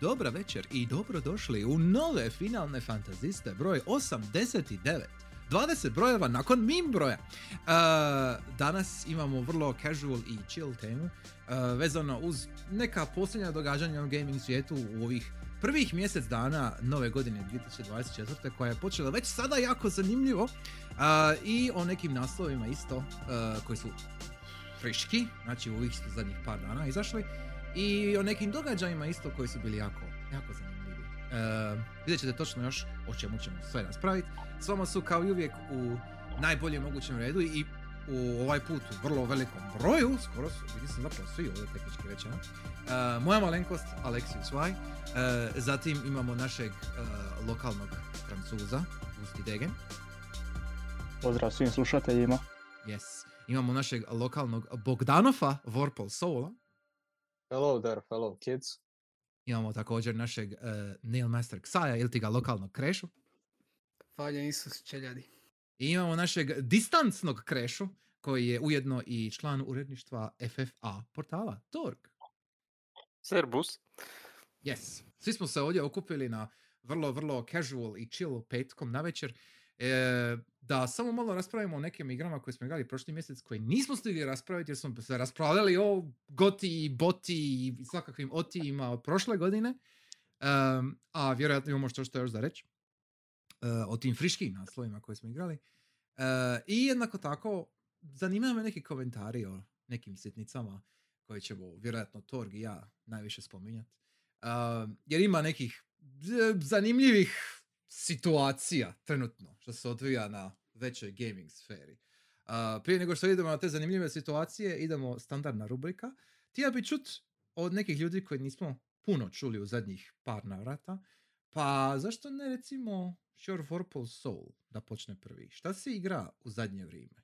dobra večer i dobrodošli u nove finalne fantaziste broj 89. 20 brojeva nakon mim broja. Uh, danas imamo vrlo casual i chill temu uh, vezano uz neka posljednja događanja u gaming svijetu u ovih prvih mjesec dana nove godine 2024. koja je počela već sada jako zanimljivo uh, i o nekim naslovima isto koji su friški, znači u ovih zadnjih par dana izašli i o nekim događajima isto koji su bili jako, jako zanimljivi. Uh, vidjet ćete točno još o čemu ćemo sve raspraviti. S vama su kao i uvijek u najboljem mogućem redu i u ovaj put u vrlo velikom broju, skoro su, vidim sam zapravo svi ovdje tehnički rečeno. Uh, moja malenkost, Aleksius Vaj, uh, zatim imamo našeg uh, lokalnog francuza, Gusti Degen. Pozdrav svim slušateljima. Yes. Imamo našeg lokalnog Bogdanova, Vorpal Soula. Hello there, fellow kids. Imamo također našeg uh, Nailmaster Ksaja, ili ti ga lokalnog krešu. Hvala Isus čeljadi. I imamo našeg distancnog krešu, koji je ujedno i član uredništva FFA portala Torg. Serbus. Yes. Svi smo se ovdje okupili na vrlo, vrlo casual i chill petkom na večer. E, da samo malo raspravimo o nekim igrama koje smo igrali prošli mjesec koje nismo stigli raspraviti jer smo se raspravljali o goti boti i svakakvim otijima od prošle godine. Um, a vjerojatno imamo što što još za reći uh, o tim friškim naslovima koje smo igrali. Uh, I jednako tako, zanimaju me neki komentari o nekim sitnicama koje ćemo vjerojatno Torg i ja najviše spominjati. Uh, jer ima nekih zanimljivih situacija trenutno što se odvija na većoj gaming sferi. Uh, prije nego što idemo na te zanimljive situacije, idemo standardna rubrika. Htio bi čut od nekih ljudi koji nismo puno čuli u zadnjih par navrata, pa zašto ne recimo Sure Vorpal Soul da počne prvi? Šta se igra u zadnje vrijeme,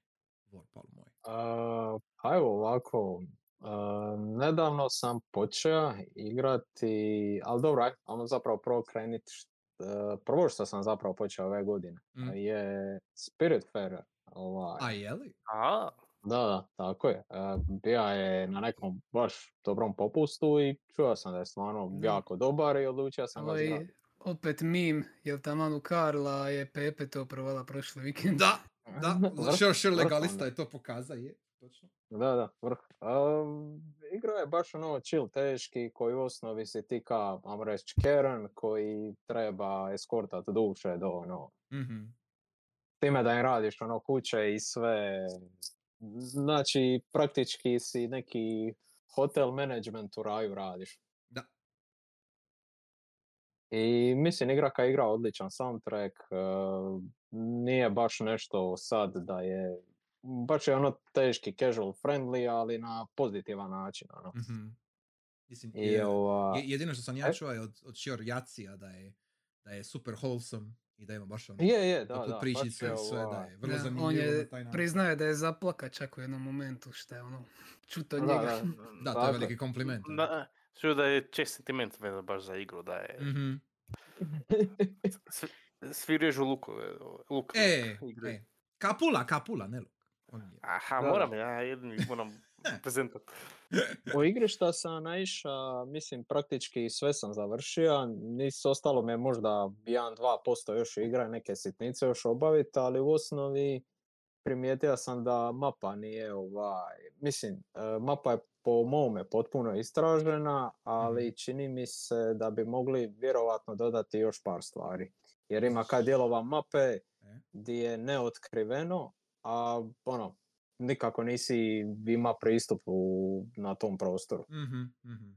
Vorpal moj? Uh, pa evo ovako, uh, nedavno sam počeo igrati, ali dobro, aj, ajmo zapravo prvo krenuti prvo što sam zapravo počeo ove godine Mm. je Spiritfarer. Ovaj. A je li? A, Da, da, tako je. E, Bio je na nekom baš dobrom popustu i čuo sam da je stvarno Da. jako dobar i odlučio sam ga Ovo je opet mim, jel taman u Karla je Pepe to provala prošli vikend. Da, da, vrh legalista je to pokaza, je, točno. Da, da, vrh. Um, igra je baš ono chill teški koji u osnovi si ti ka, reći, Karen koji treba eskortat duše do ono, Mhm. time da im radiš ono kuće i sve. Znači, praktički si neki hotel management u raju radiš. Da. I mislim, igra ka igra odličan soundtrack, eh, nije baš nešto sad da je, baš je ono teški casual friendly, ali na pozitivan način. Ono. Mhm. Mislim, I je- ova, je- jedino što sam ja E? čuo je od, od Sure Jacija da je, da je super wholesome i da ima baš ono, je, je, da, da, pričice baš i je, sve, da je vrlo Da, zanimljivo on na je taj način. priznaje da je zaplaka čak u jednom momentu što je ono čuto Da, njega. da, Da, to tako je veliki kompliment. ono. da, čuo da je čest sentiment vezan baš za igru, da je... Mhm. Svi, svi režu lukove, ove, luk. E, e, kapula, kapula, ne luk. On je. Aha, Da, moram da. ja jedni moram prezentat. U igri šta sam naiša, mislim praktički sve sam završio, nis ostalo me možda 1-2% još igra, neke sitnice još obaviti, ali u osnovi primijetio sam da mapa nije ovaj, mislim, e, mapa je po mome potpuno istražena, ali čini mi se da bi mogli vjerovatno dodati još par stvari. Jer ima kad dijelova mape gdje je neotkriveno, a ono, nikako nisi ima pristup u, na tom prostoru. Mhm, mhm.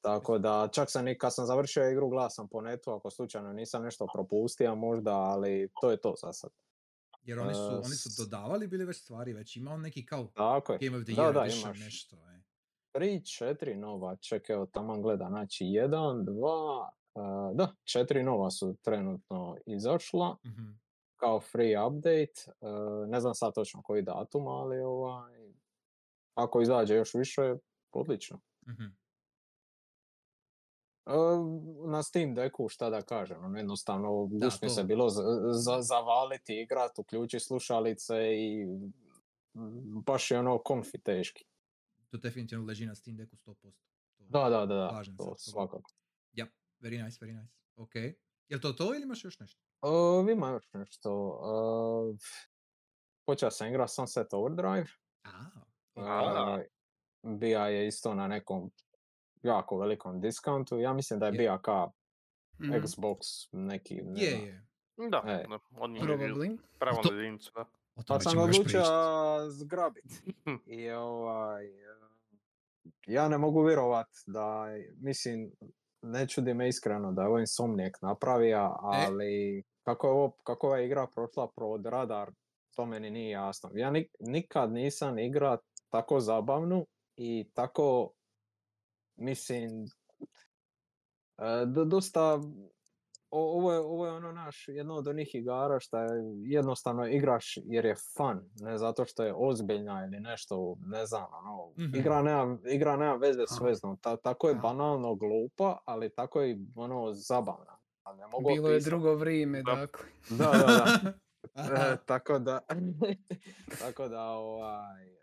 Tako da, čak sam i kad sam završio igru, gledao sam po netu, ako slučajno nisam nešto propustio možda, ali to je to za sad. Jer oni su, E, oni su dodavali bili već stvari, već ima on neki kao Tako je. Game of the Da, Year da, imaš. nešto. E. Tri, četiri nova, čekaj, evo taman gleda, znači jedan, dva, e, da, četiri nova su trenutno izašla Mhm. Kao free update, e, ne znam sad točno koji datum, ali ovaj, ako izađe još više, odlično. mhm. E, na Steam Decku šta da kažem, ono jednostavno to. se bilo za, za, zavaliti, igrat, uključi slušalice i mm, baš je ono konfi teški. To definitivno leži na Steam Decku 100%. To- Da, da, da, da, to svakako. Ja. very nice, very nice. Ok. Jel to to ili imaš još nešto? O, ima još nešto. Uh, počeo sam igrati Sunset Overdrive. A. Uh, bija je isto na nekom jako velikom diskantu. Ja mislim da je Je. bija ka Mhm. Xbox neki. ne je, je. Da, E. Probably. pravo to- na jedinicu, da. Pa sam odlučio zgrabit. I ovaj, ja ne mogu vjerovat da, mislim, ne čudi me iskreno da je ovo Insomniac napravio, ali kako je ovo, kako je ova igra prošla pod radar, to meni nije jasno. Ja nik- nikad nisam igra tako zabavnu i tako, mislim, e, do- dosta, o- ovo je, ovo je ono naš, jedno od onih igara što je jednostavno igraš jer je fun, ne zato što je ozbiljna ili nešto, ne znam, ono, Mhm. igra, nema, igra nema veze s veznom, Ta, tako je banalno glupa, ali tako je ono zabavna. A ne mogu Bilo je opisat. drugo vrijeme, Da. dakle. Da, da, da. E, tako da, tako da, ovaj, e,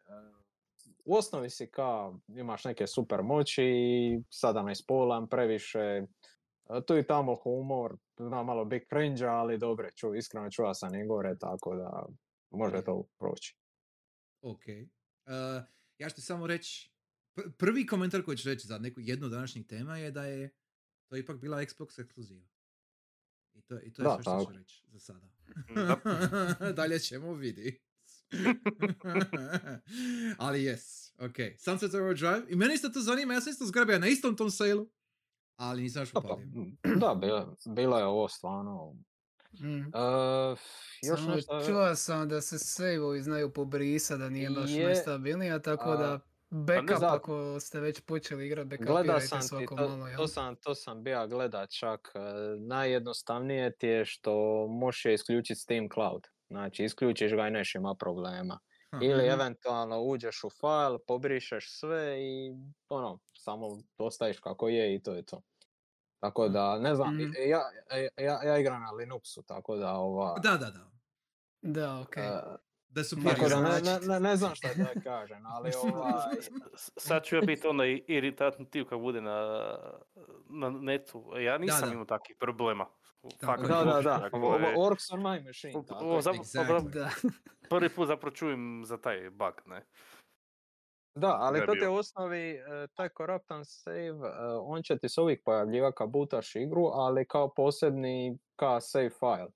u osnovi si ka, imaš neke super moći, i sada ne spolam previše, e, tu i tamo humor, zna malo big cringe ali dobre, ču, iskreno čuva sam i gore, tako da može to proći. Ok. Uh, ja ću ti samo reći, pr- prvi komentar koji ću reći za neku jednu današnjih tema je da je to ipak bila Xbox ekskluziva. I to, i to je Da, sve što ću reći za sada. Da. Dalje ćemo vidjeti. Ali yes, ok. Sunset Overdrive. I meni isto to zanima, ja sam isto zgrabio na istom tom sailu, ali nisam još Da, pa, upalio. da bila, bila je ovo stvarno... Mm. e, još Samo nešto... čuo sam da se save znaju pobrisati, da nije baš Je, najstabilnija, tako a, da backup da. ako ste već počeli igrati, Gleda backupirajte sam ti, svako to, malo, jel? to, sam, to sam bija gledat čak. e, Najjednostavnije ti je što možeš isključiti Steam Cloud. Znači, isključiš ga i neš ima problema. Ha. Ili eventualno uđeš u file, pobrišeš sve i ono, samo ostaviš kako je i to je to. Tako da, ne znam, i- Mhm. ja, ja, ja igram na Linuxu, tako da ova... Da, da, da. Da, okej. e, Da su Tako da ne, ne, ne, ne znam šta da kažem, ali ovaj... Sad ću ja biti onaj iritantan tip kad bude na, na netu. Ja nisam da. imao takvih problema. Tako Fakat. Da, da, da, dakle, ovo works on my machine. ovo- tako zapravo- Exactly. Da. Prvi put zapravo čujem za taj bug, ne? Da, ali to u osnovi, e, taj corruptan save, e, on će ti se uvijek pojavljivati kad butaš igru, ali kao posebni ka save file.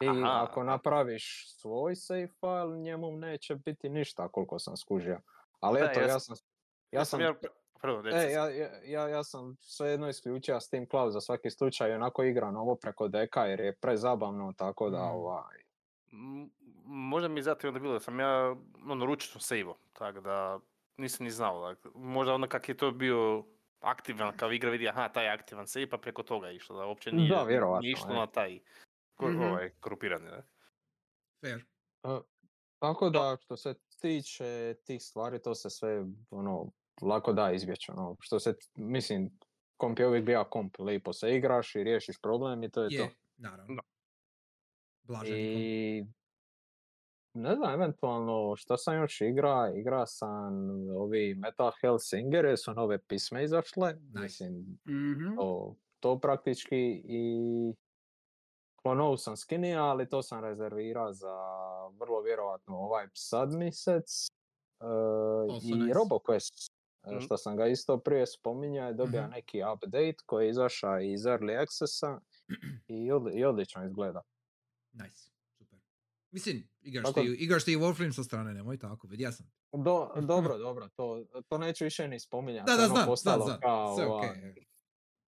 I Aha, ako napraviš svoj save file, njemu neće biti ništa koliko sam skužio. Ali Da, eto, ja ja sam- sam... Ja sam, ja, pardon, reci e, ja, ja, ja, sam svejedno isključio Steam Cloud za svaki slučaj, onako igram ovo preko deka jer je prezabavno, tako da Mm. ovaj... M- Možda mi zato onda bilo da sam ja ono ručno sejvo, tako da nisam ni znao. dakle, možda onda kak je to bio aktivan, kao igra vidi, aha, taj je aktivan save, pa preko toga išlo, da uopće nije, Da, nije išlo je. na taj ko- Mhm. ovaj, korupirani. Ne? Fair. Tako da, što se tiče tih stvari, to se sve, ono, lako da izbjeći, ono, što se, mislim, komp je uvijek bio komp, lipo se igraš i riješiš problem i to je, Je, to. naravno. Blaženi I, ne znam, eventualno, što sam još igra, igra sam ovi Metal Hellsinger, jer su nove pisme izašle, mislim, Mhm. to, to praktički i klonovu sam skinija, ali to sam rezervirao za vrlo vjerojatno ovaj sad mjesec. Also I nice. RoboQuest, e, Mhm. što sam ga isto prije spominjao, je dobio Mhm. neki update koji je izašao iz Early Accessa i, odli- i odlično izgleda. Nice, super. Mislim, igraš Tako- ti, igraš ti i Warframe sa strane, nemoj tako, vidi, ja sam. Do, dobro, dobro, to, to neću više ni spominjati. Da, da, znam, postalo znam, znam, kao, sve okej.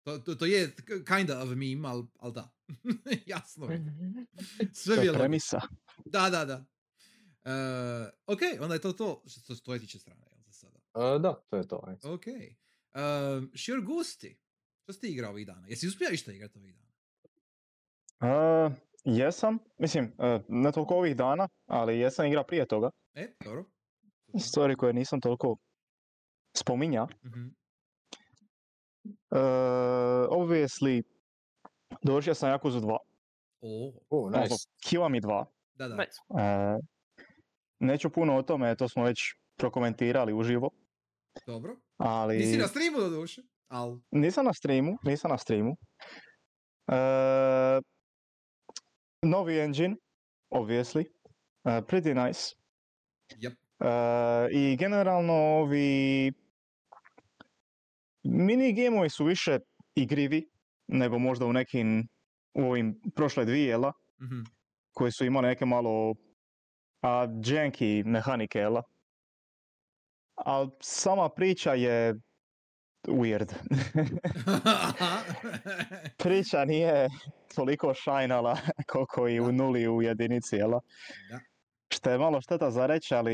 To, to, to je kinda of a meme, ali al da. Jasno je. Sve To je premisa. Da, da, da. Uh, ok, onda je to to što se tvoje tiče strane, jel, za sada. e, da, to je to. aj. Ok. Um, Šior Gusti, što si ti igrao ovih dana? Jesi uspio išta igrati ovih dana? Uh, jesam, mislim, uh, ne toliko ovih dana, ali jesam igra prije toga. E, dobro. Stvari koje nisam toliko spominja. Mhm. Uh, obviously, došao sam Yakuza 2. O, Uh, Odnosno, nice. Kiwami 2. da, da. Nice. Uh, neću puno o tome, to smo već prokomentirali uživo. Dobro. Ali... Nisi na streamu do duše, Al, Nisam na streamu, nisam na streamu. E, novi engine, obviously. E, pretty nice. yep. I generalno ovi mini gameovi su više igrivi nego možda u nekim u ovim prošle dvije, jela, Mhm. koji su imali neke malo a, janky mehanike, jela. Ali sama priča je weird. priča nije toliko šajnala koliko i u nuli u jedinici, jela. da. Što je malo šteta za reći, ali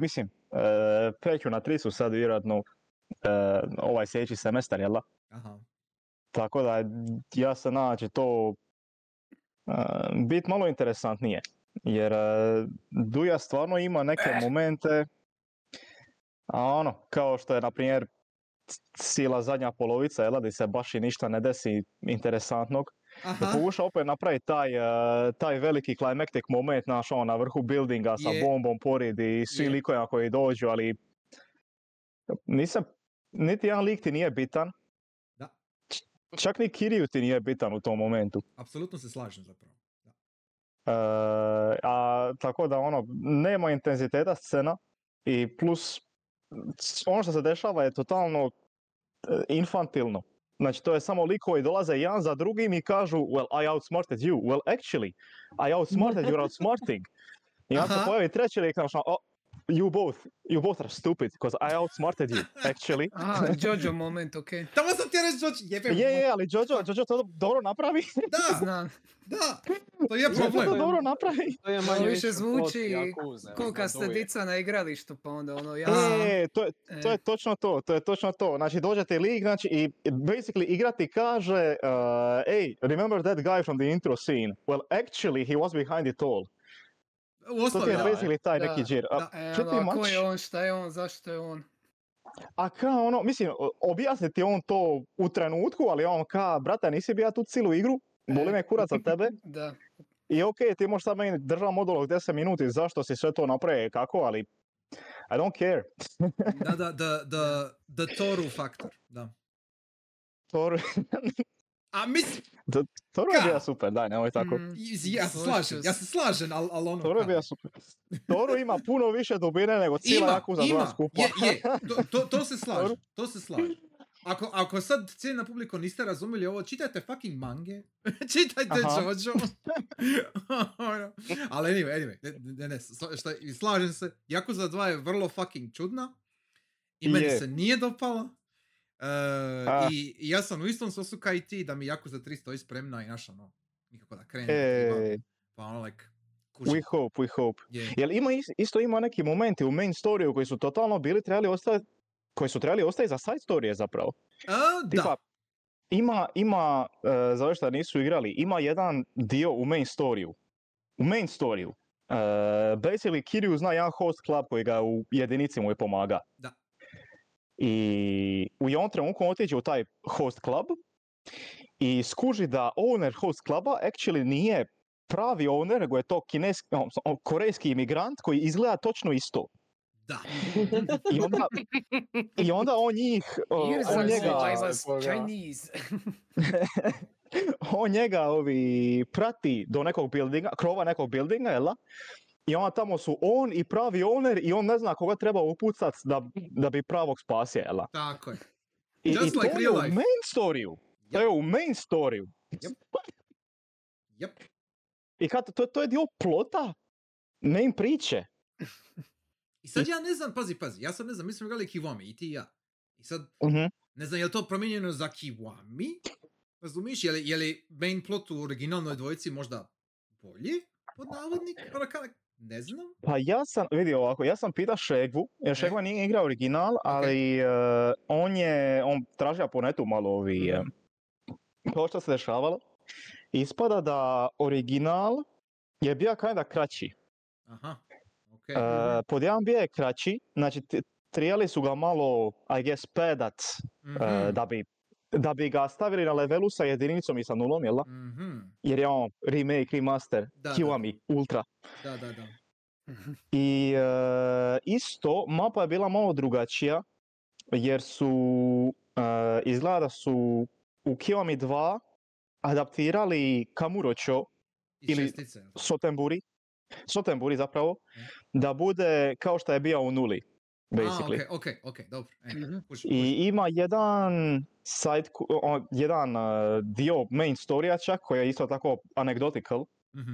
mislim, e, preću na tri su sad vjerojatno ovaj sljedeći semestar, jel da? Aha. Tako da ja se nadam da će to e, bit malo interesantnije. Jer e, Duja stvarno ima neke momente, a ono, kao što je na primjer sila zadnja polovica, jel da, se baš i ništa ne desi interesantnog. Da Aha. pokuša opet napraviti taj, e, taj veliki climactic moment naš, ono, na vrhu buildinga sa Je. bombom pored i svi Je. likovima koji dođu, ali nisam, niti jedan lik ti nije bitan. Da. Čak ni Kiriju ti nije bitan u tom momentu. Apsolutno se slažem zapravo. Da. E, a tako da ono, nema intenziteta scena i plus ono što se dešava je totalno e, infantilno. Znači to je samo likovi dolaze jedan za drugim i kažu well I outsmarted you. Well actually I outsmarted your outsmarting. I onda se pojavi treći lik znaš, oh, you both, you both are stupid because I outsmarted you actually. Aha, Jojo moment, okej. Tamo sam ti reći, Jođ, jebe. Je, je, ali Jojo, Jojo to dobro napravi. Da, Znam. da, to je Jojo to problem. dobro napravi. To je manje više više zvuči Ko kad ste dica na igralištu, pa onda ono, ja... E, to je, to je E. točno to, to je točno to. Znači dođete lik, znači i basically igra ti kaže, uh, hey, remember that guy from the intro scene? Well, actually, he was behind it all. U osnovi, je basically taj Da, neki džir. A, da. E, ono, a ko je on, šta je on, zašto je on? a kao ono, mislim, objasniti on to u trenutku, ali on ka, brate, nisi bio tu cijelu igru, boli me kurac za tebe. Da. I okej, ti možeš sad meni držati monolog 10 minuti zašto si sve to napravio kako, ali I don't care. Da, da, da, da, da Toru faktor, da. Toru, A mislim, Toru je bio super, daj, nemoj tako. Mm, ja se slažem, ja se. slažem, ali al ono... Toru je bio super. Toru ima puno više dubine nego cijela Ima, Yakuza 2 ima, skupa. je, je, to, to, to se slažem, to se slažem. Ako, ako sad cijena publiko niste razumjeli ovo, čitajte fucking mange, čitajte Aha. Jojo. Ono, Ali anyway, anyway, ne, ne, ne, šta, slažem se, Yakuza 2 je vrlo fucking čudna i meni Je. se nije dopala. E, i, I ja sam u istom sosu kao i ti da mi Yakuza 3 stoji spremna i naša ono, nikako da krene. treba, E, pa ono like, kuži, we hope, we hope. je. Jel ima is- isto ima neki momenti u main storiju koji su totalno bili trebali ostati koji su trebali ostati za side storije zapravo. A, da, Tipa, ima, ima, e, za ove što nisu igrali, ima jedan dio u main storiju. U main storiju. Uh, basically, Kiryu zna jedan host club koji ga u jedinici mu je pomaga. Da. I u jednom trenutku on otiđe u taj host club i skuži da owner host kluba actually nije pravi owner, nego je to kineski, no, o, korejski imigrant koji izgleda točno isto. da. I onda, i onda on njih, Years on njega. Chinese. on njega ovi prati do nekog buildinga, krova nekog buildinga, jel da? I onda tamo su on i pravi owner i on ne zna koga treba upucat da, da bi pravog spasio, jel? Tako je. I, Just i to like je real u life. main storiju. To je u main storiju. Yep. I kad, to, to je dio plota main priče. I sad ja ne znam, pazi, pazi, ja sad ne znam, mi smo igrali Kiwami, i ti i ja. I sad, Mhm. ne znam, je li to promijenjeno za Kiwami? Razumiješ, je li, je li main plot u originalnoj dvojici možda bolji? Pod navodnik? Ne znam. Pa ja sam, vidi ovako, ja sam pitao Šegvu, jer. Šegva nije igrao original, ali eh, on je, on tražio po netu malo ovi, kao što se dešavalo. Ispada da original je bio kinda kraći. Aha, ok. Eh, pod jedan bio je kraći, znači t- su ga malo, I guess, pedat Mhm, da bi da bi ga stavili na levelu sa jedinicom i sa nulom, jel da? mhm, Jer je on remake, remaster, Da, da. Kiwami, Ultra. Da, da, da. I e, isto, mapa je bila malo drugačija, jer su izgleda da su u Kiwami 2 adaptirali Kamurocho I Ili- čestice. jel? Sotenburi, Sotenburi zapravo, da bude kao što je bio u nuli, basically. A, ok, ok, ok, dobro. E, Mhm. kužim, I kužim. ima jedan side, jedan uh, dio main storija čak koji je isto tako anecdotical, Mhm.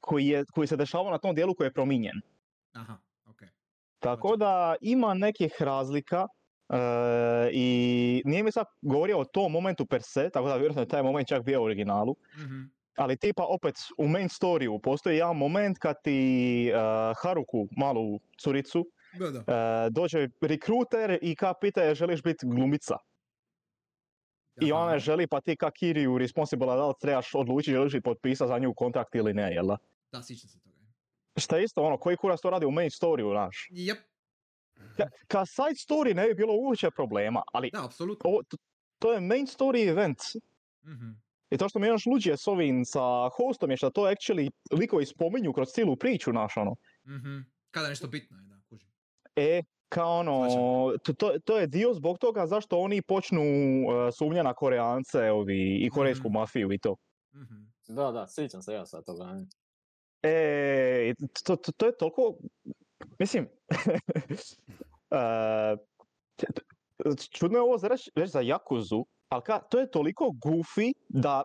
koji, je, koji se dešava na tom dijelu koji je promijenjen. Aha, ok. Tako Hoće. da ima nekih razlika uh, i nije mi sad govorio o tom momentu per se, tako da vjerojatno je taj moment čak bio u originalu. Mhm. Ali tipa opet u main storiju postoji jedan moment kad ti uh, Haruku, malu curicu, Da, da. uh, dođe rekruter i ka pita je želiš biti glumica. I ona želi pa ti ka Kiriju responsible da li trebaš odlučiti želiš li potpisati za nju kontrakt ili ne, jel da? Da, sjećam se toga. Šta isto ono, koji kurac to radi u main storiju, znaš? Jep, Ka, ka side story ne bi bilo uopće problema, ali da, apsolutno. to, to je main story event. Mhm. I to što mi je još luđe s ovim, sa hostom je što to actually likovi spominju kroz cijelu priču, naš ono. Mhm. Kada nešto bitno je. E, kao ono, to, to, to je dio zbog toga zašto oni počnu uh, sumnja na Koreance ovi, i korejsku Mhm. mafiju i to. Mhm. Da, da, sjećam se ja sad toga. ne. E, to, to, to je toliko, mislim, e, t- čudno je ovo za reći reći za Jakuzu, ali ka, to je toliko goofy da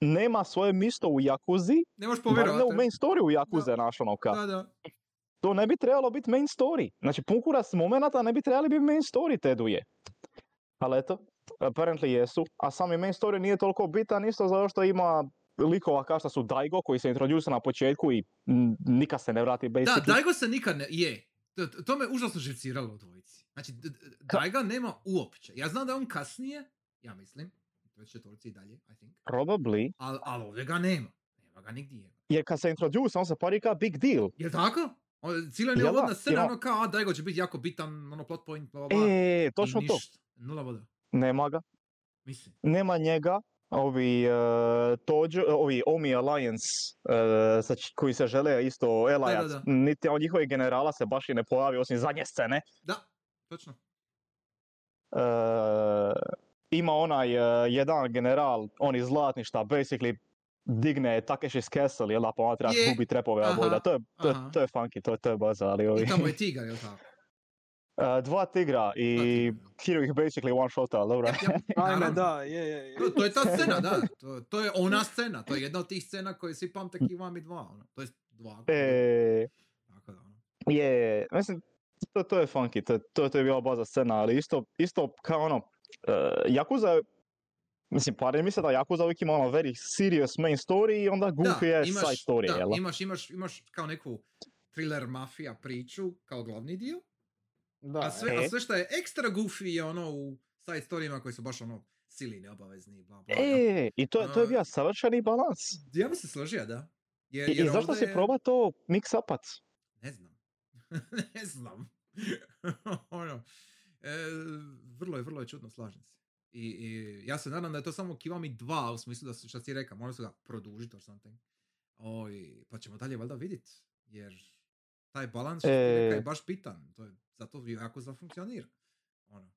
nema svoje mjesto u Jakuzi, Ne možeš bar ne u povjerovati. main story u Jakuze, naš ono ka. Da, da. To ne bi trebalo biti main story. Znači, pun kurac momenata ne bi trebali biti main story te duje. Ali eto, apparently jesu. A sami main story nije toliko bitan isto zato što ima likova kao što su Daigo koji se introduce na početku i nikad se ne vrati Da, basically. Daigo se nikad ne... Je. To, to- me užasno živciralo u dvojici. Znači, Daiga nema uopće. Ja znam da je on kasnije, ja mislim, je četvorci i dalje, I think, Probably. ali al ovdje ga nema. Nema ga nigdje. Jer kad se introduce, on se pari kao big deal. Jel tako? Cijela je da? neuvodna scena, Ja. ono kao, a Daigo će biti jako bitan, ono plot point, bla, bla. E, točno to. Nula voda. Nema ga. Mislim. Nema njega. Ovi, uh, Tojo, ovi Omi Alliance uh, sa koji se žele isto elajac, da. niti od njihovih generala se baš i ne pojavi osim zadnje scene. Da, točno. Uh, ima onaj uh, jedan general, on iz zlatništa, basically digne Takeshi's Castle, jel da, pa ona trebaš Je, gubi trepove aha, obojda. To je, to, je, aha. to je funky, to, je- to je baza, ali ovi... I tamo je tigar, jel tako? Uh, dva tigra i. Kiryu ih basically one shota, ali dobro. Ajme, da, je, je, je. To, to je ta scena, da. To, to je ona scena. To je jedna od tih scena koje svi pamte Kiwami 2. Ono. To je dva. E, Tako da, ono. je, mislim, to, to je funky, to, to, to je bila baza scena, ali isto, isto kao ono, uh, Yakuza, je- mislim, pa ne mislim da Yakuza uvijek ima ono very serious main story i onda goofy je side story, da, jel? da? imaš, imaš, imaš kao neku thriller mafija priču kao glavni dio, Da, a sve, e. a sve što je ekstra goofy je ono u side storijima koji su baš ono sili, neobavezni, bla bla. E, i to, je- to je bio savršeni balans. Ja bi se složio, da. Jer, I, i jer zašto ovdje si je- proba to mix upat? Ne znam. ne znam. ono, e, vrlo je, vrlo je čudno, slažem se. I, I ja se nadam da je to samo Kiwami 2 u smislu da su, što si rekao, morali su ga produžiti or something. Oj, pa ćemo dalje valjda vidjeti, jer taj balans ti rekao je E. baš bitan. To je, zato jako zafunkcionira. Ono.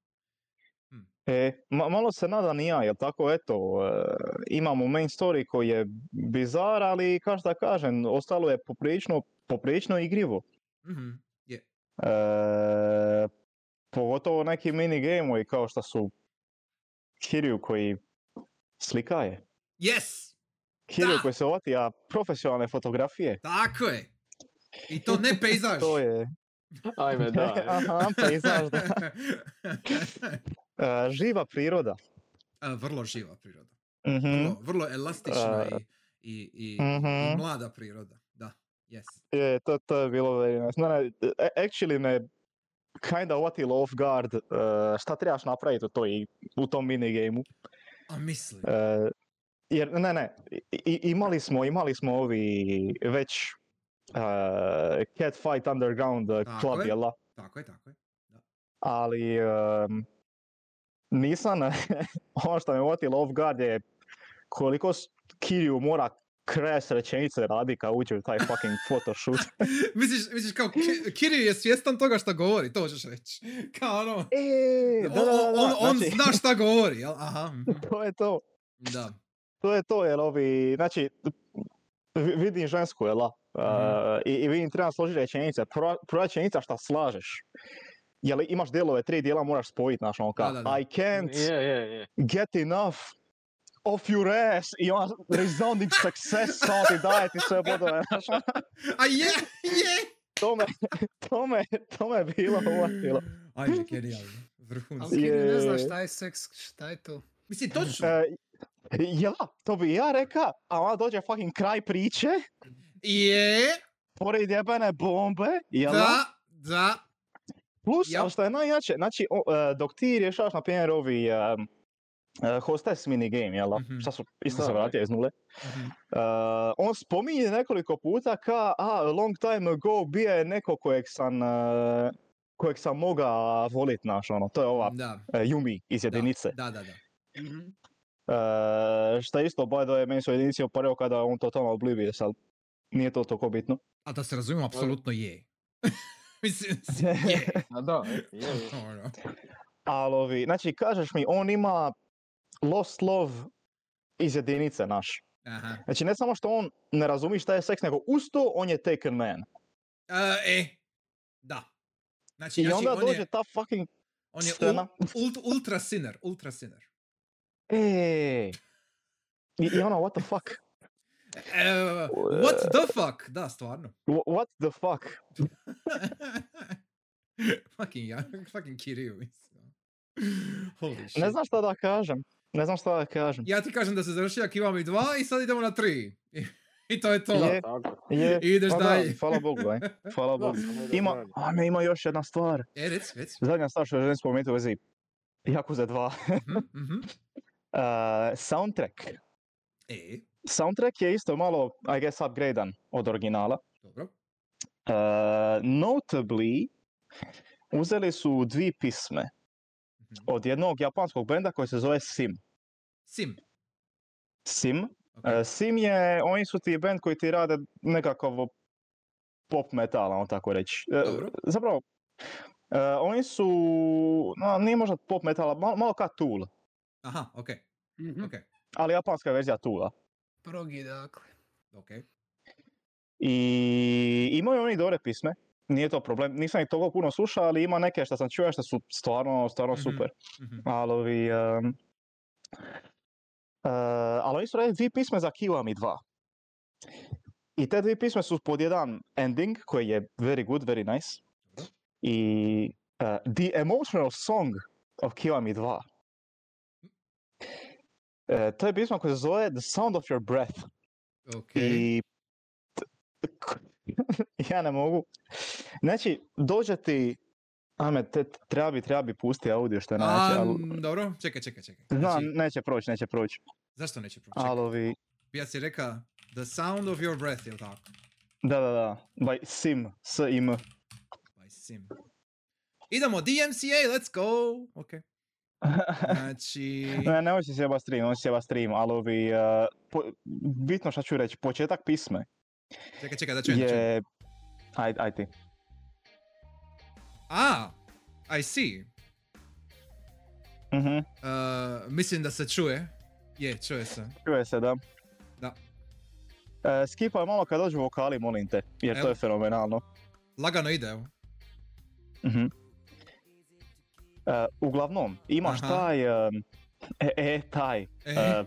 E, ma- malo se nada ni ja, jer tako eto, e, imamo main story koji je bizar, ali kao što kažem, ostalo je poprilično, poprilično igrivo. Mhm, je. E, pogotovo neki mini gameovi kao što su Kiryu koji slika je. Yes! Kiryu Da. koji se otija profesionalne fotografije. Tako je! I to ne pejzaž! To je, Ajme, da. aha, pejzaž, da. E, živa priroda. A, vrlo živa priroda. Mhm. Vrlo, vrlo elastična Uh, i, i, i, i mhm. mlada priroda. Da, yes. Je, to, to je bilo very nice. Ne, ne, a- actually me kinda uvatilo off guard uh, šta trebaš napraviti u, toj, u tom minigameu. A misli. Uh, jer, ne, ne, i- imali smo, imali smo ovi već uh, Cat Fight Underground uh, Tako club, je. jel da? Tako je, tako je. Ali um, nisam, ono što me uvatilo off guard je koliko Kiryu mora crash rečenice radi kad uđe u taj fucking photoshoot. misliš, misliš kao Ki- Kiryu je svjestan toga šta govori, to ćeš reći. Kao ono, E, da, da, on, da, da, on, on znači, zna šta govori, jel? Aha, to je to. da. To je to, jer ovi, znači, vi- vidim žensku, jel? Uh, i, I vidim trebam složiti rečenice. Prva, prva rečenica šta slažeš. Jel imaš dijelove, tri dijela moraš spojiti, znaš, ono kao. I can't Je, je, je. get enough of your ass i ona resounding success samo ti daje ti sve bodove, znaš, A je, je! to me, to me, to me bilo uvatilo. Ajde, genijalno. Ali Vrhunski. Kiryu ne zna Je. šta je seks, šta je to. Mislim, točno. E, ja, to bi ja reka, a ona dođe fucking kraj priče, Je, pored jebene bombe, jel da? da. Plus, Ja. ali što je najjače, znači, o, e, dok ti rješavaš, na primjer, ovi hostess minigame, jel da? Mhm. Šta su, isto Da, se da. vratio iz nule. Mhm. E, on spominje nekoliko puta ka, a, long time ago bio je neko kojeg sam, e, kojeg sam moga volit, naš, ono, to je ova Da, Yumi iz da, jedinice. da, da, da. Mhm. E, šta isto, by the way, meni su jedinici opario kada on totalno oblivious, ali nije to toliko bitno. A da se razumijemo, apsolutno je. Mislim, je. A da, je, je. Ono. Ali ovi, znači kažeš mi, on ima lost love iz jedinice naš. Aha. Znači ne samo što on ne razumi šta je seks, nego uz to on je taken man. A, e, da. Znači, I znači onda on dođe je, ta fucking on je scena. ul, ult, ultra sinner, ultra sinner. Ej. I, I ono, what the fuck? E, what the fuck? Da, stvarno. Wh- What the fuck? fucking ja, fucking Kiryu, mislim. Holy shit. Ne znam šta da kažem. Ne znam šta da kažem. Ja ti kažem da se završio Kiwami 2 i sad idemo na 3. I, i to je to. Je. Je, I ideš pa da, dalje. hvala Bogu, aj. Hvala Da, Bogu. Ima, a me ima još jedna stvar. E, rec, rec. Zadnja stvar što želim spomenuti u vezi Yakuza 2. Mhm, mhm. Uh, soundtrack. E, Soundtrack je isto malo, I guess, upgradean od originala. dobro. Uh, notably, uzeli su dvi pisme. Od jednog japanskog benda koji se zove Sim. Sim. Sim. ok. Uh, Sim je, oni su ti band koji ti rade nekakav pop metal, on tako reći. Uh, Dobro. zapravo, uh, oni su, no, nije možda pop metala, malo, malo ka Tool, Aha, ok, Mhm. ok, ali japanska verzija Toola. Progi, dakle. ok. I imaju oni dobre pisme, nije to problem. Nisam ih toliko puno slušao, ali ima neke što sam čuo što su stvarno, stvarno Mhm. super. Mhm. Ali ovi... Um, uh, ali oni su radili dvije pisme za Kiwami 2. I te dvije pisme su pod jedan ending koji je very good, very nice. I uh, the emotional song of Kiwami 2. Uh, to je pisma koja se zove The Sound of Your Breath. Ok. I ja ne mogu. Znači, dođe ti, ajme, te, treba bi, treba bi pusti audio što je A, ali, dobro, čekaj, čekaj, čekaj. znam, Znači, neće proći, neće proći. zašto neće proći? Ali Čekaj. ovi, Ja si reka The sound of your breath, jel tako? da, da, da, by Sim, S i M. By Sim. Idemo, DMCA, let's go! Ok. Znači... ne, ne hoće se jeba stream, hoće se jeba stream, ali ovi, uh, po, bitno što ću reći, početak pisme Čekaj, čekaj, da čujem, je, aj, aj ti. A, I see. Mhm, Uh, mislim da se čuje. Je, čuje se. čuje se, da. Da. E, skipaj malo kad dođu vokali, molim te, jer to Evo. je fenomenalno. Lagano ide, evo. E, uglavnom, imaš Aha. taj, e, e, taj, E, e,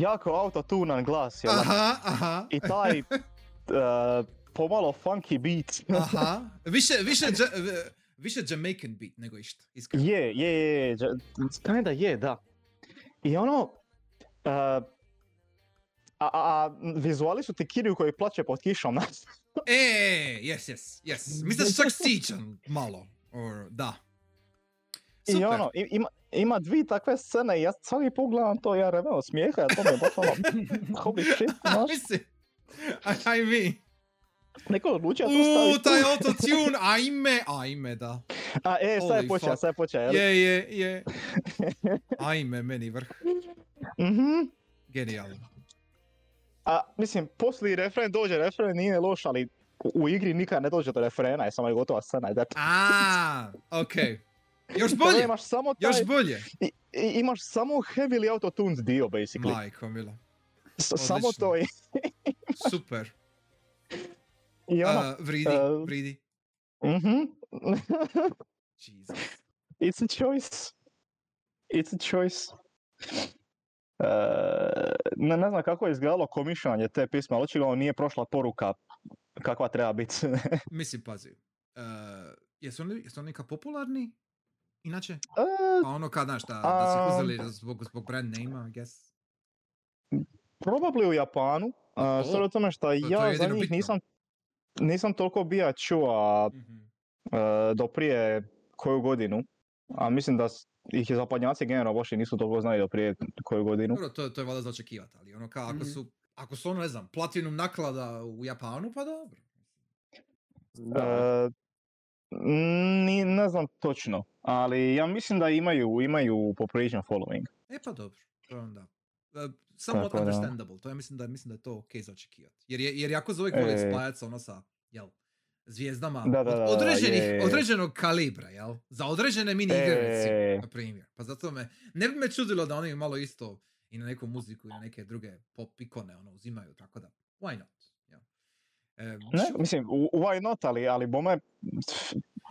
jako autotunan glas, jel? aha, aha, I taj e, pomalo funky beat. aha. Više, više, više Jamaican beat nego išta, iskreno. je, je, je, kinda je, da. I ono, e, a, a, a vizuali su ti Kiryu koji plaće pod kišom, znaš? E, yes, yes, yes. Mislim da se čak malo. Or, da. I Super. ono, i- ima, ima dvi takve scene i ja svaki put gledam to, ja reveo smijeha, a to mi je baš ono, holy shit, znaš? Aj, aj mi. Neko odlučio to Uuu, staviti. taj autotune, ajme, ajme, da. A, e, sad je počeo, sad je počeo, jel? Je, je, je. Ajme, meni vrh. Mhm. Genijalno. A, mislim, poslije refren dođe, refren nije loš, ali u, igri nikad ne dođe do refrena, je samo je gotova scena. i that's- A, okej. Još bolje, Imaš samo taj, još bolje. i, i- imaš samo heavily autotuned dio, basically. Majko mila, S- samo to i, super. i ono, Uh, vridi, uh, vridi. mhm. Jesus. It's a choice. It's a choice. E, ne, ne znam kako je izgledalo komišljanje te pisme, ali očigledno nije prošla poruka kakva treba biti. Mislim, pazi. Uh, jesu oni, jesu oni popularni? Inače? E, Pa ono kad, znaš, da, da se A- uzeli zbog, zbog brand name I guess. probably u Japanu. Uh, o tome što to je ja za jedino njih bitno. nisam, nisam toliko bija čuo Mhm. e, do prije koju godinu. A mislim da ih je zapadnjaci generalno baš i nisu toliko znali do prije koju godinu. Dobro, to, to je valjda za očekivati, ali ono kao, ako Mhm. su, ako su ono, ne znam, platinum naklada u Japanu, pa dobro. Da. Ni, ne znam točno, ali ja mislim da imaju, imaju popriličan following. E pa dobro, to onda. Uh, da. understandable, to ja mislim da, mislim da je to ok za očekivati. Jer, je, jer jako za uvijek voli spajat se ono sa, jel, zvijezdama Da, da, od- da, da, određenih, je, je, određenog kalibra, jel? Za određene mini igre, E. na primjer. Pa zato me, ne bi me čudilo da oni malo isto i na neku muziku i na neke druge pop ikone ono uzimaju, tako da, why not? E, Ne, mislim, why not, ali, ali bome...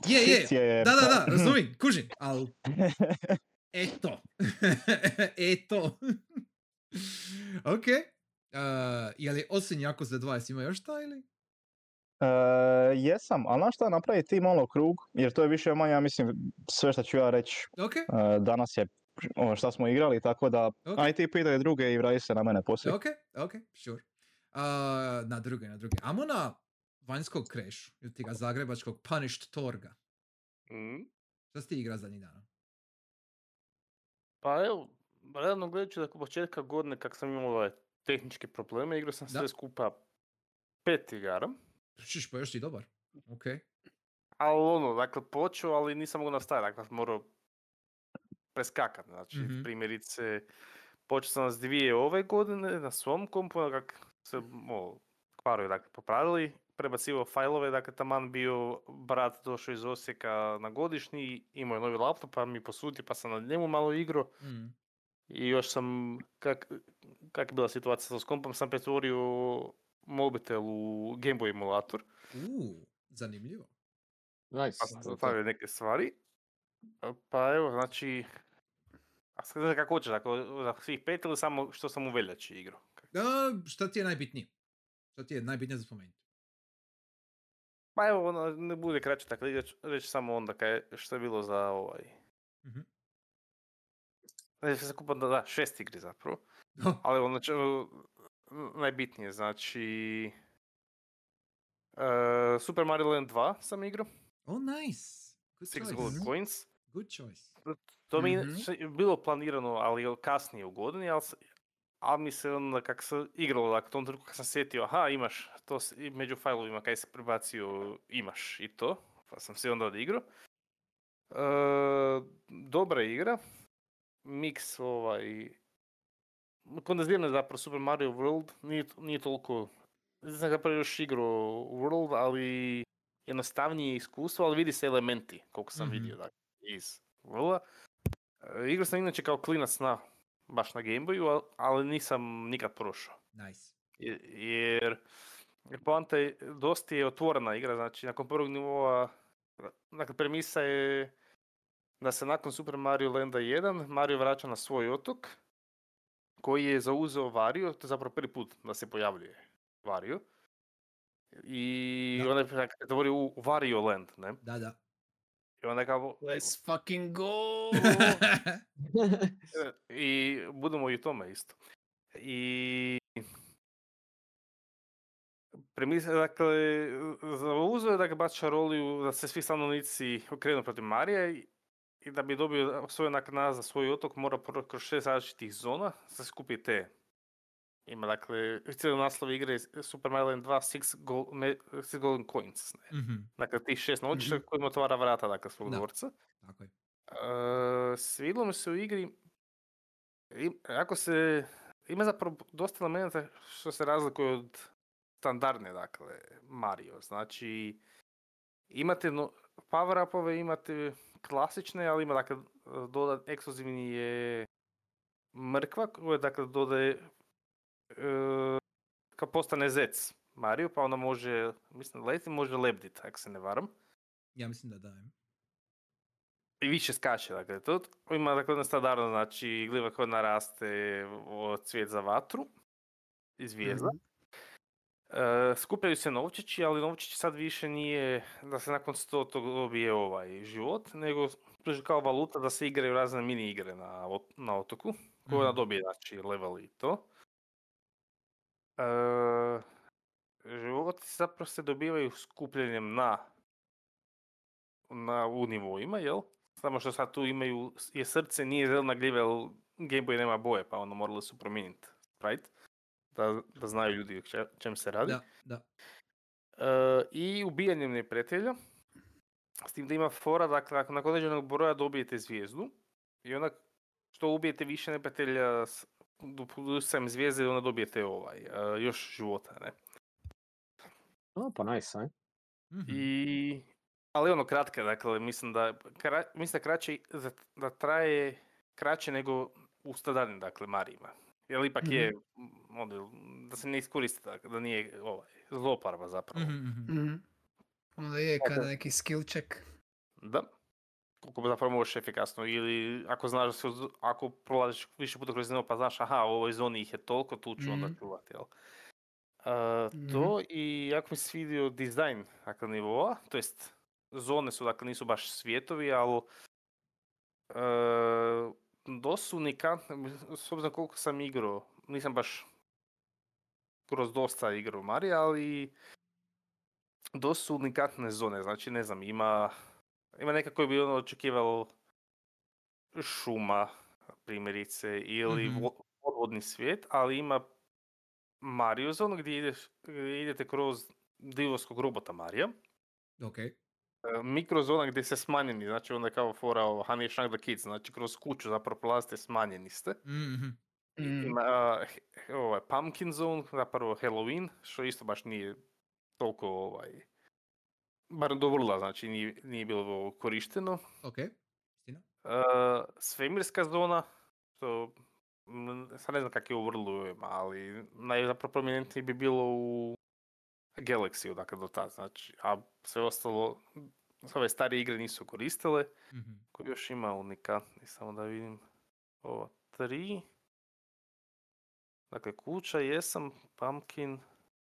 Je, je, je... Da, da, da, razumijem, kužim, ali eto, eto. ok, uh, je li osim Yakuza 2 jesi imao još šta ili? E, jesam, ali znaš šta, napravi ti malo krug, jer to je više manje, ja mislim, sve što ću ja reći Ok, e, danas je ono šta smo igrali, tako da Ok. aj ti pitaj druge i vrati se na mene poslije. ok, ok, sure. Uh, na druge, na druge. Amo na vanjskog krešu, ili ti ga zagrebačkog Punished Torga. Mm. Šta si ti igra zadnjih dana? Pa evo, realno gledajući da početka godine kak sam imao ove tehničke probleme, igrao sam Da. sve skupa pet igara. Šiš, pa još ti dobar. Ok. Ali ono, dakle, počeo, ali nisam mogao nastaviti, dakle, morao preskakat. Znači, Mhm. primjerice, počeo sam s dvije ove godine na svom kompu, ono kak se o, kvarovi, dakle, popravili, prebacivao fajlove, dakle, taman bio brat došao iz Osijeka na godišnji, imao je novi laptop, pa mi posudio, pa sam na njemu malo igrao. Mm. I još sam, kak, kak je bila situacija s kompom, sam pretvorio mobitel u Game Boy emulator. Uh, zanimljivo. Nice. Pa sam je stavio neke stvari. Pa evo, znači... A sad ne znam kako hoćeš, ako za svih pet ili samo što sam u veljači igrao. A, šta ti je najbitnije? Šta ti je najbitnije za spomenuti? Pa evo, ono, ne bude kraće, tako reći, reći samo onda kaj, što je bilo za ovaj... Mhm. Ne, sve skupa da, da, šest igri zapravo. Ali ono će, najbitnije, znači... e, Super Mario Land 2 sam igrao, oh, nice. Good Six choice. Gold Coins. Good choice. To mi Mhm. je bilo planirano, ali kasnije u godini, ali, ali mi se onda kak se igralo, dakle, u tom trenutku kad sam sjetio, aha, imaš, to i među failovima kaj se prebacio, imaš i to, pa sam se onda odigrao. E, dobra igra, miks ovaj, kondenzirano je zapravo Super Mario World, nije, nije toliko, nisam ga prvo još igrao World, ali jednostavnije iskustvo, ali vidi se elementi, koliko sam Mhm. vidio, dakle, iz Worlda. E, Igrao sam inače kao klinac na, baš na Game Boyu, al- ali nisam nikad prošao. Nice. Je- Jer, jer poanta je, dosta je otvorena igra, znači nakon prvog nivoa, dakle premisa je da se nakon Super Mario Landa 1 Mario vraća na svoj otok koji je zauzeo Vario, to je zapravo prvi put da se pojavljuje Vario. I Da. onda je u Wario Land, ne? Da, da. I onda kao, Let's fucking go! I budemo i u tome isto. I premisa, dakle, zauzeo je da ga bača roliju da se svi stanovnici okrenu protiv Marija i, i da bi dobio svoj naknad za svoj otok mora kroz šest različitih zona se skupi te. Ima dakle, cijeli naslov igre Super Mario Land 2 Six, gol, me- six Golden Coins. Ne? Mhm, Dakle, tih šest noći Mhm. kojima otvara vrata dakle, svog Da. dvorca. Tako je. Uh, svidilo mi se u igri, i- ako se ima zapravo dosta elementa što se razlikuje od standardne, dakle, Mario. Znači, imate no, power upove, imate klasične, ali ima, dakle, dodat, ekskluzivni je mrkva, koja, dakle, dodaje, kad postane zec Mario, pa onda može, mislim, leti, može lebdit, ako se ne varam. Ja mislim da dajem. I više skače, dakle, to ima dakle ono standardno, znači gliva koja naraste od cvijet za vatru iz zvijezda. Mhm. E, skupljaju se novčići, ali novčići sad više nije da se nakon 100 to dobije ovaj život, nego kao valuta da se igraju razne mini igre na, na otoku, koja ona Mhm. dobije znači level i to. E, životi zapravo se dobivaju skupljanjem na na u nivoima, jel? Samo što sad tu imaju, je srce nije zelena gljiva, jer Game Boy nema boje, pa ono morali su promijeniti sprite. Da, da znaju ljudi o če- čem se radi. Da, da. E, I ubijanjem neprijatelja. S tim da ima fora, dakle, ako nakon određenog broja dobijete zvijezdu i onda što ubijete više neprijatelja s sam zvijezde, onda dobijete ovaj, e, još života, ne? O, pa nice, aj. Mhm. I, ali ono kratke, dakle, mislim da, kra, mislim da kraće, da, da traje kraće nego u standardnim, dakle, Marijima. Jer ipak je, m, ono, da se ne iskoristi, dakle, da nije ovaj, zloparba zapravo. Mhm, mhm. Mhm. Onda je kada neki skill check. Da. Koliko zapravo možeš efikasno ili ako znaš da se, ako prolaziš više puta kroz nivo pa znaš aha u ovoj zoni ih je toliko, tu ću onda Mhm. čuvati, jel? E, to i jako mi se svidio dizajn dakle, nivoa, to jest zone su dakle nisu baš svijetovi, ali e, dosta su unikatne, m- s obzirom koliko sam igrao, nisam baš kroz dosta igrao Marija, ali dosta su unikatne zone, znači ne znam, ima, ima neka koji bi ono očekivao šuma, primjerice, ili Mhm. vo- podvodni svijet, ali ima Mario zonu gdje, ideš, gdje idete kroz divovskog robota Marija. Ok. E, Mikrozona gdje ste smanjeni, znači onda je kao fora ovo Honey Shrunk the Kids, znači kroz kuću zapravo prolazite smanjeni ste. Mhm. Mm. Ima he- ovaj, Pumpkin Zone, zapravo Halloween, što isto baš nije toliko, ovaj, bar do vrla, znači nije, nije bilo korišteno. Ok. Istina. E, svemirska zona, što sad ne znam kak je u vrlu, ali naj zapravo prominentnije bi bilo u Galaxy, dakle do tad, znači, a sve ostalo, sve ove starije igre nisu koristile. Mhm. Ko još ima unikatni, samo da vidim. Ovo, tri. Dakle, kuća, jesam, pumpkin,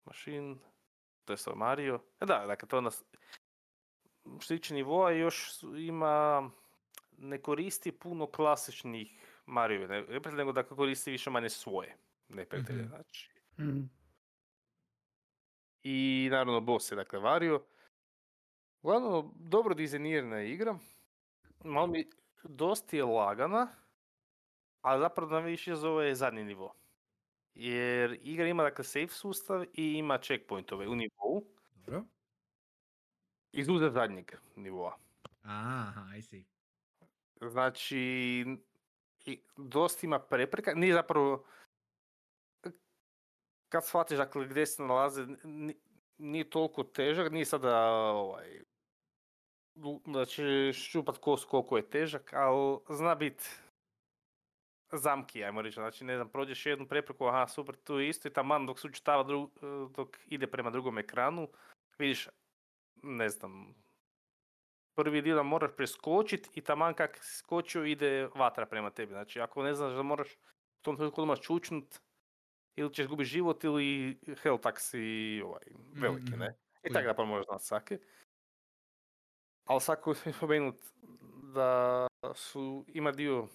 machine, to je Mario. E da, dakle, to nas što tiče nivoa još ima, ne koristi puno klasičnih Mario, ne, nego da koristi više manje svoje neprijatelje, Mhm. znači. Mhm. I naravno boss je dakle Vario. Uglavnom, dobro dizajnirana igra. Malo mi dosta je lagana, ali zapravo najviše zove zadnji nivo. Jer igra ima dakle save sustav i ima checkpointove u nivou, Dobro. Izuzev zadnjeg nivoa. Aha, I see. Znači, dosta ima prepreka, nije zapravo, kad shvatiš dakle gdje se nalaze, ni- nije toliko težak, nije sada ovaj, ćeš šupat kost koliko je težak, ali zna bit zamki, ajmo reći, znači ne znam, prođeš jednu prepreku, aha super, tu je isto i taman dok se učitava, dok ide prema drugom ekranu, vidiš, ne znam, prvi dio da moraš preskočiti i taman kak skočio ide vatra prema tebi. Znači ako ne znaš da moraš u tom trenutku odmah čučnut ili ćeš gubiti život ili hell tak si ovaj, veliki, ne? I Kužim. tako da pa možeš znat svake. Ali svako je spomenut da su, ima dio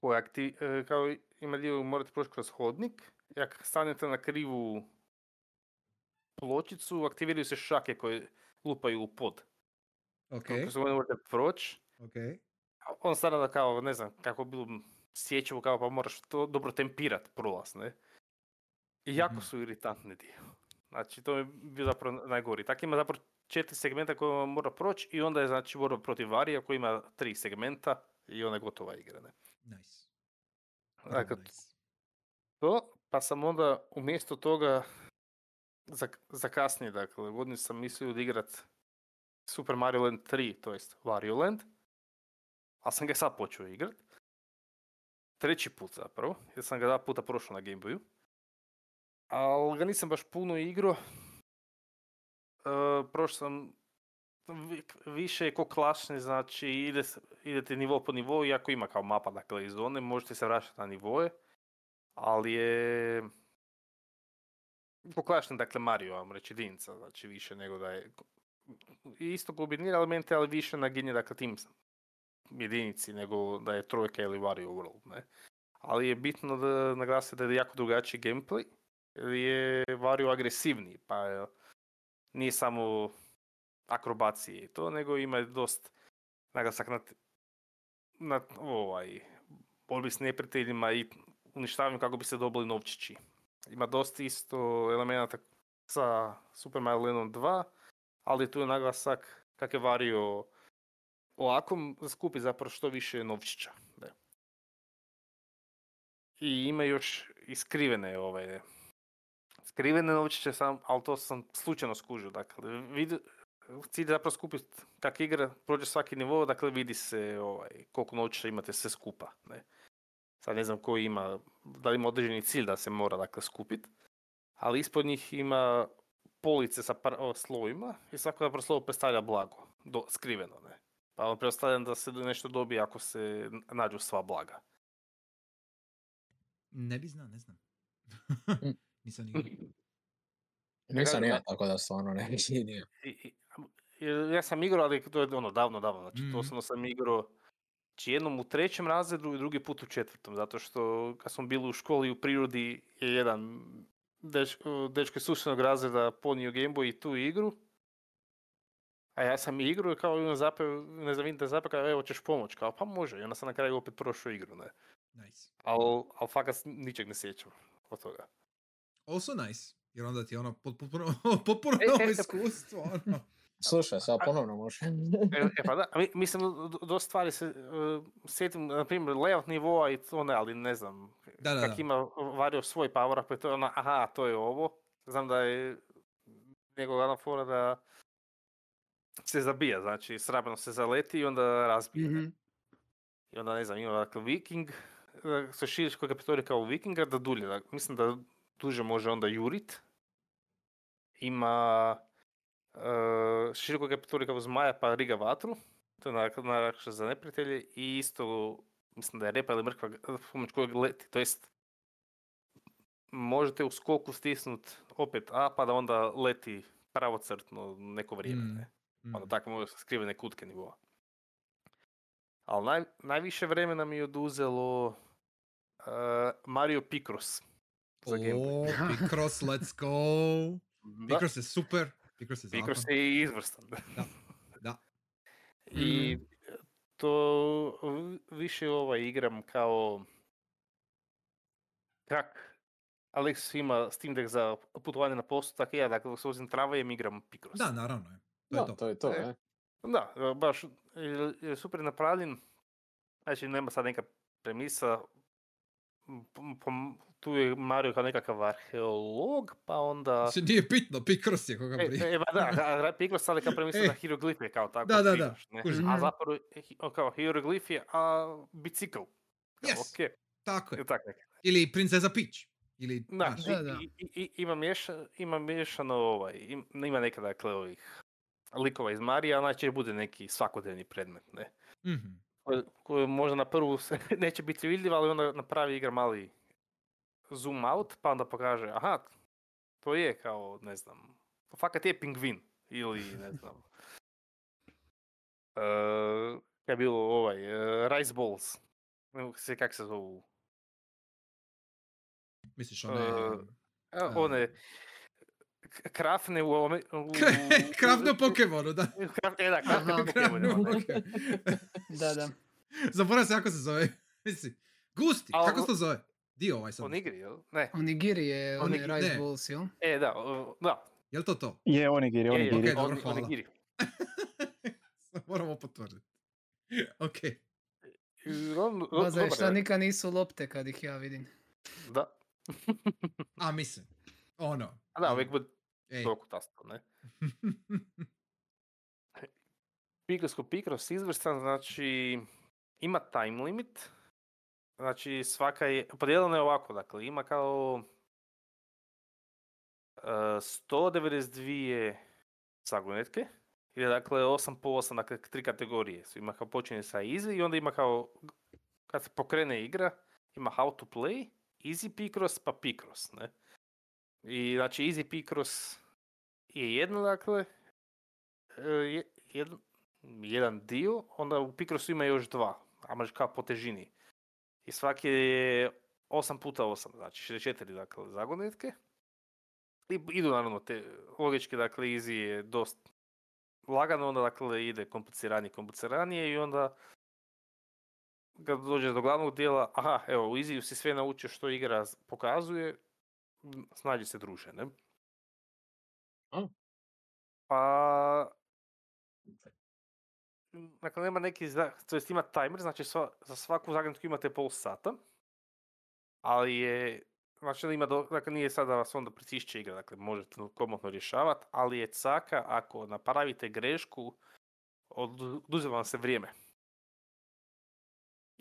koji akti, e, kao ima dio morate proći kroz hodnik i ako stanete na krivu pločicu, aktiviraju se šake koje lupaju u pod. Ok. Ako se ne možete proći, Ok. on sada da kao, ne znam, kako bilo sjećavo, kao pa moraš to dobro tempirat prolaz, ne? I jako Mhm. su iritantni dio. Znači, to je bio zapravo najgori. Tako ima zapravo četiri segmenta koje mora proći i onda je znači borba protiv Varija koji ima tri segmenta i onda je gotova igra, ne? Nice. Dakle, nice. to, pa sam onda umjesto toga zak- zakasnije, dakle, godinu sam mislio odigrat Super Mario Land 3, to jest Wario Land, ali sam ga sad počeo igrat. Treći put zapravo, jer sam ga dva puta prošao na Game Boyu. Ali ga nisam baš puno igrao. E, prošao sam vi- više ko klasni, znači ide, idete nivo po nivou, iako ima kao mapa dakle iz zone, možete se vraćati na nivoje, ali je poklašten, dakle Mario, vam reći jedinica, znači više nego da je isto kombinira elemente, ali više naginje dakle tim jedinici nego da je trojka ili Wario World, ne. Ali je bitno da naglasiti da je jako drugačiji gameplay, jer je Wario agresivniji, pa je- nije samo akrobacije i to, nego ima i dost naglasak na, na ovaj, borbi s neprijateljima i uništavanju kako bi se dobili novčići. Ima dosta isto elemenata sa Super Mario Landom 2, ali tu je naglasak kak je vario ovako skupi zapravo što više novčića. Da. I ima još i skrivene ove skrivene novčiće sam, ali to sam slučajno skužio. Dakle, vidi, cilj je zapravo skupiti kak igra, prođe svaki nivo, dakle vidi se ovaj, koliko novčića imate sve skupa. Ne? Sad ne znam koji ima, da li ima određeni cilj da se mora dakle skupiti, ali ispod njih ima police sa par, o, slojima i svako zapravo slovo predstavlja blago, do, skriveno. Ne? Pa vam pretpostavljam da se nešto dobije ako se nađu sva blaga. Ne bi znao, ne znam. Mm. Nisam igrao. Nisam ja, tako da stvarno ne bi ja sam igrao, ali to je ono davno, davno, znači Mhm. doslovno sam igrao znači jednom u trećem razredu i drugi put u četvrtom, zato što kad smo bili u školi u prirodi je jedan deš, dečko iz susjednog razreda ponio Game Boy i tu igru, a ja sam igrao i kao zapeo, ne znam, da zapeo, kao evo ćeš pomoć, kao pa može, i onda sam na kraju opet prošao igru, ne. Nice. Al, al fakat ničeg ne sjećam od toga. Also nice. Jer onda ti je ono pot- potpuno, potpuno E, novo e, e, iskustvo. Ono. Slušaj, sad ponovno može. E, e pa da, mislim, do, stvari se uh, sjetim, na primjer, layout nivoa i to ne, ali ne znam, Da, da, kak da. ima vario svoj power up, pa je to ono, aha, to je ovo. Znam da je njegova glavna fora da se zabija, znači srabeno se zaleti i onda razbije. Mhm. I onda ne znam, ima dakle viking, da se širiš koji kapitori kao vikinga, da dulje, da, mislim da duže može onda jurit. Ima uh, široko kapitori kao zmaja pa riga vatru, to je narak- najlakše za neprijatelje i isto mislim da je repa ili mrkva pomoć kojeg leti, to jest možete u skoku stisnut opet A pa da onda leti pravocrtno neko vrijeme. Mm, Ne? mm. Onda tako može skrivene kutke nivoa. Ali naj, najviše vremena mi je oduzelo uh, Mario Picross. Za Game Boy. O, Picross, let's go. Da, Picross je super. Picross je Picross je izvrstan. Da, da. I to vi- više ovaj igram kao kak Alex ima Steam Deck za putovanje na poslu, tako i ja, dakle, dok se vozim tramvajem igram Picross. Da, naravno je. To je to. to je to, E. Da, baš je, je super napravljen. Znači, nema sad neka premisa. Tu je Mario kao nekakav arheolog, pa onda... Mislim, nije bitno, Picross je koga E, brije. e, ba da, Picross sad je kao premisa E. da hieroglife kao tako. Da, da, da. A Mhm. zapravo kao hieroglif je a, bicikl. Kao, Yes. okej, Tako je. je tak neka. Ili Princeza Peach. Ili, Da, Da, da. i- i- ima, miješa, ima miješano, ovaj, im- ima neka dakle ovih likova iz Marija, a najčešće bude neki svakodnevni predmet, ne? mhm. Koje možda na prvu se neće biti vidljiv, ali onda napravi igra mali zoom out, pa onda pokaže, aha, to je kao, ne znam, fakat je pingvin, ili ne znam. Uh, je bilo ovaj, uh, Rice Balls, se kak se zovu, Misliš one... Uh, one krafne u ovome... u- Kravno Pokemonu, da. Kraf- E da, krafne Aha. u. Pokemonu. Da, da. Zaboravim se kako se zove. Mislim, Gusti, A kako se to zove? Dio ovaj sad. Onigiri, jel? Ne. Onigiri je onaj Onigi- rice ne. balls, jel? E, da, o- da. Je li to to? Je onigiri, Je, je, onigiri. Ok, dobro, oni- hvala. onigiri. Moramo potvrditi. ok. I on- do- Baza je dobar šta je. nikad nisu lopte kad ih ja vidim. Da. A mislim, ono. A da, uvijek bude Ej. toliko tasto, ne? Picross ko Picross izvrstan, znači ima time limit, znači svaka je, podijeljeno je ovako, dakle ima kao uh, 192 zagonetke, ili dakle 8 po 8, dakle tri kategorije, ima kao počinje sa easy i onda ima kao, kad se pokrene igra, ima how to play, easy Picross pa Picross, ne? I znači easy Picross je jedno, dakle, e, je- jedan, jedan dio, onda u Picrossu ima još dva, a može kao po težini. I svaki je 8 puta 8, znači 64 dakle, zagonetke. I idu naravno te, logički dakle easy je dosta lagano, onda dakle ide kompliciranije, kompliciranije i onda kad dođe do glavnog dijela, aha, evo u easy si sve naučio što igra pokazuje, snađi se druže, ne? Pa... Dakle, nema neki, to jest ima timer, znači sva, za svaku zagonetku imate pol sata, ali je, znači ima, do, dakle nije da vas onda pritišće igra, dakle možete komotno rješavati, ali je caka ako napravite grešku, odu- oduzima vam se vrijeme.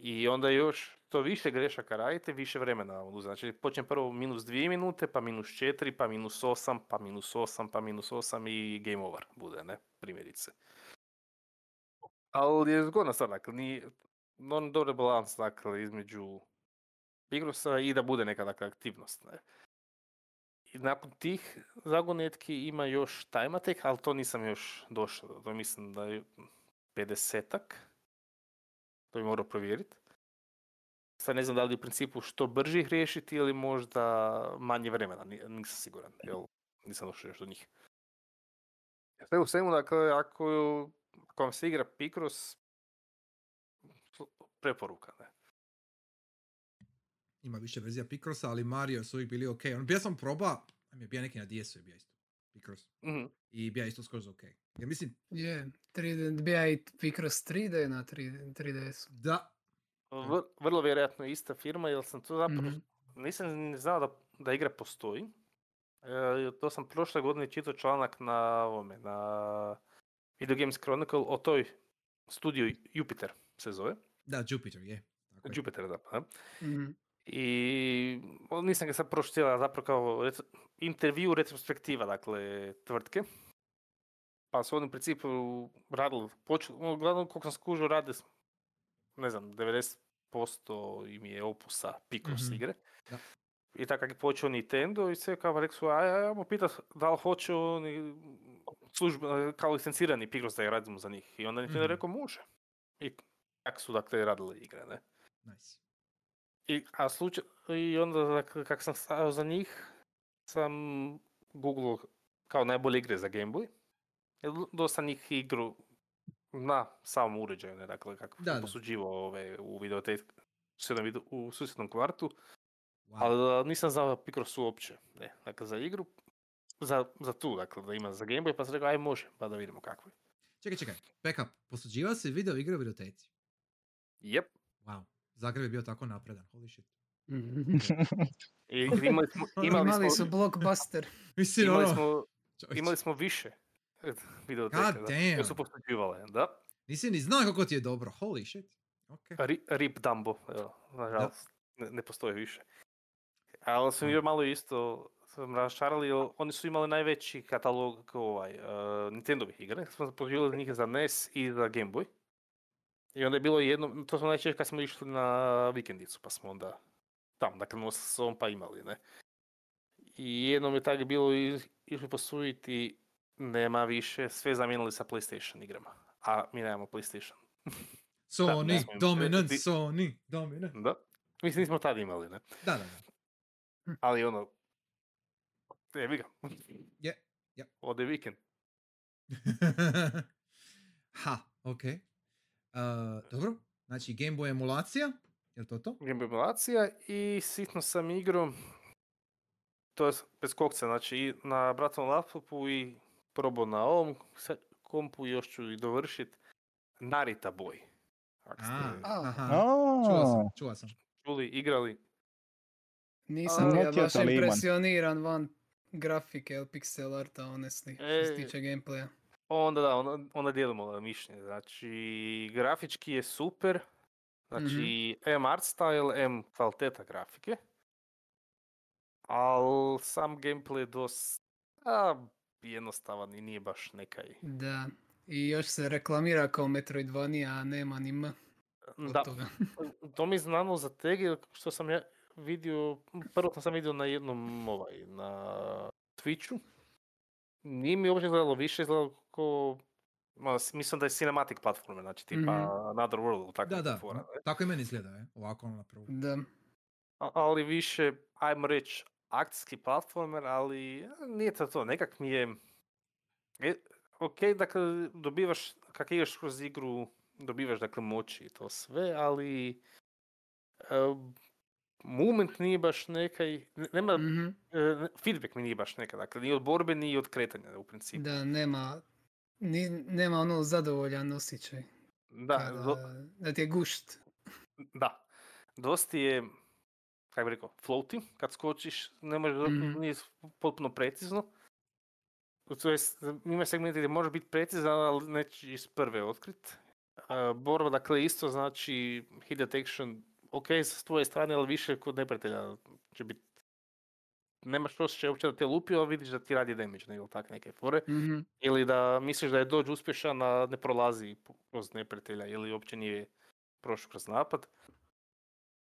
I onda još to više grešaka radite, više vremena. Znači počne prvo minus 2 minute, pa minus 4, pa minus 8, pa minus 8, pa minus 8 i game over bude, ne? Primjerice. Ali je zgodna stvar, dakle, nije, on dobar balans, dakle, između Picrossa i da bude neka dakle, aktivnost, ne? I nakon tih zagonetki ima još time attack, ali to nisam još došao, to mislim da je 50-ak. To bi morao provjeriti. Sad ne znam da li u principu što brže ih riješiti ili možda manje vremena, ni- nisam siguran, jel nisam došao još do njih. Sve u svemu, dakle, ako, ako vam se igra Picross, preporuka, ne. Ima više verzija Picrossa, ali Mario su uvijek bili ok. On bija sam proba, mi je bija neki na DS-u je bija isto. Picross. Mhm. I bija isto skroz ok. Ja mislim, Je, 3D, bija i Picross 3D na 3D, 3DS-u. da, Vr- vrlo vjerojatno ista firma, jer sam to zapravo, Mhm. nisam ni znao da, da igra postoji. E, to sam prošle godine čitao članak na ovome, na Video Games Chronicle o toj studiju Jupiter se zove. da, Jupiter, je. Tako je. Jupiter da, pa. Mhm. I nisam ga sad pročitala zapravo kao intervju retrospektiva, dakle, tvrtke. Pa su oni u principu radili, počeli, uglavnom koliko sam skužio rade, ne znam, 90% im je opusa Picross Mhm, igre. da. I tako kako je počeo Nintendo i sve kao rekli su, aj, aj, ajmo pitat da li hoće oni službe, kao licencirani Picross da je radimo za njih. I onda Nintendo Mhm. rekao može. I tako su dakle radili igre, ne? Nice. I, a slučaj, i onda dakle, kak sam stavio za njih, sam googlao kao najbolje igre za Game Boy. Dosta njih igru na samom uređaju, ne, dakle kako Da, da. posuđivao ove u videotek u susjednom kvartu, Wow. ali da, nisam znao Picross uopće, ne, dakle za igru, za, za tu, dakle da ima za Game Boy, pa sam rekao aj može, pa da vidimo kako je. Čekaj, čekaj. Backup. Posuđivao si video igre u videoteci. Jep. Wow. Zagreb je bio tako napredan. Holy shit. I imali smo, imali Imali smo, su blockbuster. Mislim, imali ono, smo Imali smo više videoteke God da, damn. koje su posuđivale, da. Nisi ni znao kako ti je dobro. Holy shit. Ok. Ri, rip Dumbo, evo, nažalost, ne, ne postoje više. Ali mi Mm. malo isto sam raščarali, oni su imali najveći katalog ovaj, uh, Nintendovih igara, smo posuđivali njih za NES i za Game Boy. I onda je bilo jedno, to smo najčešće kad smo išli na vikendicu, pa smo onda tam, dakle, nos s sobom pa imali, ne. I jednom je tako bilo i- išli posuditi, nema više, sve zamijenili sa PlayStation igrama. A mi nemamo PlayStation. Sony, imali. dominant, Di- Sony, dominant. Da. Mislim, nismo tad imali, ne? Da, da, da. Ali ono... Evi ga. Je, je. Ode vikend. ha, ok. Uh, dobro, znači Game Boy emulacija, je li to to? Game Boy emulacija i sitno sam igrom to je bez kokca, znači i na bratovom laptopu i probao na ovom kompu još ću i dovršit Narita Boy. Ako ste čuo sam, čuo sam. čuli, igrali, Nisam ja baš impresioniran van grafike ili pixel arta, honestly, što se E, tiče gameplaya. Onda da, onda, onda dijelimo mišljenje. Znači, grafički je super. Znači, M art style, M kvaliteta grafike. Al sam gameplay je dosta jednostavan i nije baš nekaj. Da. I još se reklamira kao Metroidvania, a nema ni M od Da, toga. to mi je znano za tege, što sam ja vidio, prvo sam vidio na jednom ovaj, na Twitchu. Nije mi uopće izgledalo više, izgledalo ko, ma, mislim da je cinematic platforme, znači tipa Mhm. Another World, tako Da, da, tako i meni izgleda, je. ovako ono na prvu. Da. A- ali više, ajmo reći, akcijski platformer, ali nije to to, nekak mi je, e, ok, dakle, dobivaš, kak ideš kroz igru, dobivaš, dakle, moći i to sve, ali e, moment nije baš nekaj, ne- nema, Mhm. e, feedback mi nije baš nekaj, dakle, ni od borbe, ni od kretanja, u principu. Da, nema, ni, nema ono zadovoljan osjećaj. Da, kada- do- da ti je gušt. Da, dosti je, kako bi rekao, floaty, kad skočiš, ne može, Mhm. nije potpuno precizno. To jest, ima segmenti gdje može biti precizan, ali neće iz prve otkrit. A, borba, dakle, isto znači hit detection, ok, s tvoje strane, ali više kod neprijatelja će biti Nemaš osjećaj uopće da te lupio, ali vidiš da ti radi damage, nego tak neke fore. Mhm. Ili da misliš da je dođ uspješan, a ne prolazi kroz neprijatelja ili uopće nije prošao kroz napad.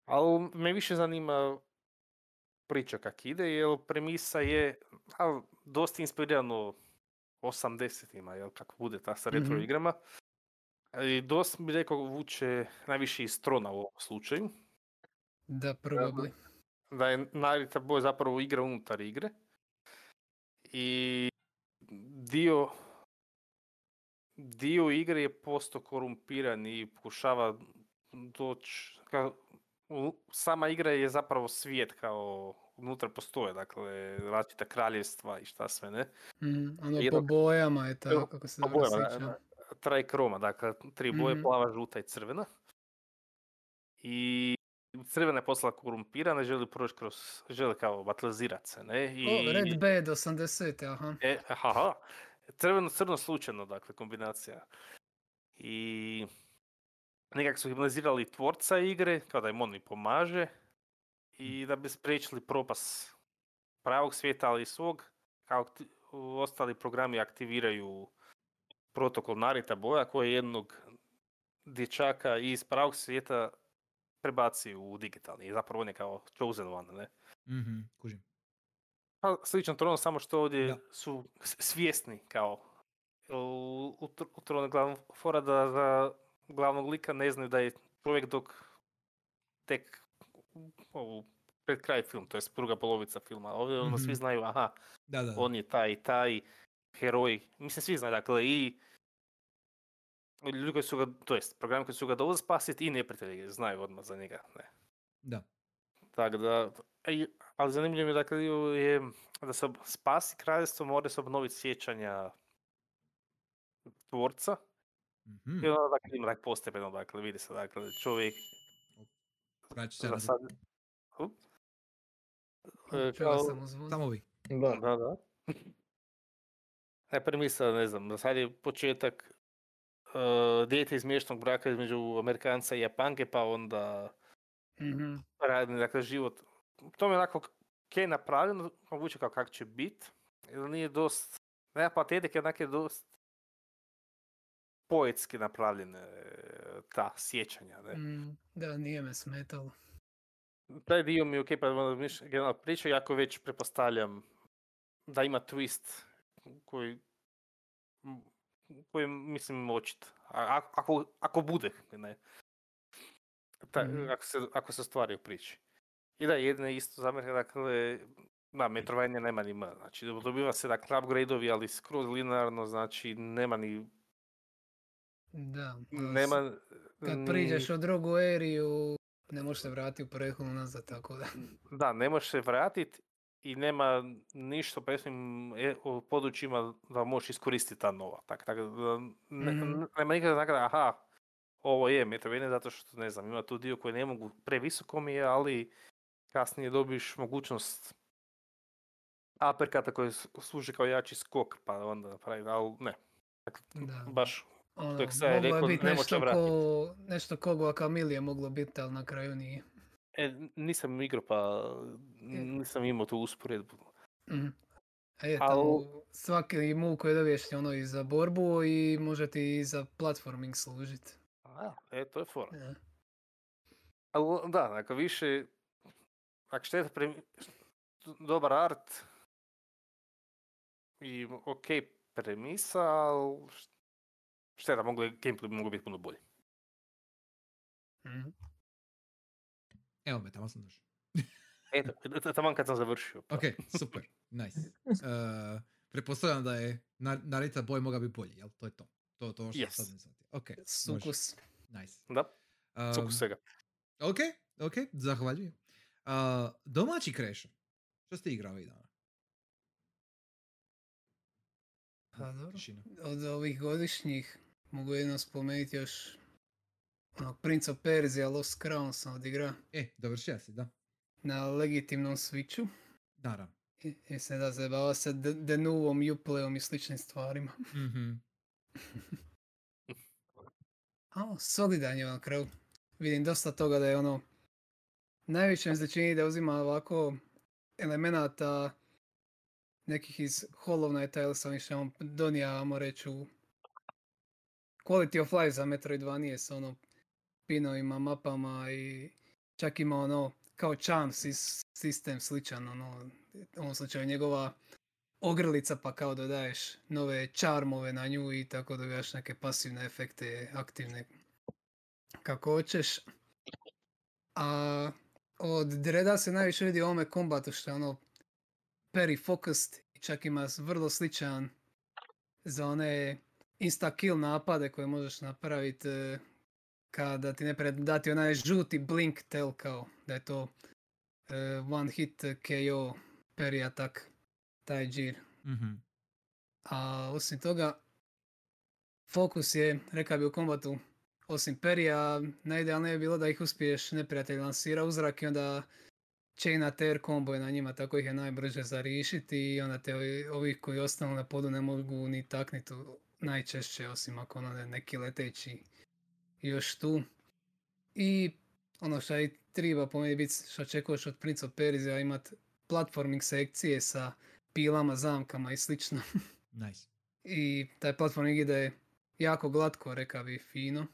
Ali me više zanima priča kak ide, jer premisa je a, dosta inspirirano 80-ima, jel, kako bude ta sa retro Mhm. igrama. I dosta bi rekao vuče najviše iz trona u ovom slučaju. Da, probably. Da je Narita Boy zapravo igra unutar igre. I dio dio igre je posto korumpiran i pokušava doći sama igra je zapravo svijet kao unutra postoje, dakle različita kraljevstva i šta sve ne. Mhm. Ono po Jednog- bojama je tako, kako se Po dobro da, traj kroma, dakle tri boje, Mhm. plava, žuta i crvena. I crvena je postala korumpirana, želi proći kroz, želi kao batlizirat se, ne? I, O, Red Bad 80, aha. E, aha, crveno-crno slučajno, dakle, kombinacija. I nekako su hipnotizirali tvorca igre, kao da im on i pomaže, i da bi spriječili propas pravog svijeta, ali i svog, kao ostali programi aktiviraju protokol Narita Boja, koji jednog dječaka iz pravog svijeta prebaci u digitalni. I zapravo on je kao chosen one, ne? Mhm, kužim. Pa slično tronu, samo što ovdje Da. su svjesni kao u, u, u tronu glavnog fora da za glavnog lika ne znaju da je čovjek dok tek u, pred kraj film, to je druga polovica filma. Ovdje ono svi znaju, aha, Da, da, on je taj i taj heroj. Mislim, svi znaju, dakle, i ljudi koji su ga, to jest, programi koji su ga doveli spasiti i neprijatelji znaju odmah za njega. Ne. Da. Tako da, ali zanimljivo mi je dakle je da se spasi kraljevstvo mora se obnoviti sjećanja tvorca. Mhm. I onda dakle ima tak postepeno, dakle vidi se dakle čovjek Vraću se sad... Up. E, kao-. Samo vi. Da. Da, da. E, premisa, ne znam, da sad je početak uh, dijete iz miješnog braka između Amerikanca i Japanke, pa onda Mhm. radni, dakle, život. To mi je onako ok napravljeno, moguće kao kak će bit, jer nije dost, nema patetike, onak je dost poetski napravljene ta sjećanja, ne. Mm, Da, nije me smetalo. Taj dio mi je ok, pa priča, jako već prepostavljam da ima twist koji, koji mislim očit. A, ako, ako bude, ne. Ta, Mhm. ako, se, ako se stvari u priči. I da, jedna isto zamjerka, dakle, da, Metroidvania nema ni M, znači dobiva se dakle upgrade-ovi, ali skroz linearno, znači nema ni, Da. nema Kad priđeš u drugu eriju, ne možeš se vratiti u prethodnu nazad, tako da. Da, ne možeš se vratit i nema ništa po svim e- područjima da možeš iskoristiti ta nova. Tak, tak, ne, Mhm. n- nema nikada znaka da aha, ovo je Metroidvania zato što ne znam, ima tu dio koji ne mogu, previsoko mi je, ali kasnije dobiš mogućnost aperkata koji služi kao jači skok, pa onda napravi, ali ne. Dakle, Da. baš Ono, je Ksa je moglo je nešto ko, nešto ko Guacamole je moglo biti, ali na kraju nije. E, nisam igrao pa nisam imao tu usporedbu. Je, Al- tamo svaki move koji dobiješ je ono i za borbu i može ti i za platforming služiti. A, e, to je fora. Ja. Ali da, dakle, više, ako šteta premi- dobar art i ok premisa, ali šteta, mogu, gameplay mogu biti puno bolji. Mhm. Evo me, tamo sam došao. Eto, t- taman kad sam završio. pa. Ok, super, nice. Uh, pretpostavljam da je na- Narita Boy mogao biti bolji, jel? To je to. To, to što Yes. sad ne shvatio. Ok, može. Sukus. Nice. Da, Um, sukus svega. ok, ok, zahvaljujem. Uh, domaći Creation. Što ste igrali ovih dana? Pa dobro. Od ovih godišnjih mogu jedno spomenuti još ono, Prince of Persia Lost Crown sam odigrao E, dovršio si, da. na legitimnom switchu. Naravno. I- Mislim da zabava se Denuvom, Upleom i sličnim stvarima. Mhm. A, solidan je na kraju. Vidim dosta toga da je ono... Najviše mi se čini da uzima ovako elemenata nekih iz Hollow Knighta ili sam više on donija, reći, u Quality of Life za Metroidvanije s ono pinovima, mapama i čak ima ono kao charm sis- sistem sličan, ono, u ovom slučaju njegova ogrlica pa kao dodaješ nove čarmove na nju i tako dobijaš neke pasivne efekte, aktivne kako hoćeš. A od Dreda se najviše vidi u ovome kombatu što je ono peri focused čak ima vrlo sličan za one insta kill napade koje možeš napraviti e, kada ti ne dati onaj žuti blink tel kao da je to e, one hit KO peri atak taj džir. Mhm. A osim toga, fokus je, rekao bi u kombatu, osim perija, najidealnije je bilo da ih uspiješ neprijatelj lansira u zrak i onda chaina ter combo je na njima, tako ih je najbrže zarišiti i onda te ovi, ovi koji ostanu na podu ne mogu ni takniti najčešće, osim ako ono ne- neki leteći još tu. I ono što i treba po meni biti, što očekuješ od Prince of Persia, imat platforming sekcije sa pilama, zamkama i slično. Nice. I taj platforming ide jako glatko, reka bi fino.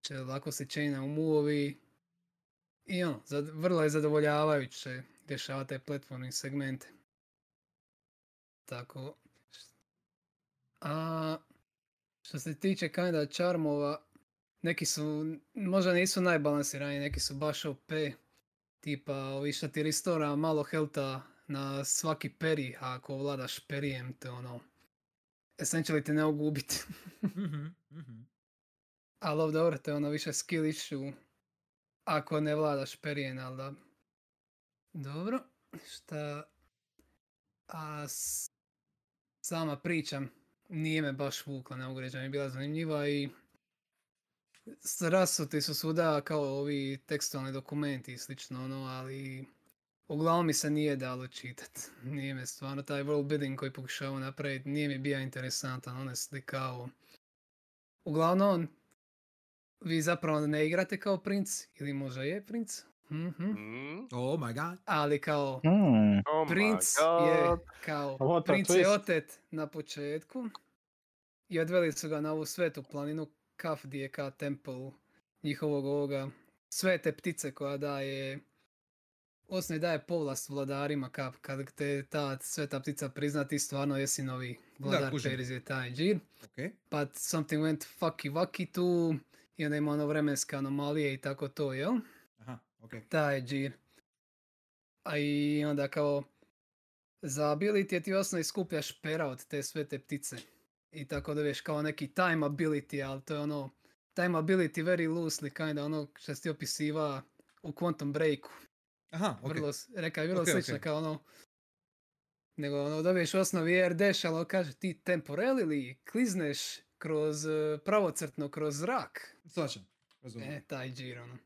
Če lako se chaina u moveovi. I ono, vrlo je zadovoljavajuće rješavati te platforming segmente. Tako. A što se tiče kinda charmova, neki su, možda nisu najbalansirani, neki su baš OP. Tipa ovi što ti restora malo helta na svaki peri, a ako vladaš perijem, te ono, essentially te ne mogu ubiti. Mhm, mhm. Ali ovdje dobro, te ono više skill issue ako ne vladaš perijem, ali da. Dobro, šta... A s- sama priča nije me baš vukla, mi je bila zanimljiva i rasuti su svuda kao ovi tekstualni dokumenti i slično ono, ali uglavnom mi se nije dalo čitat. Nije me stvarno taj world building koji pokušavamo napraviti, nije mi bio interesantan, honestly, kao... Uglavnom, vi zapravo ne igrate kao princ, ili možda je princ, mhm, Mm. Oh my god. ali kao. Oh my princ je god. kao What princ je otet na početku i odveli su ga na ovu svetu planinu Kaf gdje je ka temple njihovog ovoga svete ptice koja daje osnovi daje povlast vladarima kap kad te ta sveta ptica prizna ti stvarno jesi novi vladar kužim. Perizije taj džir Ok. pa something went fucky wacky tu i onda ima ono vremenske anomalije i tako to, jel? Aha, ok. taj džir. A i onda kao za ability je ti osnovi skupljaš pera od te sve te ptice. I tako dobiješ kao neki time ability, ali to je ono time ability very loosely, kinda ono što si ti opisiva u Quantum Breaku. Aha, ok. Vrlo, s- reka je vrlo Ok, slično ok. kao ono nego ono dobiješ u osnovi air dash, ali kaže ti temporarily klizneš kroz eh, pravocrtno kroz zrak. Svačam. E, taj džir, ono.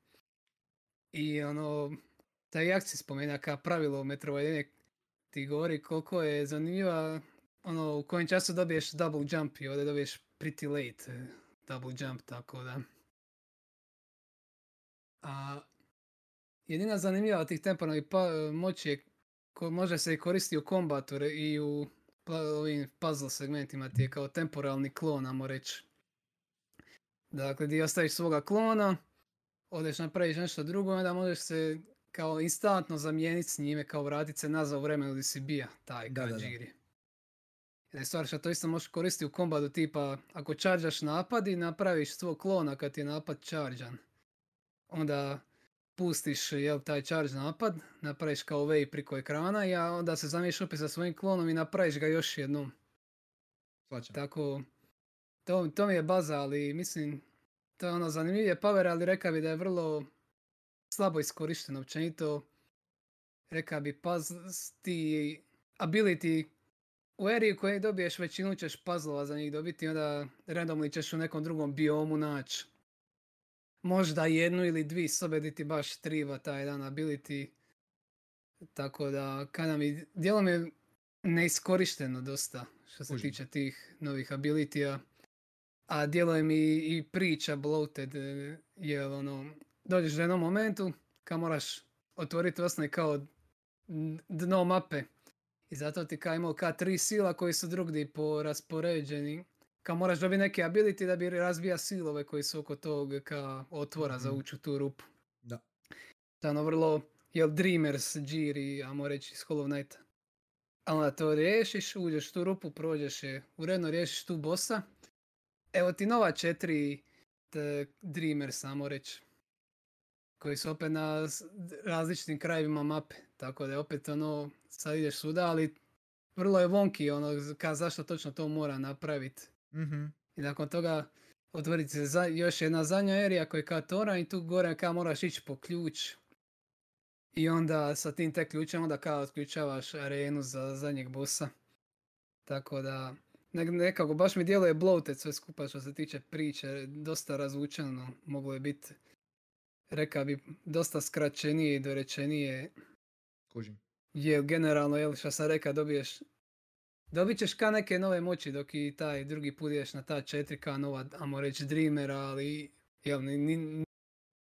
I ono, taj akcij spomena kao pravilo Metroidvania ti govori koliko je zanimljiva ono u kojem času dobiješ double jump i ovdje dobiješ pretty late eh, double jump, tako da. A jedina zanimljiva tih temporalnih pa, moći je ko može se koristiti u kombatu i u pla- ovim puzzle segmentima ti je kao temporalni klon, amo reći. Dakle, di ostaviš svoga klona, odeš napraviš nešto drugo, onda možeš se kao instantno zamijeniti s njime, kao vratit se nazad u vremenu gdje si bija, taj Da, da, da. Stvar što to isto možeš koristiti u kombatu tipa, ako čarđaš napad i napraviš svog klona kad ti je napad čarđan, onda pustiš jel, taj charge napad, napraviš kao wave priko ekrana i onda se zamiješ opet sa svojim klonom i napraviš ga još jednom. Svačam. Tako, to, to mi je baza, ali mislim, to je ono zanimljivije power, ali rekao bi da je vrlo slabo iskorišteno općenito. Rekao bi paz ti ability u eri u kojoj dobiješ većinu ćeš puzzlova za njih dobiti, onda randomly ćeš u nekom drugom biomu naći možda jednu ili dvi sobe di ti baš triba taj jedan ability. Tako da, kada mi, djelom je neiskorišteno dosta što se tiče tih novih abilitija. A djeluje mi i priča bloated, e, jer ono, dođeš do jednom momentu kad moraš otvoriti osnovni kao dno mape. I zato ti kao imao ka tri sila koji su drugdje poraspoređeni. Kao moraš dobiti neke ability da bi razbija silove koji su oko tog ka otvora za Mhm. ući u tu rupu. Da. Ono vrlo, jel Dreamers, Jiri, ajmo reći iz Hollow Knighta. A onda to riješiš, uđeš tu rupu, prođeš je, uredno riješiš tu bossa. Evo ti nova četiri te Dreamers, ajmo reći. Koji su opet na različitim krajevima mape. Tako da je opet ono, sad ideš svuda, ali vrlo je wonky ono, ka zašto točno to mora napraviti. Mhm. I nakon toga otvoriti se za, još jedna zadnja erija koja je kao tora i tu gore kao moraš ići po ključ. I onda sa tim te ključem onda kao otključavaš arenu za zadnjeg bossa. Tako da nekako baš mi djeluje bloated sve skupa što se tiče priče, dosta razvučeno moglo je biti. Rekao bi dosta skraćenije i dorečenije Kužim. je generalno, jel, što sam rekao, dobiješ Dobit ćeš ka neke nove moći dok i taj drugi put ideš na ta 4K nova, amo reći Dreamera, ali jel, ni, ni-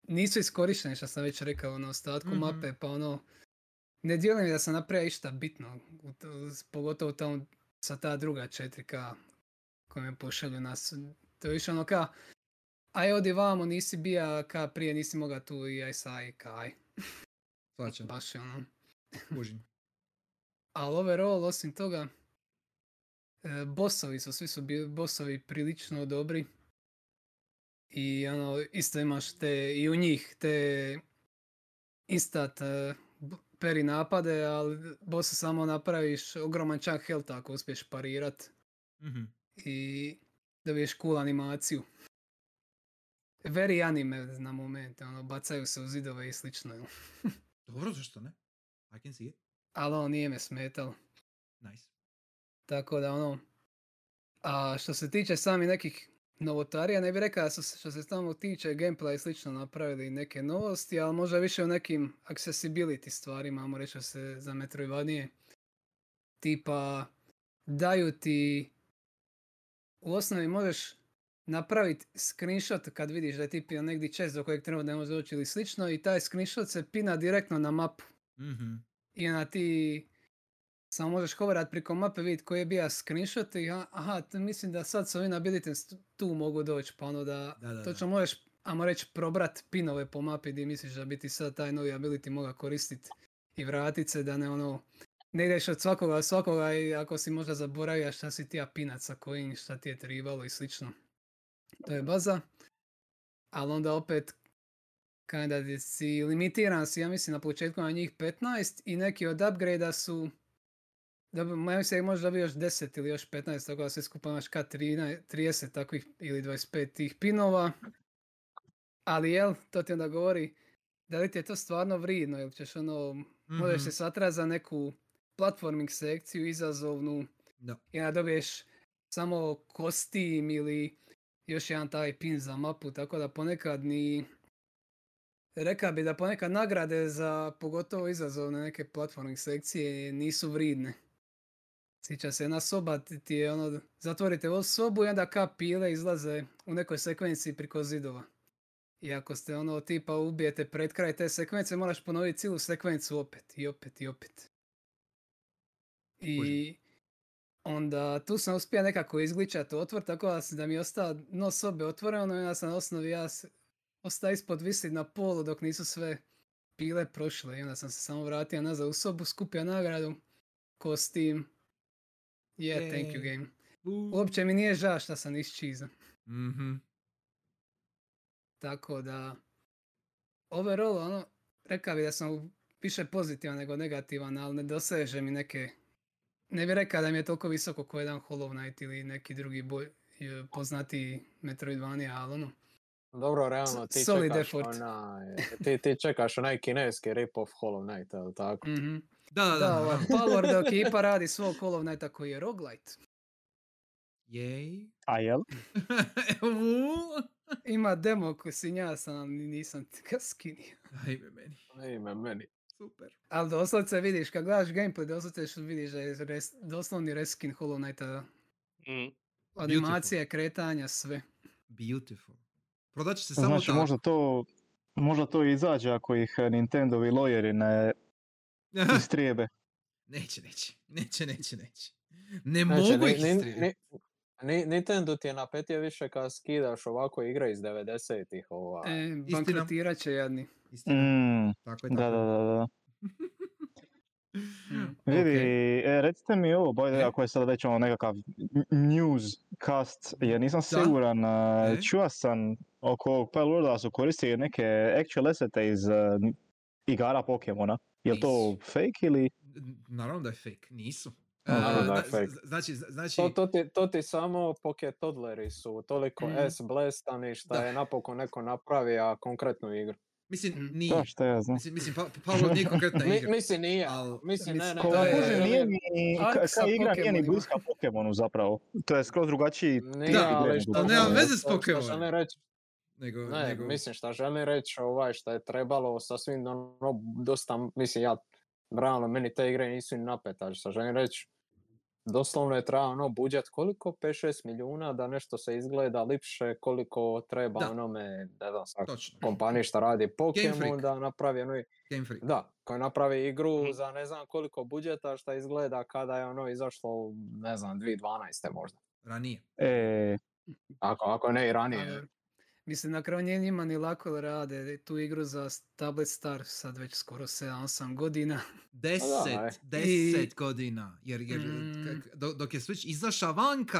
nisu iskorištene što sam već rekao na ostatku Mhm. mape, pa ono, ne djelujem da sam napravio išta bitno, u pogotovo tamo sa ta druga 4K koje me pošalju nas. To je više ono ka, aj odi vamo, nisi bija ka prije, nisi moga tu i aj saj, kaj. Svačam. Baš je ono. Kužim. Ali overall, osim toga, e, bossovi su, svi su bili bossovi prilično dobri. I ono, isto imaš te, i u njih te instant b- peri napade, ali bossa samo napraviš ogroman čak health ako uspiješ parirat Mhm. i dobiješ cool animaciju. Very anime na momente, ono, bacaju se u zidove i slično. Dobro, zašto ne? I can see it. Ali ono nije me smetalo. Nice. Tako da ono, a što se tiče sami nekih novotarija, ne bih rekao da su se- što se tamo tiče gameplay i slično napravili neke novosti, ali možda više u nekim accessibility stvarima, ajmo reći da se za Metroidvanie. Tipa, daju ti, u osnovi možeš napraviti screenshot kad vidiš da je tipa negdje čest do kojeg treba ne može doći ili slično i taj screenshot se pina direktno na mapu. Mhm. I onda ti samo možeš hoverat priko mape, vidjeti koji je bio screenshot i aha, mislim da sad s ovim abilities tu mogu doći, pa ono da, Da, da, točno možeš, ajmo reći, probrat pinove po mapi gdje misliš da bi ti sad taj novi ability mogao koristiti i vratit se da ne ono, ne ideš od svakoga od svakoga i ako si možda zaboravio šta si ti ja pinat sa kojim, šta ti je tribalo i slično. To je baza. Ali onda opet kada si limitiran si, ja mislim na početku na njih 15 i neki od upgrade su dobro, mislim da možda bi još 10 ili još 15, tako da sve skupa imaš ka 13 30 takvih ili 25 tih pinova. Ali jel, to ti onda govori da li ti je to stvarno vridno, jel ćeš ono, možeš Mhm. se satra za neku platforming sekciju izazovnu Da. i onda dobiješ samo kostim ili još jedan taj pin za mapu, tako da ponekad ni Rekao bi da ponekad nagrade za pogotovo izazovne neke platforming sekcije nisu vridne. Sjeća se jedna soba, ti ti je ono, zatvorite ovu sobu i onda kap pile izlaze u nekoj sekvenciji priko zidova. I ako ste ono tipa ubijete pred kraj te sekvence, moraš ponoviti cijelu sekvencu opet i opet i opet. I onda tu sam uspio nekako izgličati otvor, tako da, s- da mi je ostao dno sobe otvoreno i onda sam na osnovi ja ostao ispod visit na polu dok nisu sve pile prošle. I onda sam se samo vratio nazad u sobu, skupio nagradu, kostim. Yeah, thank you Jej. game. Uopće mi nije žao šta sam iščizao. Mhm. Tako da, overall, ono, rekao bi da sam više pozitivan nego negativan, ali ne doseže mi neke, ne bih rekao da mi je toliko visoko kao jedan Hollow Knight ili neki drugi boj, e, poznatiji Metroidvania, ali ono, Dobro, realno, ti solid čekaš effort. onaj, ti, ti čekaš onaj kineski rip-off Hollow Knight, jel tako? mhm. Da, da, da. Da, ova. Palworld ekipa radi svog Hollow Knighta koji je roguelite. Jej. A jel? Ima demo koji si ja sam, nisam ga skinio. Ajme meni. Ime meni. Super. Ali doslovce vidiš, kad gledaš gameplay, doslovce što vidiš da je res, doslovni reskin Hollow Knighta. Mm. Animacije, kretanja, sve. Beautiful. Prodat će se samo Znači tako. možda to, možda to izađe ako ih Nintendovi lojeri ne istrijebe. neće, neće. Neće, neće, neće. Ne Znači, mogu ni- ih ni- Nintendo ti je napetio više kad skidaš ovako igre iz 90-ih. Ovaj. E, bankrotirat će jadni. Istina. Mm, Tako je, da, tako da, je. da, da. Mm. Vidi, Okej. e, recite mi ovo, bojde, ako je sad već ono nekakav news cast, jer nisam Da. siguran, E? čuo sam oko ovog Palworlda da su koristili neke actual assete iz n- igara Pokemona. Je to fake ili? Naravno da je fake. Nisu. Da Znači, znači, To, to, ti, to ti samo Pocket Toddleri su toliko Mhm. S blestani šta Da. je napokon neko napravio konkretnu igru. mislim, Mm. nije. Da, šta ja znam. Mislim, mislim pa, Pavlo nije konkretna Mi, igra. mislim nije, Al- mislim ne, ne. Ko- To je- nije ni, ka, igra nije ni bliska Pokemonu zapravo. To je skroz drugačiji Nije, Da, ali igre šta nego to nema veze s Pokemonom. Nego, ne, nego, mislim šta želim reći ovaj šta je trebalo sasvim ono dosta, mislim ja, realno meni te igre nisu ni napetač, šta želim reći, doslovno je treba ono budžet koliko, 5-6 milijuna da nešto se izgleda lipše, koliko treba Da. onome, ne znam, sad kompaniji šta radi Pokemon Freak. da napravi ono, Game Freak. da, koji napravi igru Mhm. za ne znam koliko budžeta šta izgleda kada je ono izašlo, ne znam, 2012. možda. Ranije. E, Ako, ako ne i ranije. Mislim, na kraju nije njima ni lako da rade tu igru za Tablet Star sad već skoro 7-8 godina. Deset, aj. deset I- godina. Jer, jer Mm. kak- dok, je Switch izašao vanka,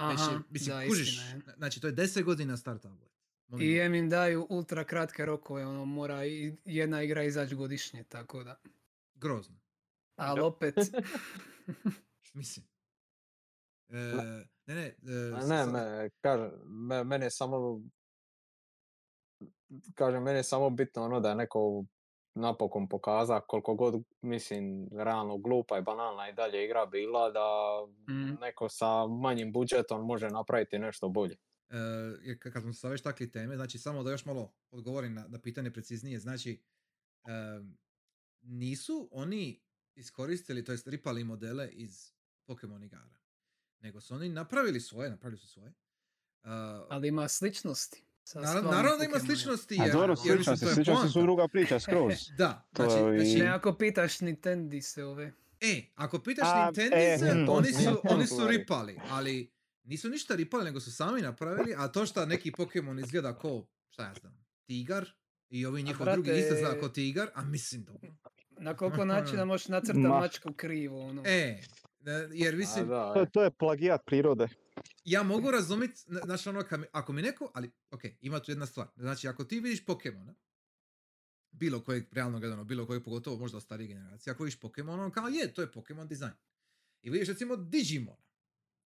već je, Aha, mislim, da, kužiš, istina znači to je deset godina star tablet. Molim I em im daju ultra kratke rokove, ono mora i jedna igra izaći godišnje, tako da. Grozno. Ali opet, Mislim. E, ne, ne, e, Ne, me, kažem, me, mene je samo, kažem, meni je samo bitno ono da je neko napokon pokaza koliko god, mislim, realno glupa i banalna i dalje igra bila, da Mm. neko sa manjim budžetom može napraviti nešto bolje. E, jer kad smo se već takli teme, znači samo da još malo odgovorim na, na pitanje preciznije, znači em, nisu oni iskoristili, to jest ripali modele iz Pokemon igara, nego su oni napravili svoje, napravili su svoje. Uh, ali ima sličnosti. Naravno, naravno da ima sličnosti, a jer, dobro, jer mislim, sličnosti, sličnosti su druga priča skroz. Da, To znači, i- znači Ne, ako pitaš Nintendo se ove. E, ako pitaš A, Nintendise, e, hm. oni, su, oni su Stvari. ripali, ali nisu ništa ripali, nego su sami napravili, a to što neki Pokemon izgleda ko, šta ja znam, tigar, i ovi njihov drugi isto izgleda ko tigar, a mislim dobro. Na koliko načina možeš nacrtati Ma. mačku krivo, ono. E, e, jer A mislim, da, To, je- to je plagijat prirode. Ja mogu razumjeti, znači ono, kad mi- ako mi neko, ali, ok, ima tu jedna stvar, znači ako ti vidiš Pokemona, bilo kojeg, realno gledano, bilo kojeg, pogotovo možda od starije generacije, ako vidiš Pokemon, on kao je, to je Pokemon dizajn. I vidiš recimo Digimona.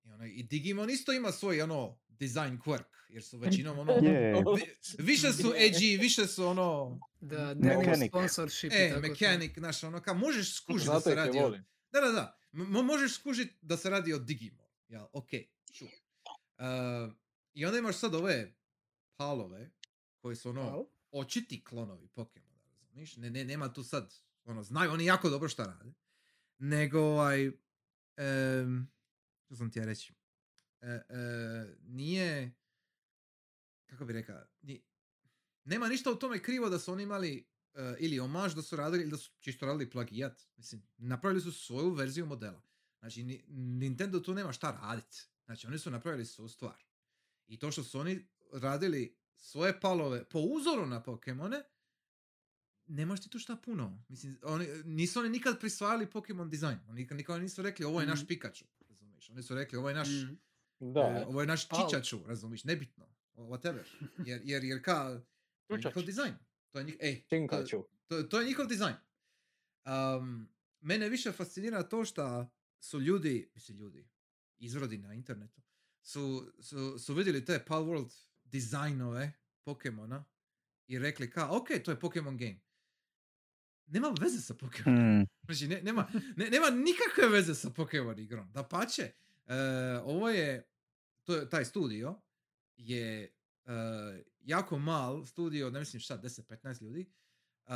I, ono, I Digimon isto ima svoj ono design quirk, jer su većinom ono, vi- više su edgy, više su ono, Da, Mechanic. sponsorship i e, tako to. mechanic, znaš, ono, kao možeš skužiti da se radi o, da, da, da. M- možeš skužiti da se radi o Digimon. Ja, ok, sure. Uh, I onda imaš sad ove palove koji su ono očiti klonovi Pokemona, razumiješ? Ne, ne, nema tu sad, ono, znaju oni jako dobro šta rade. Nego, ovaj, em, što sam ti ja reći, E, e, nije, kako bi rekao, ni- nema ništa u tome krivo da su oni imali e, ili omaž da su radili ili da su čisto radili plagijat. Mislim, napravili su svoju verziju modela. Znači, ni- Nintendo tu nema šta raditi. Znači, oni su napravili svoju stvar. I to što su oni radili svoje palove po uzoru na Pokemone, nemaš ti tu šta puno. Mislim, oni, nisu oni nikad prisvajali Pokemon dizajn. Oni nikad, nikad nisu rekli ovo je naš Mhm. Pikachu. Razumiješ? Oni su rekli ovo je naš, Mm. Da, e, ovo je naš Čičaču, razumiješ? Nebitno. Whatever. Jer, jer, jer ka, to je njihov dizajn. To je njih, ej, to, to, to je njihov dizajn. Um, mene više fascinira to što su ljudi, mislim ljudi, izrodi na internetu, su, su, su vidjeli te Palworld dizajnove Pokemona i rekli ka, ok, to je Pokemon game. Nema veze sa Pokemon. Mm. Znači, ne, nema, ne, nema nikakve veze sa Pokemon igrom. Da pače, ovo je, to je, taj studio je e, jako mal studio, ne mislim šta, 10-15 ljudi. Uh,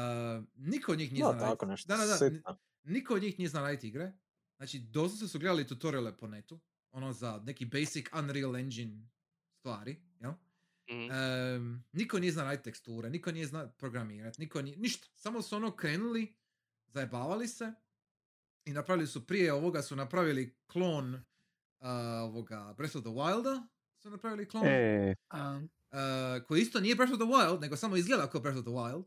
niko od njih nije Da, zna tako raditi- nešto. Da, da, da, niko od njih nije zna raditi igre. Znači, doslovno su gledali tutoriale po netu, ono za neki basic Unreal Engine stvari, jel? Mhm. Em, niko nije zna raditi teksture, niko nije zna programirati, niko nije, ništa. Samo su ono krenuli, zajebavali se i napravili su prije ovoga su napravili klon uh, ovoga Breath of the Wilda su napravili klon E, A, uh, koji isto nije Breath of the Wild, nego samo izgleda kao Breath of the Wild.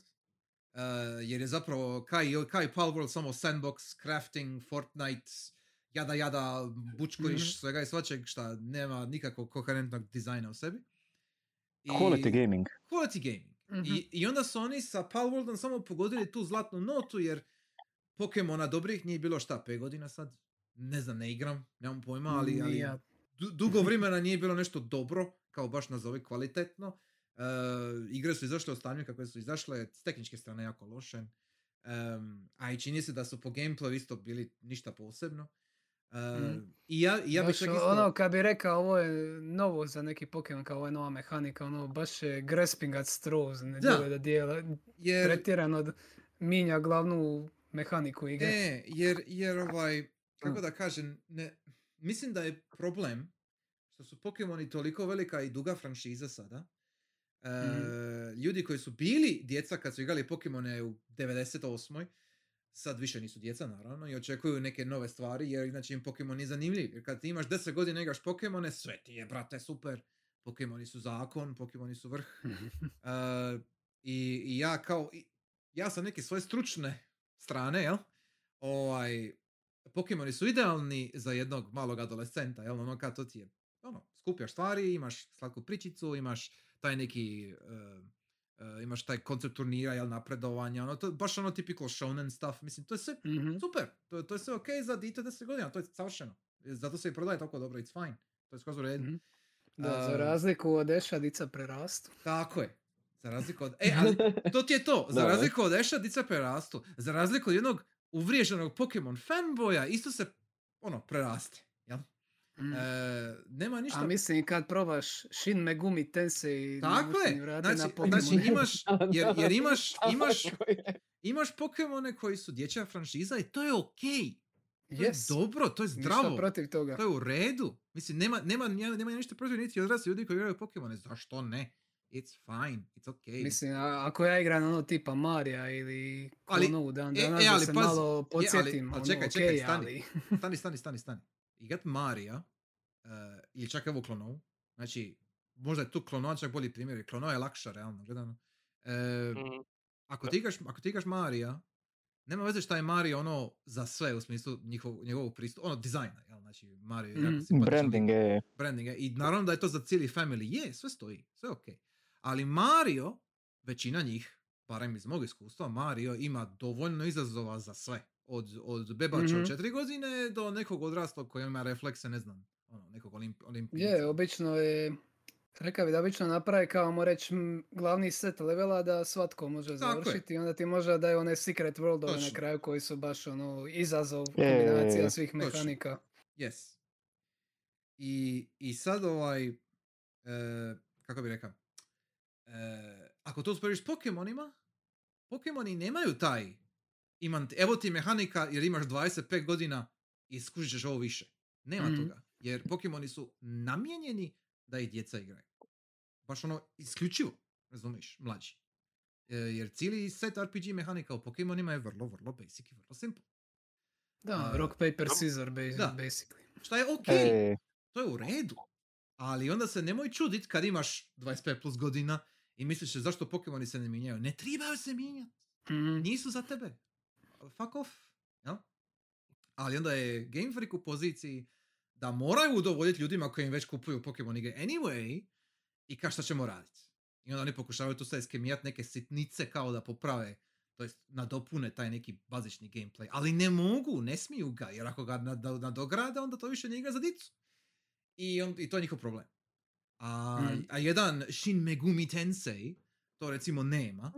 Uh, jer je zapravo Kai, Kai Palworld samo sandbox, crafting, Fortnite, jada jada, bučkuriš, Mhm. svega i svačeg šta nema nikakvog koherentnog dizajna u sebi. I- quality gaming. Quality gaming. mhm. I, I onda su oni sa Palworldom samo pogodili tu zlatnu notu jer Pokemona dobrih nije bilo šta, 5 godina sad? Ne znam, ne igram, nemam pojma, ali, ali dugo vremena nije bilo nešto dobro, kao baš nazovi kvalitetno. E, igre su izašle u stanju kako su izašle, s tehničke strane jako loše. Em, a i čini se da su po gameplayu isto bili ništa posebno. E, Mhm. I ja, i ja bih čak isto... ono, kad bi rekao ovo je novo za neki Pokemon, kao ovo je nova mehanika, ono, baš je grasping at straws, ne Da. da dijela, jer, pretjerano d- minja glavnu mehaniku igre. E, jer, jer ovaj, kako Mm. da kažem, ne, mislim da je problem što su Pokemoni toliko velika i duga franšiza sada. Mhm. Ljudi koji su bili djeca kad su igrali Pokemone u 98. Sad više nisu djeca, naravno, i očekuju neke nove stvari, jer inače im Pokemon nije zanimljiv. Jer kad ti imaš 10 godina igraš Pokemone, sve ti je, brate, super. Pokemoni su zakon, Pokemoni su vrh. Uh, i, i ja kao, i- ja sam neke svoje stručne strane, jel? Ovaj, Pokemoni su idealni za jednog malog adolescenta, jel? Ono kad to ti je, ono, skupljaš stvari, imaš slatku pričicu, imaš taj neki, uh, uh, imaš taj koncept turnira, jel, napredovanja, ono, to baš ono typical shonen stuff, mislim, to je sve Mhm. super, to, to je sve ok za dite 10 godina, to je savršeno. Zato se i prodaje toliko dobro, it's fine, to je skroz u redu. Mhm. Da, za Um, razliku od Eša, dica prerastu. Tako je. Za razliku od... E, ali to ti je to. Za Da, razliku od Eša, dica prerastu. Za razliku od jednog uvriježenog Pokemon fanboja, isto se, ono, preraste. Jel? Mm. E, nema ništa... A mislim, kad probaš Shin Megumi Tensei, Tako je. Znači, na znači imaš, jer, jer imaš, imaš, imaš Pokemone koji su dječja franšiza i to je okej. To Yes. je dobro, to je Ništa zdravo. protiv toga. To je u redu. Mislim, nema, nema, nema, nema ništa protiv niti odrasli ljudi koji igraju Pokemone. Zašto ne? It's fine, it's okay. Mislim, a- ako ja igram ono tipa Marija ili Ali- Klonovu dan e, danas, e, da ali se pazi, malo ali- podsjetim, ali ono, čekaj, čekaj, okej, stani. ali... stani, stani, stani, stani. Igat Marija, uh, ili čak evo klonovu, znači, možda je tu klonova čak bolji primjer, jer klonova je lakša, realno gledano. E, Mhm. ako, ti igraš, ako ti igraš Marija, nema veze šta je Mario ono za sve u smislu njihov, njegovog pristupa, ono dizajna, jel? Znači, Mario je simpatičan lik Branding je... branding je. I naravno da je to za cijeli family. Je, sve stoji, sve ok. Ali Mario, većina njih, barem iz mog iskustva, Mario ima dovoljno izazova za sve. Od, od bebača Mhm. od četiri godine do nekog odraslog koji ima reflekse, ne znam, ono, nekog olimp, olimpijca. Je, obično je... Rekao bi da obično napravi kao mu reći glavni set levela da svatko može je. završiti i onda ti može daju one secret worldove na kraju koji su baš ono izazov, Je, je, kombinacija je. svih Točno. mehanika. Yes. I, I sad ovaj, e, kako bi rekao, e, ako to usporediš s Pokemonima, Pokemoni nemaju taj, imam, ti- evo ti mehanika jer imaš 25 godina i skužit ćeš ovo više. Nema Mhm. toga. Jer Pokemoni su namijenjeni da ih djeca igraju. Baš ono, isključivo, razumiješ, mlađi. E, jer cijeli set RPG mehanika u Pokemonima je vrlo, vrlo basic i vrlo simple. Da, A, rock, paper, scissor, ba- Da. basically. Šta je ok, Ej, to je u redu. Ali onda se nemoj čudit kad imaš 25 plus godina i misliš zašto Pokemoni se ne mijenjaju. Ne trebaju se mijenjati. Mhm. Nisu za tebe. Fuck off. Jel? Ali onda je Game Freak u poziciji da moraju udovoljiti ljudima koji im već kupuju Pokemon igre anyway i ka šta ćemo raditi. I onda oni pokušavaju tu sad skemijat neke sitnice kao da poprave, to jest nadopune taj neki bazični gameplay. Ali ne mogu, ne smiju ga, jer ako ga nad- nadograde, onda to više nije igra za dicu. I, on, I to je njihov problem. A, Mm. a jedan Shin Megumi Tensei to recimo nema.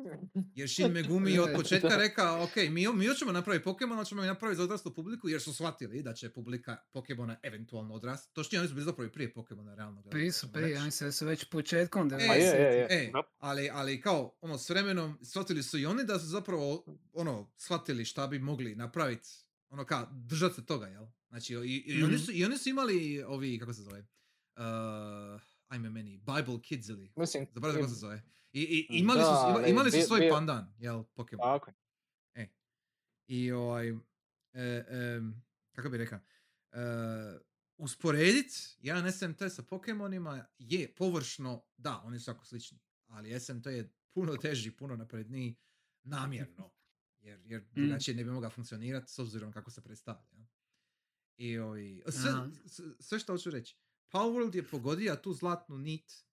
Jer Shin Megumi je od početka rekao, ok, mi, mi hoćemo napraviti Pokemon, ali ćemo i napraviti za odraslu publiku, jer su shvatili da će publika Pokemona eventualno odrasti. Točnije, oni su bili zapravo i prije Pokemona, realno. Prije su, prije, da su već početkom E, 90. je, je, je. E, Da. ali, ali kao, ono, s vremenom shvatili su i oni da su zapravo, ono, shvatili šta bi mogli napraviti, ono, kao, držati se toga, jel? Znači, i, i, oni, Mhm. su, i oni su imali ovi, kako se zove, uh, ajme meni, Bible Kids ili, Mislim, zaboravim kako se zove. I, i imali, su, Da, ima- ali imali su bi- svoj bio- pandan, jel, Pokemon. Tako je. I ovaj, e, em, kako bi rekao, e, usporedit jedan SMT sa Pokemonima je površno, da, oni su jako slični, ali SMT je puno teži, puno napredniji namjerno, jer, jer drugačije ne bi mogao funkcionirati s obzirom kako se predstavlja. I ovaj, sve, sve što hoću reći, Palworld je pogodio tu zlatnu nit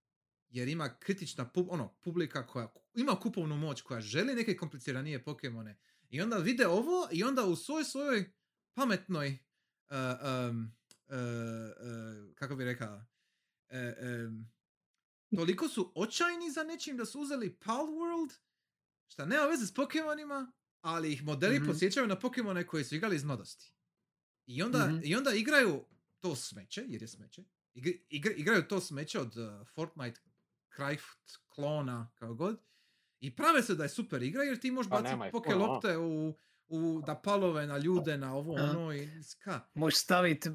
jer ima kritična pub, ono, publika koja ima kupovnu moć, koja želi neke kompliciranije Pokemone i onda vide ovo i onda u svojoj svojoj pametnoj uh, um, uh, uh, kako bi rekao uh, um, toliko su očajni za nečim da su uzeli Palworld šta nema veze s Pokemonima ali ih modeli Mhm. podsjećaju na Pokemone koje su igrali iz mladosti i onda, Mhm. i onda igraju to smeće jer je smeće Igr- igra- igraju to smeće od uh, Fortnite Craft klona kao god i prave se da je super igra jer ti možeš Pa baciti poke lopte u, u, da palove na ljude, na ovo, ono i ska. Možeš staviti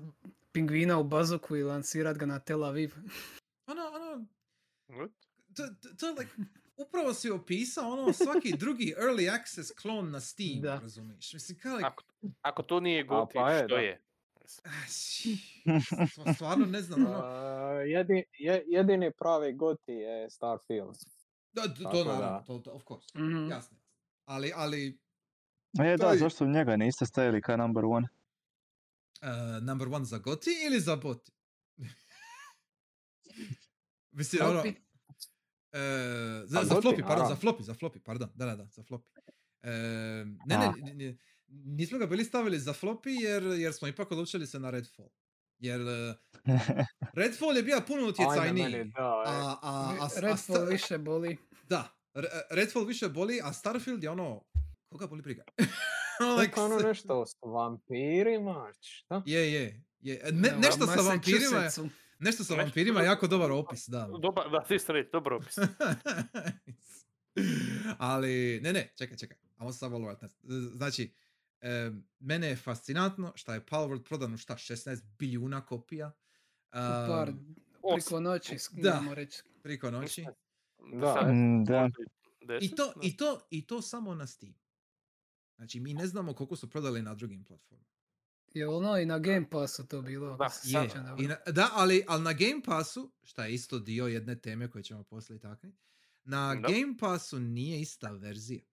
pingvina u bazuku i lancirat ga na Tel Aviv. Ono, ono, to, to, je like, upravo si opisao ono svaki drugi early access klon na Steam, Da. razumiješ? Mislim, kao like, Ako, ako to nije Goti, pa je, što da. je? Stva- stvarno ne znam, ono, A, jedi- je- jedini pravi goti je Starfield. da, to, to naravno, to, to, of course, Mhm. jasno. Ali, ali, E, da, Taj- zašto njega niste stavili kao number one? uh, number one za Goti ili za Boti? Mislim, ono. E, za, za floppy, pardon, za floppy, za floppy, pardon, da, da, da, za floppy. E, ne, ne, A. nismo ga bili stavili za floppy jer, jer smo ipak odlučili se na Redfall. Jer e, Redfall je bio puno utjecajniji. e. A, a, a, a, Redfall Sta- više boli. Da, Re- Redfall više boli, a Starfield je ono, koga boli briga? Like, Tako ono nešto s vampirima, šta? Je, je, je. Ne, Evo, nešto sa vampirima, je- nešto sa vampirima jako dobar opis, da. Dobar, da, ti ste dobro opis. Ali, ne, ne, čekaj, čekaj. Ajmo se. Znači, em, mene je fascinantno šta je Palworld prodan u šta, 16 bilijuna kopija. Par Um, priko noći, da. reći. priko noći. Da. Mm, da. i to, i, to, I to samo na Steam. Znači, mi ne znamo koliko su prodali na drugim platformama. Je ono i na Game Passu to bilo? Da, Je, i na- da, ali, ali na Game Passu, šta je isto dio jedne teme koje ćemo poslije takniti, na Da. Game Passu nije ista verzija.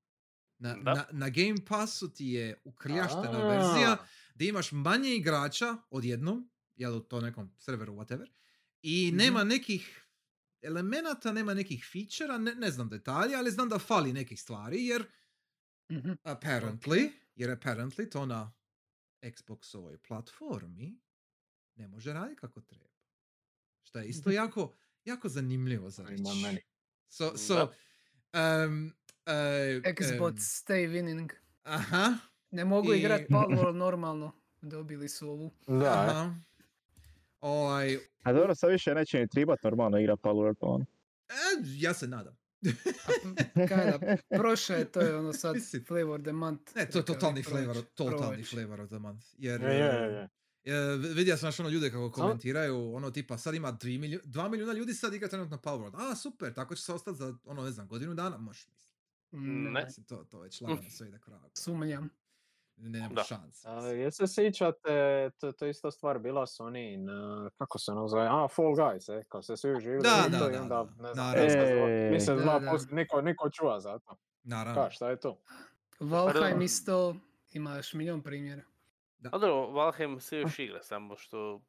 Na, na, na Game Passu ti je ukrljaštena A. verzija gdje imaš manje igrača odjednom, jel u to nekom serveru, whatever, i Mhm. nema nekih elemenata, nema nekih feature ne, ne znam detalje, ali znam da fali nekih stvari, jer Mhm. apparently, jer apparently to na Xboxovoj platformi ne može raditi kako treba. Što je isto jako, jako zanimljivo za reći. So, so, um, uh, Xbox um, stay winning. aha, Ne mogu i- igrat Palworld normalno. Dobili su ovu. Da, aha. Ovaj, A dobro, sad više neće ni tribat normalno igra Palworld, pa ono. e, ja se nadam. Kada prošle, to je ono sad Mislim, flavor the month. Ne, to je totalni flavor, totalni flavor of the month. Jer, Je, je, je. e, vidio sam još ono ljude kako komentiraju, ono tipa sad ima 2 milijuna, 2 milijuna ljudi sad igra trenutno Power A, super, tako će se ostati za, ono, ne znam, godinu dana, možeš Mm, Ne. Mislim, to, to već lagano sve ide kragu. Sumnjam. Nema Da. šanse. A, jeste se sjećate, to, to je ista stvar bila s onim, kako se ono zove, a, Fall Guys, e, kao se svi uživili Da, da, i da, onda, da. ne znam, E, mjesec, Da, da. poslije, niko, niko čuva za to. Naravno. Ka, šta je to? Valheim da. isto, imaš milion primjera. A dobro, Valheim se još igra, samo što...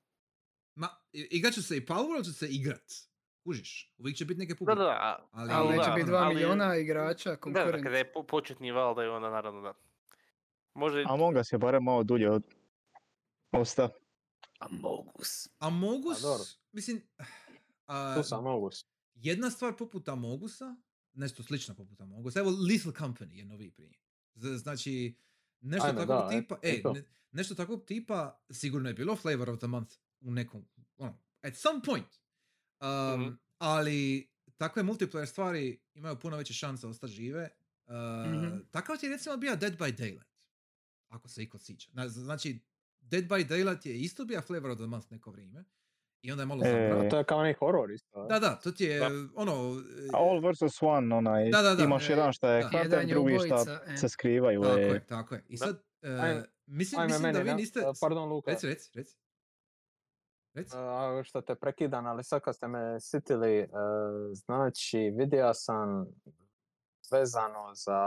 Ma, i- igrat će se i ali će se igrat. Kužiš, uvijek će biti neke Da, publike. da, da, a- Ali- Ali da, neće biti dva ali- miliona igrača, Da, da, konkurent. kada je po- početni val, da je onda naravno da. Može, Among Us je barem malo dulje od Osta. Amogus. Amogus, A, dobro. mislim, a, Tu sam August. jedna stvar poput Amogusa, nešto slično poput Amogusa, evo Lethal Company je novi primjer. Znači, nešto Ajme, takvog da, e, tipa, e, to. ne- nešto takvog tipa sigurno je bilo flavor of the month u nekom, ono, at some point. Um, Mhm. Ali takve multiplayer stvari imaju puno veće šanse ostati žive. Uh, Mhm. Takav ti je recimo bio Dead by Daylight. Ako se iko. Na- Znači, Dead by Daylight je isto bio flavor of the month neko vrijeme. I onda je malo E, to je kao neki horor isto. Da, da, to ti je Da. ono... e, All vs. One, onaj, Da, da, da. imaš E, jedan šta je je drugi šta e. se skrivaju. Tako e. je, tako je. I sad, e, Ajme- mislim, Ajme mislim mene, da vi niste... a, Pardon, Luka. Reci, reci, reci. Reci. A, što te prekidam, ali sad kad ste me sitili, e, znači vidio sam vezano za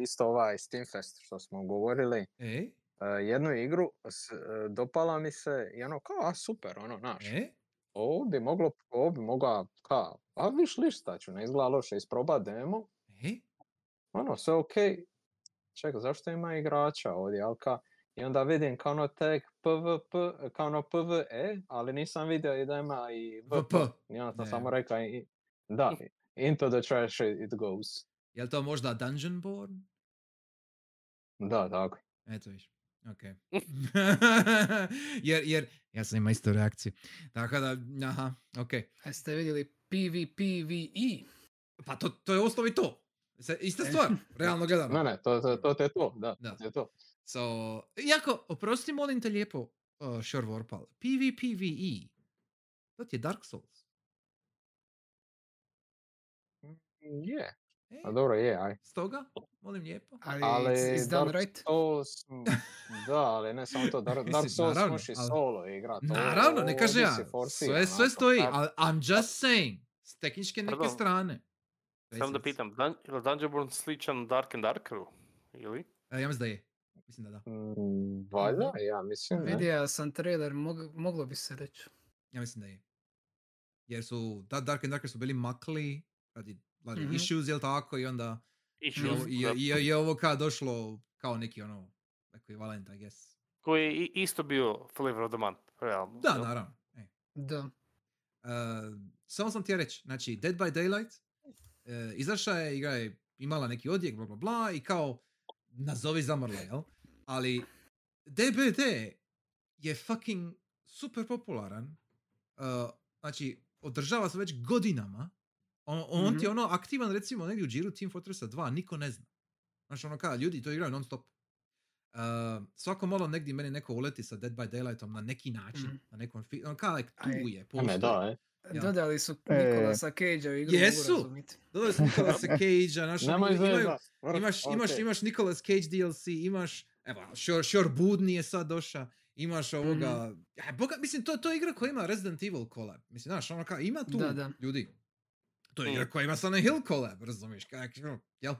isto ovaj Steamfest što smo govorili, E, e, jednu igru, s- e, dopala mi se i ono kao, a super, ono, naš, e, ovo bi moglo, ovo bi mogla, kao, a viš lišta ću, ne izgleda loše, isprobat demo, e. ono, sve okej, čekaj, zašto ima igrača ovdje, ali ka, i onda vidim kao ono tag PvP, kao ono PvE, ali nisam vidio i da ima i VP. I onda sam Ne. samo rekao, i, da, into the trash it goes. Je li to možda Dungeonborn? Da, tako. Eto viš. Ok. jer, jer, ja sam imao istu reakciju. Tako da, aha, ok. A ste vidjeli PvPvE? Pa to, to je osnovi to. Ista stvar, realno gledano. Ne, ne, to, to, to te je to, da, Da. to je to. So, iako, oprosti molim te lijepo, uh, Sure Warpal, PvPvE, to ti je Dark Souls. Je, E, a dobro je, aj. stoga, molim lijepo. Ali, Ali it's, it's done Dark right. Souls, da, ali ne samo to, Dark, Dark Souls naravno, možeš i ali- solo igrat. ovo- Naravno, ne ovdje ja, sve, sve stoji, ali I'm just saying, s tehničke neke Pardon. strane. Samo da pitam, je li Dungeonborn sličan Dark and Darkeru? Ili? E, ja mislim da je. Mislim da da. Mm, Valjda, ja mislim. Vidio sam trailer, mog- moglo bi se reći. Ja mislim da je. Jer su, da Dark and Darker su bili makli radi, Mhm. issues, jel tako, i onda I i, ovo- i, i, i ovo kao došlo kao neki ono, ekvivalent, I guess. Koji je isto bio flavor of the month, realno. Da, naravno. E. Da. Uh, samo sam ti ja reći, znači Dead by Daylight, uh, izašla je, igra je imala neki odjek, bla bla bla, i kao, nazovi zamrla, jel? Ali DBD je fucking super popularan, uh, znači održava se već godinama, on, on ti je ono aktivan recimo negdje u Jiru Team Fortressa 2, niko ne zna. Znači ono kao, ljudi to igraju non stop. Uh, svako malo negdje meni neko uleti sa Dead by Daylightom na neki način, Mhm. na nekom, fi- ono kao, like, tu je, Ne, postoji. Ja. Dodali su E. Nikolasa Cage-a u igru, Jesu! Dodali su Nicolasa Cage-a, oni imaju, imaš, imaš, okej. imaš Nicolas Cage DLC, imaš, evo, Sure, sure Budni je sad doša, imaš ovoga, ja, boga, mislim, to, to je igra koja ima Resident Evil collab, mislim, znaš, ono kao, ima tu Da, da. ljudi, to je Mm. igra koja ima Silent Hill collab, razumiješ, kak, jel?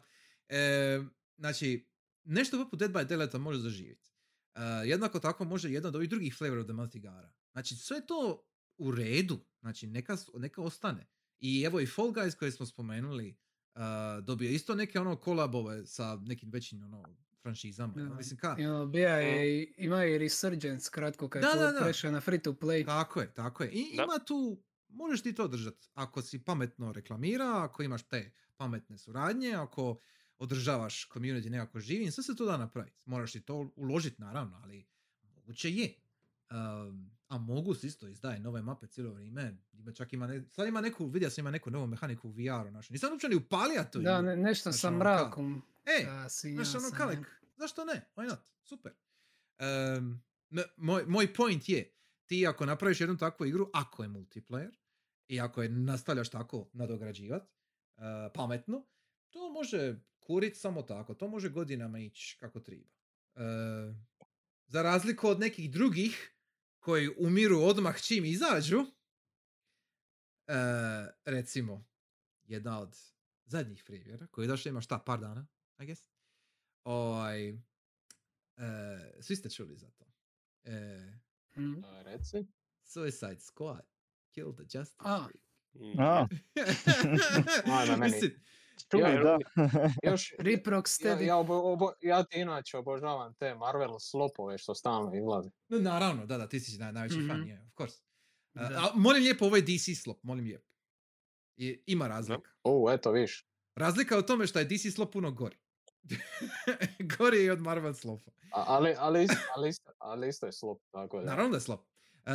E, znači, nešto poput Dead by Daylighta može zaživjeti. E, jednako tako može jedna od ovih drugih flavor of the month igara. Znači, sve je to u redu, znači, neka, neka ostane. I evo i Fall Guys koje smo spomenuli, uh, dobio isto neke ono kolabove sa nekim većim ono franšizama. Da. Mislim ka, ono, bija je, ima i Resurgence kratko kad Da, je da, da. na free to play. tako je, tako je. I Da. ima tu, možeš ti to držati. Ako si pametno reklamira, ako imaš te pametne suradnje, ako održavaš community nekako živim, sve se to da napraviti. Moraš ti to uložiti naravno, ali moguće je. A Mogus isto izdaje nove mape cijelo vrijeme. Ima čak ima, ne, sad ima neku, vidio sam ima neku novu mehaniku u VR-u. Znači, nisam uopće ni upalija to. Da, ne, nešto sa ono, mrakom. E, svinja Znaš, ono kalek, zašto ne? Why not? Super. Um, moj, moj point je, ti ako napraviš jednu takvu igru, ako je multiplayer, i ako je nastavljaš tako nadograđivat, uh, pametno, to može kurit samo tako, to može godinama ići kako treba. Uh, za razliku od nekih drugih koji umiru odmah čim izađu, uh, recimo, jedna od zadnjih primjera, koji je došla ima šta, par dana, I guess, ovaj, uh, svi ste čuli za to. Uh, Mm. A, Reci. Suicide Squad Kill the Justice A. League. A, Ajme, meni. Mislim, čuli, Ja, da. Još, Riprox ja, ja, obo, obo- ja ti inače obožavam te Marvel slopove što stalno izlaze. no, naravno, da, da, ti si naj, najveći fan, Mhm. je, of course. Uh, a, molim lijepo, ovo je DC slop, molim lijepo. I, ima razlika. O, eto, viš. Razlika je u tome što je DC slop puno gori. gori je i od Marvel slopa. A- Ali, ali, isto, ali, isto, ali isto je slop, tako da. Naravno da je slop. Uh,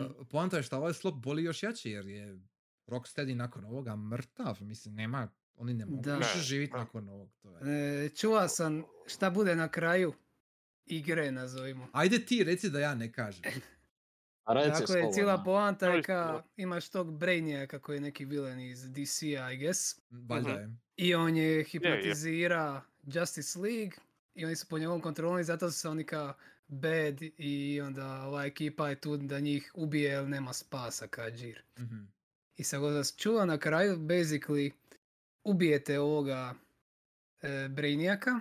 Mhm. Poanta je što ovaj slop boli još jače, jer je Rocksteady nakon ovoga mrtav. Mislim, nema, oni ne mogu Da. više živjeti da. nakon ovog. To je. E, čuva sam šta bude na kraju igre, nazovimo. Ajde ti reci da ja ne kažem. A reci Dakle, cijela slobodno. poanta je ka imaš tog Brainiaka kako je neki vilen iz DC-a, I guess. Valjda Mhm. je. I on je hipnotizira Justice League i oni su po njegovom kontrolom i zato su se oni kao bad i onda ova ekipa je tu da njih ubije jer nema spasa ka džir. Mhm. I sad god vas čuva na kraju, basically, ubijete ovoga e, Brainiaka,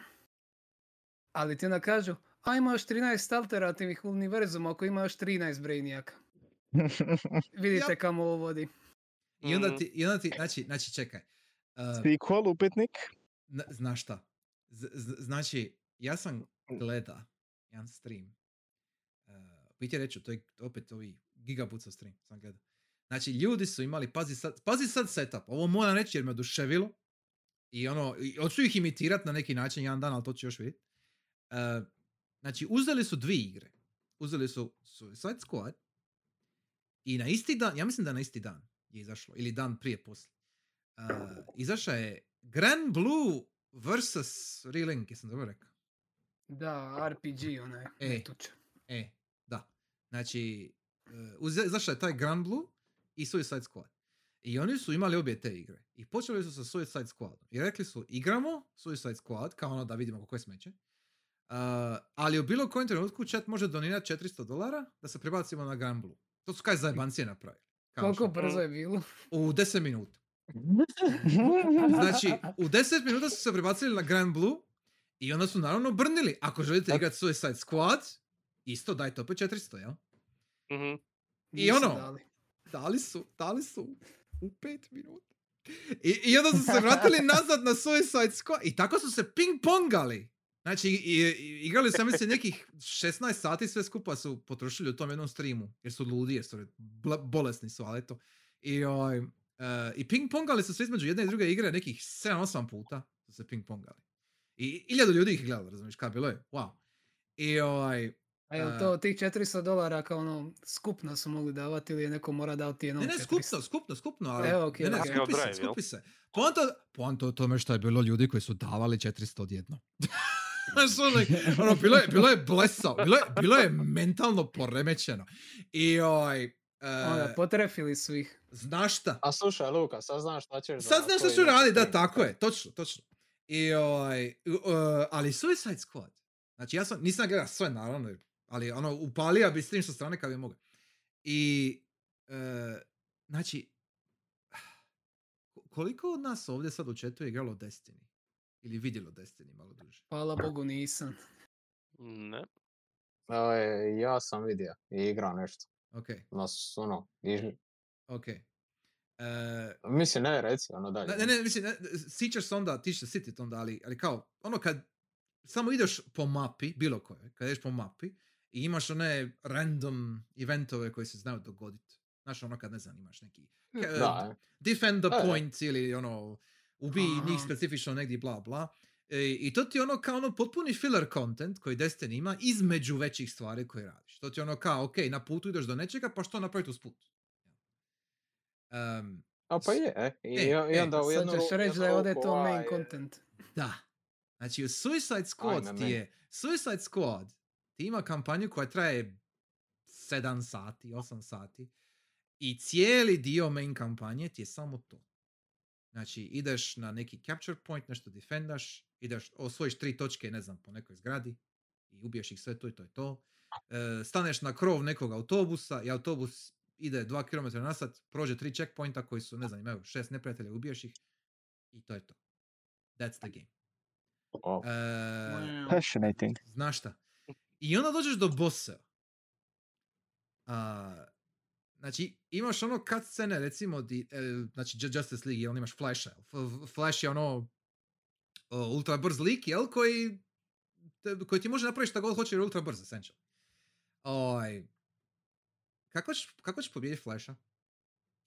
ali ti onda kažu, a ima još 13 alternativnih univerzuma ako ima još 13 Brainiaka. Vidite kamo ovo vodi. I onda Mhm. ti, i onda ti znači, znači čekaj. Uh, Sequel, upitnik. na- znaš šta? Z- z- znači, ja sam gleda jedan stream. Uh, biti reću, to je opet ovi gigabuco stream, sam gleda. Znači, ljudi su imali, pazi sad, pazi sad setup, ovo moram reći jer me oduševilo. I ono, i hoću ih imitirat na neki način jedan dan, ali to ću još vidjeti. Uh, znači, uzeli su dvije igre. Uzeli su Suicide Squad i na isti dan, ja mislim da na isti dan je izašlo, ili dan prije poslije. Uh, izašao je Grand Blue vs. Relink, jesam dobro rekao? Da, RPG onaj, E. E, da. Znači, uh, uze- izašao je taj Grand Blue i Suicide Squad. I oni su imali obje te igre. I počeli su sa Suicide Squadom. I rekli su, igramo Suicide Squad, kao ono da vidimo kako je smeće. Uh, ali u bilo kojem trenutku chat može donirati 400 dolara da se prebacimo na Grand Blue. To su kaj zajebancije napravili. Kao Koliko što- brzo je bilo? U 10 minuta. Znači, u 10 minuta su se prebacili na Grand Blue i onda su naravno brnili. Ako želite igrati Suicide Squad, isto dajte opet 400, jel? Mhm. I Nisu ono, dali. Dali su, dali su u 5 minuta. I, I onda su se vratili nazad na Suicide Squad i tako su se ping-pongali. Znači, i, i- igrali ja mislim, nekih 16 sati sve skupa su potrošili u tom jednom streamu. Jer su ludi, jer su bolesni su, ali eto. I, ovaj, eh, i ping-pongali su se između jedne i druge igre nekih 7-8 puta su se ping-pongali. I iljadu ljudi ih gledalo, razumiješ, kada bilo je, wow. I ovaj, A je to tih 400 dolara kao ono skupno su mogli davati ili je neko mora dati jednom Ne, ne, 400? skupno, skupno, skupno, ali Evo, okej, ne, ne, skupi se, skupi se. Poanta, poanta u tome što je bilo ljudi koji su davali 400 odjedno. Ono, like, ono, bilo je, bilo je blesao, bilo je, bilo je mentalno poremećeno. I oj, e, Onda, potrefili su ih. znaš šta? A slušaj, Luka, sad znaš šta ćeš Sad znaš šta ću raditi, da, tako je, točno, točno. I oj, uh, ali Suicide Squad, znači ja sam, nisam gledao sve naravno, ali ono, upalija bi stream sa strane kad bi mogao. I, e, znači, ko- koliko od nas ovdje sad u chatu je igralo Destiny? Ili vidjelo Destiny malo duže? Hvala Bogu nisam. Ne. E, ja sam vidio i igrao nešto. Ok, Nas, ono, i, ok. E, mislim, ne, reci, ono dalje. Ne, ne, ne, mislim, ne, sićaš se onda, ti ćeš se sitit onda, ali, ali kao, ono kad samo ideš po mapi, bilo koje, kad ideš po mapi i imaš one random eventove koji se znaju dogoditi. Znaš, ono kad ne znam, imaš neki ka- Da, e. defend the point ili ono, njih Aha. specifično negdje, bla, bla. E, I to ti je ono kao ono potpuni filler content koji Destiny ima između većih stvari koje radiš. To ti je ono kao, ok, na putu ideš do nečega, pa što napraviti uz put? Um, A pa je, e. I, E, i e, onda u Sad jednu ćeš ruku- reći da je ovdje to main content. Da. Znači, u Suicide Squad Ajme ti je... Suicide Squad ti ima kampanju koja traje 7 sati, 8 sati i cijeli dio main kampanje ti je samo to. Znači, ideš na neki capture point, nešto defendaš, ideš, osvojiš tri točke, ne znam, po nekoj zgradi i ubiješ ih sve to i to je to. E, staneš na krov nekog autobusa i autobus ide 2 km na sat, prođe tri checkpointa koji su, ne znam, imaju šest neprijatelja, ubiješ ih i to je to. That's the game. o, E. Fascinating. Znaš šta? I onda dođeš do bossa. A, znači, imaš ono cut scene, recimo, di, e, znači Ju- Justice League, jel imaš Flasha. F- Flash je ono o, ultra brz lik, jel, koji, te- koji ti može napraviti šta god hoće jer je ultra brz, essential. Oj, kako ćeš, kako ćeš pobijediti Flasha?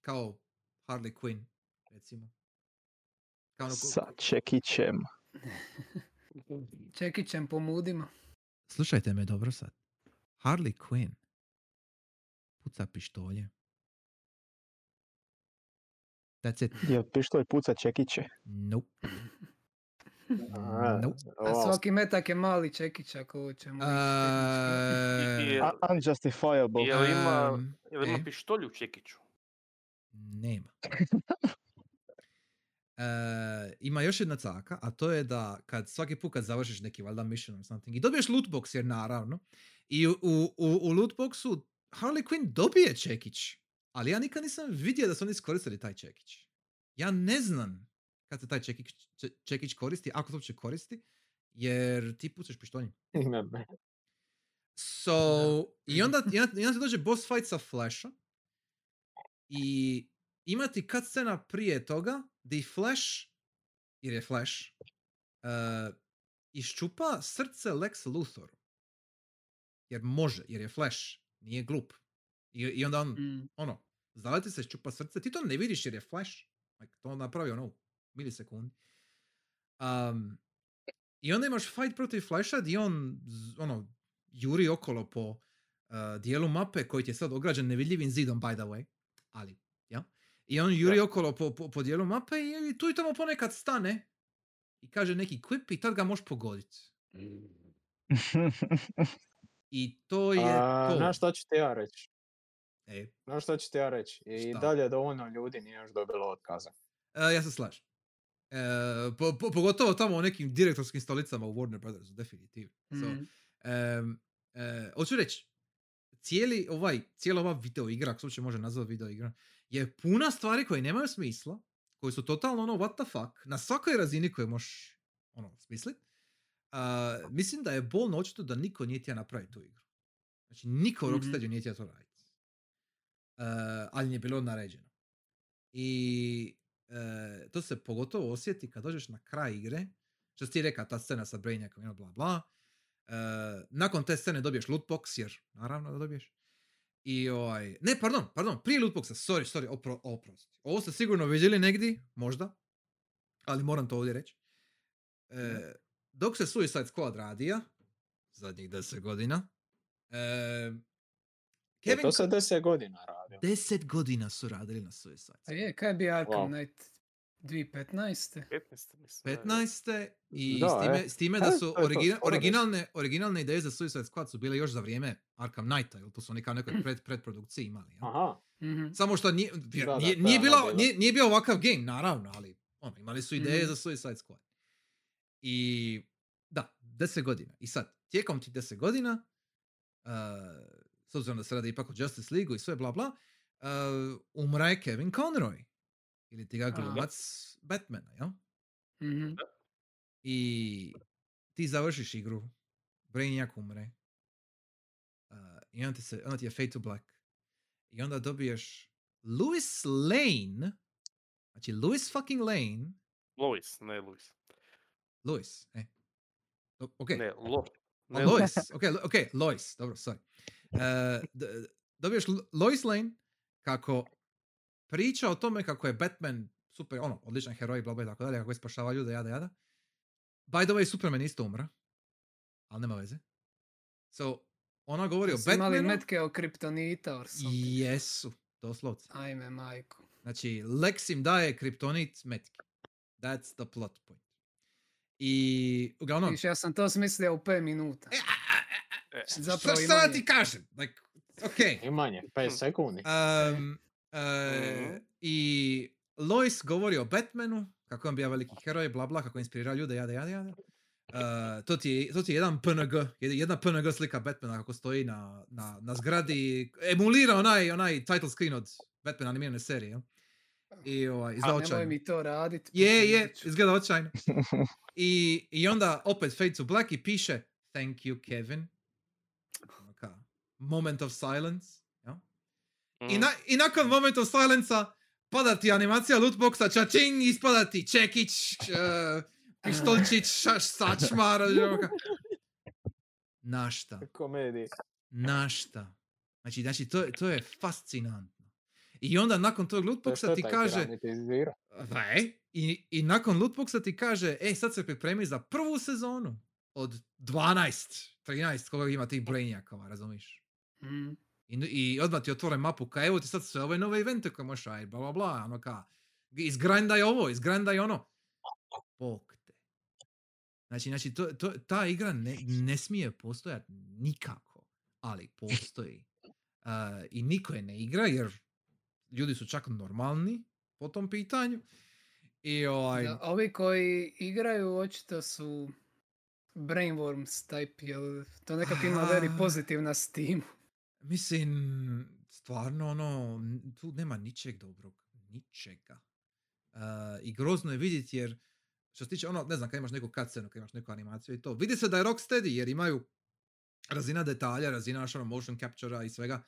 Kao Harley Quinn, recimo. Kao ono, ko- Sa čekićem. Čekićem po mudima. Slušajte me dobro sad. Harley Quinn puca pištolje. That's it. Je pištolj puca čekiće. Nope. a, Nope. A svaki metak je mali čekić ako ćemo Uh, A- Unjustifiable. Jel ima, jel ima e? pištolj u Čekiću? Nema. E, ima još jedna caka, a to je da kad svaki put kad završiš neki valjda mission or something i dobiješ lootbox jer naravno i u, u, u, lootboxu Harley Quinn dobije čekić, ali ja nikad nisam vidio da su oni iskoristili taj čekić. Ja ne znam kad se taj čekić, če- čekić koristi, ako se uopće koristi, jer ti pucaš pištoljem. So, i onda, i onda, i onda ti dođe boss fight sa Flasha i imati cut scena prije toga di Flash, jer je Flash, uh, iščupa srce Lex Luthoru. Jer može, jer je Flash, nije glup. I, i onda on, Mm. ono, zaleti se iščupa srce, ti to ne vidiš jer je Flash. Like, to on napravi ono u milisekundi. Um, I onda imaš fight protiv Flasha gdje on, ono, juri okolo po uh, dijelu mape koji ti je sad ograđen nevidljivim zidom, by the way. Ali? I on juri okolo po, po, po dijelu mape i, tu i tamo ponekad stane i kaže neki quip i tad ga možeš pogoditi. I to je A, to. Znaš šta ću ti ja reći? E, Znaš šta ću ti ja reći? I Šta? dalje dovoljno ljudi nije još dobilo otkaza. E, ja se slažem. E, po, po- pogotovo tamo u nekim direktorskim stolicama u Warner Brothers, definitivno. So, Mm. hoću reći, cijeli ovaj, cijela ova video igra, ako se uopće može nazvati video igra, je puna stvari koje nemaju smisla, koji su totalno ono what the fuck, na svakoj razini koje možeš ono, smislit. A, mislim da je bolno očito da niko nije htio napraviti tu igru. Znači, niko u Mhm. Rocksteadu nije htio to raditi. E, ali je bilo naređeno. I e, to se pogotovo osjeti kad dođeš na kraj igre, što si ti rekao, ta scena sa Brainiakom, ono bla bla. E, nakon te scene dobiješ lootbox, jer naravno da dobiješ. I ovaj, ne, pardon, pardon, prije lootboxa, sorry, sorry, opro, oprosti. Ovo ste sigurno vidjeli negdje, možda, ali moram to ovdje reći. E, dok se Suicide Squad radija, zadnjih deset godina, e, Kevin... Kevin, To se deset godina radio. deset godina su radili na Suicide A Squad. je, kaj je bio Arkham Wow. Knight? 2015. 15. mislim. da je. 15. i Da, s, time, e. s time E, da to su origina- originalne, originalne ideje za Suicide Squad su bile još za vrijeme Arkham Knighta, jer to su oni kao nekoj pred, predprodukciji imali. jel? Aha, Mhm. Samo što nije, jer Da, da, nije, bila, bilo. nije, nije bio ovakav game, naravno, ali ono, imali su ideje Mhm. za Suicide Squad. I da, 10 godina. I sad, tijekom tih 10 godina, uh, s obzirom da se radi ipak o Justice League i sve bla bla, uh, umra je Kevin Conroy. Ili ti ga Aha. glumac Batmana, jel? Mhm. I ti završiš igru, Brainiac umre, uh, i onda ti, se, onda ti je Fade to Black. I onda dobiješ Louis Lane, znači Louis fucking Lane, Lois, ne Luis. Louis, e. O- Ok, Ne, Lo. Ne Lois, ok, ok, Lois, dobro, sorry. Uh, d- dobiješ Lo- Lois Lane kako priča o tome kako je Batman super, ono, odličan heroj, bla, bla, i tako dalje, kako je spašava ljude, jada, jada. by the way, Superman isto umra. Ali nema veze. So, ona govori o Su imali Batmanu. metke o kriptonita or something. Jesu, doslovce. Ajme, majku. Znači, Lex im daje kriptonit metki. That's the plot point. I, uglavnom, Viš, ja sam to smislio u 5 minuta. e, a, a, a, E, šta, Zapravo šta imanje. ti kažem? Like, okej. I manje, 5 sekundi. Um, e, Mhm. I Lois govori o Batmanu, kako je on bio veliki heroj, bla bla, kako je inspirirao ljude, jada, jada, jada. Uh, to, ti je, to ti je jedan PNG, jed- jedna PNG slika Batmana kako stoji na, na, na zgradi, emulira onaj, onaj title screen od Batman animirane serije, jel? I ovaj, izgleda Nemoj očajno. mi to radit. Je, je, izgleda očajno. I, I onda opet fade to black i piše Thank you, Kevin. Ono Moment of silence. Jel? I, na, I nakon Moment of silence pada ti animacija lootboxa, čačing, ispada ti čekić, uh, pištolčić, šaš, sačmar. ono kao. Na šta? Komedije. Na šta? Znači, znači to, je- to je fascinantno. I onda nakon tog lootboxa ti kaže. Ne. I, I nakon lootboxa ti kaže, e, sad se pripremi za prvu sezonu od 12, 13, koga ima tih brainjakova, razumiš? Mm. I, I odmah ti otvore mapu, ka evo ti sad sve ove nove evente koje možeš raditi, bla bla bla, ono ka, izgrindaj ovo, izgrindaj ono. Bog te. Znači, znači to, to, ta igra ne, ne smije postojati nikako, ali postoji. Uh, I niko je ne igra, jer ljudi su čak normalni po tom pitanju. I ovaj, Da, ovi koji igraju očito su brainworms type, jel to nekako ima very A. pozitiv na Steamu. Mislim, stvarno ono, tu nema ničeg dobrog, ničega. Uh, I grozno je vidjeti jer, što se tiče ono, ne znam, kad imaš neku cutscenu, kad imaš neku animaciju i to, vidi se da je Rocksteady jer imaju razina detalja, razina ono motion capture i svega,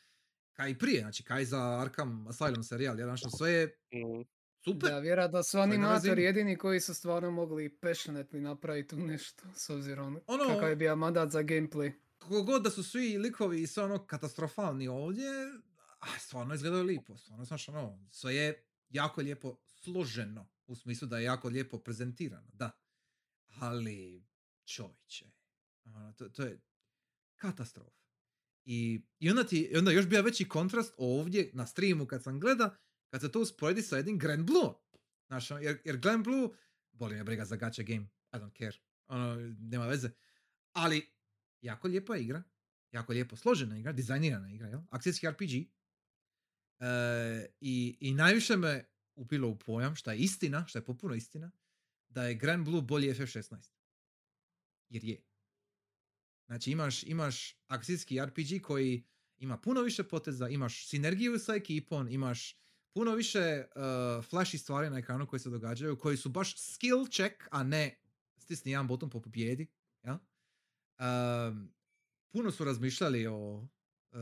kaj i prije, znači kaj za Arkham Asylum serijal, jer znači sve je Mhm. super. Da, vjerojatno su animatori jedini koji su stvarno mogli passionately napraviti tu nešto, s obzirom Ono- kakav je bio mandat za gameplay. God da su svi likovi i sve ono katastrofalni ovdje, a stvarno izgledaju lipo, stvarno znaš ono, sve je jako lijepo složeno, u smislu da je jako lijepo prezentirano, da. Ali, čovječe, ono, to, to je katastrofa. I, i onda ti, onda još bio veći kontrast ovdje na streamu kad sam gleda, kad se to usporedi sa jednim Grand Blue. Znaš, ono, jer, jer Grand Blue, boli me briga za gacha game, I don't care, ono, nema veze. Ali, jako lijepa igra, jako lijepo složena igra, dizajnirana igra, jel? Akcijski RPG. E, i, I najviše me upilo u pojam, šta je istina, šta je popuno istina, da je Grand Blue bolji FF16. Jer je. Znači imaš, imaš akcijski RPG koji ima puno više poteza, imaš sinergiju sa ekipom, imaš puno više uh, flashy stvari na ekranu koje se događaju, koji su baš skill check, a ne stisni jedan button po pobjedi. Ja? Um, puno su razmišljali o uh, uh,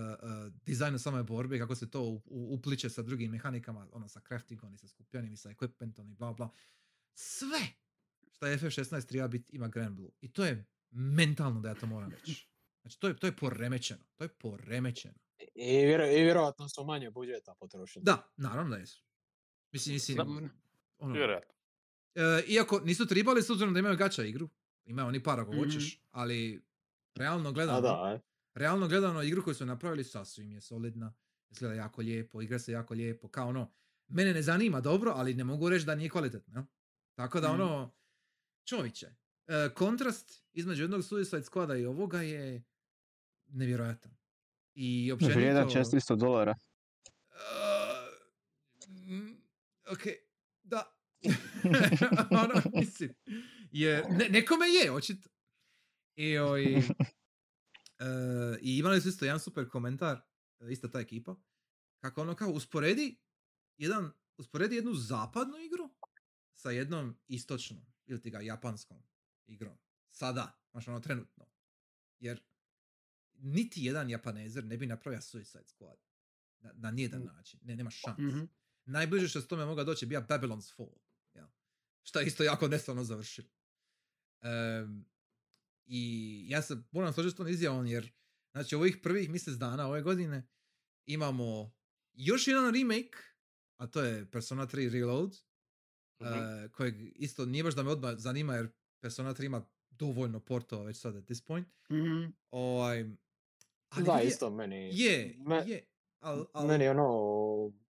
dizajnu same borbe, kako se to u- u- upliče sa drugim mehanikama, ono sa craftingom i sa skupljanjem i sa equipmentom i bla bla. Sve što je FF16 treba biti ima Grand Blue. I to je mentalno da ja to moram reći. Znači to je, to je poremećeno. To je poremećeno. I, vjero- I vjerojatno su manje budžeta potrošili. Da, naravno da jesu. Mislim, mislim, ono, Vjerojatno. E, iako nisu tribali s obzirom da imaju gacha igru. Imaju oni par ako Mhm. hoćeš, ali realno gledano, A da, e. realno gledano igru koju su napravili sasvim je solidna. Izgleda jako lijepo, igra se jako lijepo. Kao ono, mene ne zanima dobro, ali ne mogu reći da nije kvalitetno. Tako da Mhm. ono, čovječe, e, kontrast između jednog Suicide Squada i ovoga je nevjerojatan. I općenito... Vrijedan 400 dolara. Uh, ok, da. ono, mislim, je, ne, nekome je, očito. I, oj, e, I imali su isto jedan super komentar, e, ista ta ekipa, kako ono kao usporedi jedan, usporedi jednu zapadnu igru sa jednom istočnom, ili ti ga japanskom igrom. Sada, znaš ono trenutno. Jer niti jedan japanezer ne bi napravio Suicide Squad. Na, na nijedan Mm. način. Ne, nema šans. Mhm. Najbliže što se tome mogao doći je bio Babylon's Fall. Jel? Što je isto jako neslavno završilo. Em, I ja se moram složiti s tom izjavom jer znači ovih prvih mjesec dana ove godine imamo još jedan remake, a to je Persona 3 Reload, Mhm. e, kojeg isto nije baš da me odmah zanima jer Persona 3 ima dovoljno portova već sad at this point. Mhm. Ovaj, ali Da, vidi- isto meni. Je, me- je. Al, al, Meni je ono...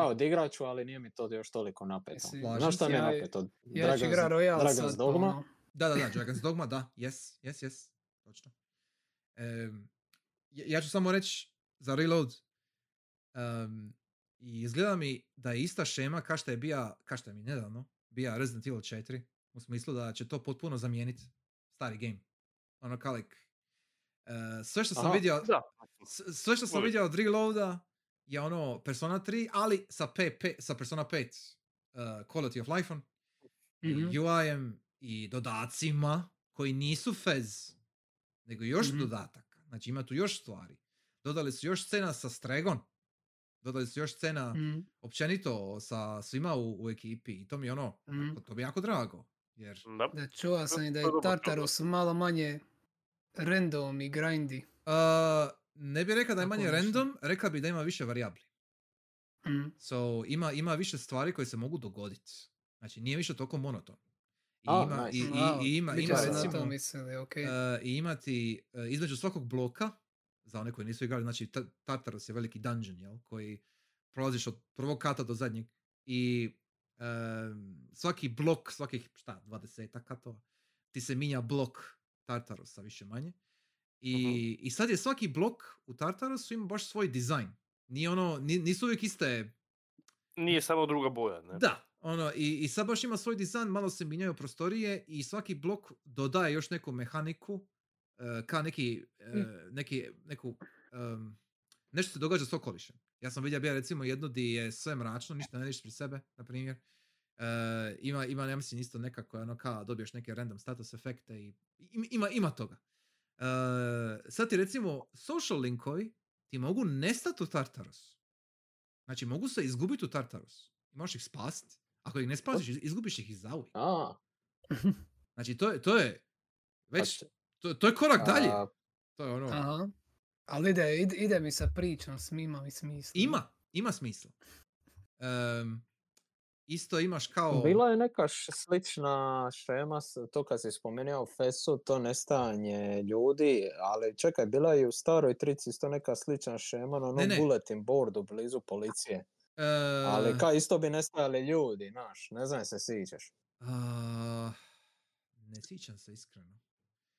Pa odigrat ću, ali nije mi to još toliko napeto. Znaš šta mi je ja- napeto? Ja Dragon's- igrat Royal Dragon's sad, Dogma? ono, Da, da, da, Dragon's Dogma, da, yes, yes, yes, točno. Em, ja, ja ću samo reći za Reload, em, i izgleda mi da je ista šema kao što je bija, kao što je mi nedavno, bija Resident Evil 4, u smislu da će to potpuno zamijeniti stari game. Ono kalik. e, sve što sam Aha, vidio, Da. sve što sam Uvijek. vidio od Reloada je ono Persona 3, ali sa, PP, sa Persona 5 uh, Quality of Life-om, i Mhm. UI-em i dodacima koji nisu fez, nego još Mhm. dodataka. Znači ima tu još stvari. Dodali su još scena sa Stregon. Dodali su još scena mhm, općenito sa svima u, u ekipi i to mi je ono, mhm. to mi je jako drago. Jer Da. Čuo sam i da je je Tartarus malo manje random i grindy. uh, ne bi rekao da je Tako manje nešto. random, rekao bi da ima više varijabli. Mhm. So, ima, ima više stvari koje se mogu dogoditi. Znači, nije više toliko monoton. I ima, nice. i, i- Wow, i ima, Bit ima ću se na recimo, to mislili, okej. i imati e, između svakog bloka, za one koji nisu igrali, znači Ta- Tartarus je veliki dungeon, jel, koji prolaziš od prvog kata do zadnjeg i em, svaki blok, svakih, šta, 20 katova, ti se minja blok Tartarusa više manje. I, I sad je svaki blok u Tartarusu ima baš svoj dizajn. Nije ono, ni- nisu uvijek iste Nije samo druga boja, ne? da, ono, i, i sad baš ima svoj dizajn, malo se mijenjaju prostorije i svaki blok dodaje još neku mehaniku, e, ka neki, e, neki, neku, em, nešto se događa s okolišem. Ja sam vidio, bija recimo jednu di je sve mračno, ništa ne vidiš pri sebe, na primjer. E, ima, ima, ja mislim, isto nekako, ono, ka dobiješ neke random status efekte i im- ima, ima toga. E, sad ti recimo, social linkovi ti mogu nestati u Tartarus. Znači, mogu se izgubiti u Tartarus. Možeš ih spasiti. Ako ih ne spasiš, iz- izgubiš ih i zauvijek. A, Znači, to je, to je, pa već, to, to je korak dalje. To je ono, Aha. Ali ide, ide, ide mi sa pričom, smima i smisla. ima, ima smisla. Em, isto imaš kao... Bila je neka š- slična šema, to kad si spomenuo Fesu, to nestajanje ljudi, ali čekaj, bila je i u staroj trici isto neka slična šema na Ne, onom ne. bulletin boardu blizu policije. e, Ali ka isto bi nestajali ljudi, znaš, ne znam se sićeš. a, ne sjećam se iskreno.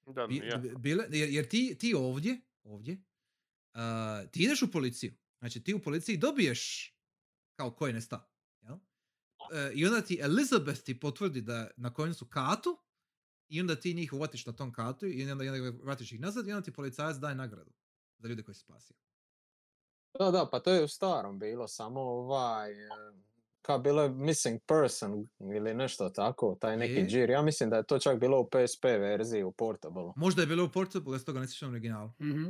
Da, Bi- ja. bi- bile, jer, jer ti, ti ovdje, ovdje, a, ti ideš u policiju. Znači ti u policiji dobiješ kao ko je nestao. Jel? E, I onda ti Elizabeth ti potvrdi da na kojem su katu i onda ti njih uvatiš na tom katu i onda, i onda vratiš ih nazad i onda ti policajac daje nagradu za ljude koji si spasio. Da, da, pa to je u starom bilo, samo ovaj, e, ka bilo je missing person ili nešto tako, taj neki Je. džir. Ja mislim da je to čak bilo u PSP verziji, u Portable. Možda je bilo u Portable, ja s toga ne sjećam u originalu. Mhm.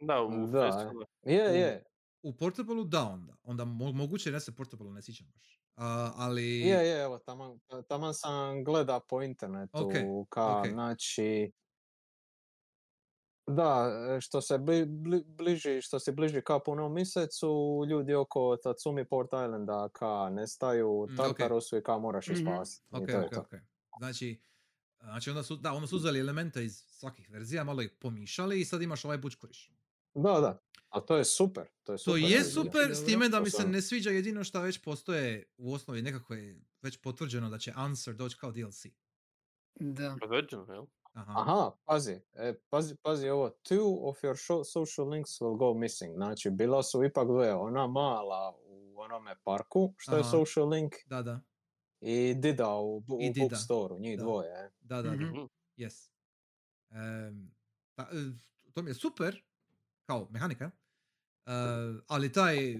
Da, u Da. Je, U- je, U Portableu da onda. Onda mo- moguće da se Portable ne sjećam baš. A, ali... je, je, evo, taman, taman sam gleda po internetu, Ok, ka, ok. znači, da, e, što se bli, bli- bliži, što se bliži ka punom mjesecu, ljudi oko Tatsumi Port Islanda ka nestaju, Mm. Tartarusu i ka moraš ih Mhm. spasiti. I Ok, to je ok, to. ok. Znači, znači onda su, da, onda su uzeli elemente iz svakih verzija, malo ih pomišali i sad imaš ovaj bučkuriš. Da, da. A to je super. To je To super. je verzija. super, s time da To mi se ne sviđa jedino što već postoje u osnovi nekako je već potvrđeno da će Answer doći kao DLC. Da. Potvrđeno, jel? Aha. Aha, pazi, e, pazi, pazi ovo, two of your sho- social links will go missing. Znači, bila su ipak dvoje, ona mala u onome parku, što je Aha. social link, Da, da, i Dida u, bu- I u Dida, bookstore, njih da. dvoje. e. da, da, da. Mhm. Yes. Em, ta- e, to mi je super, kao mehanika, e, ali taj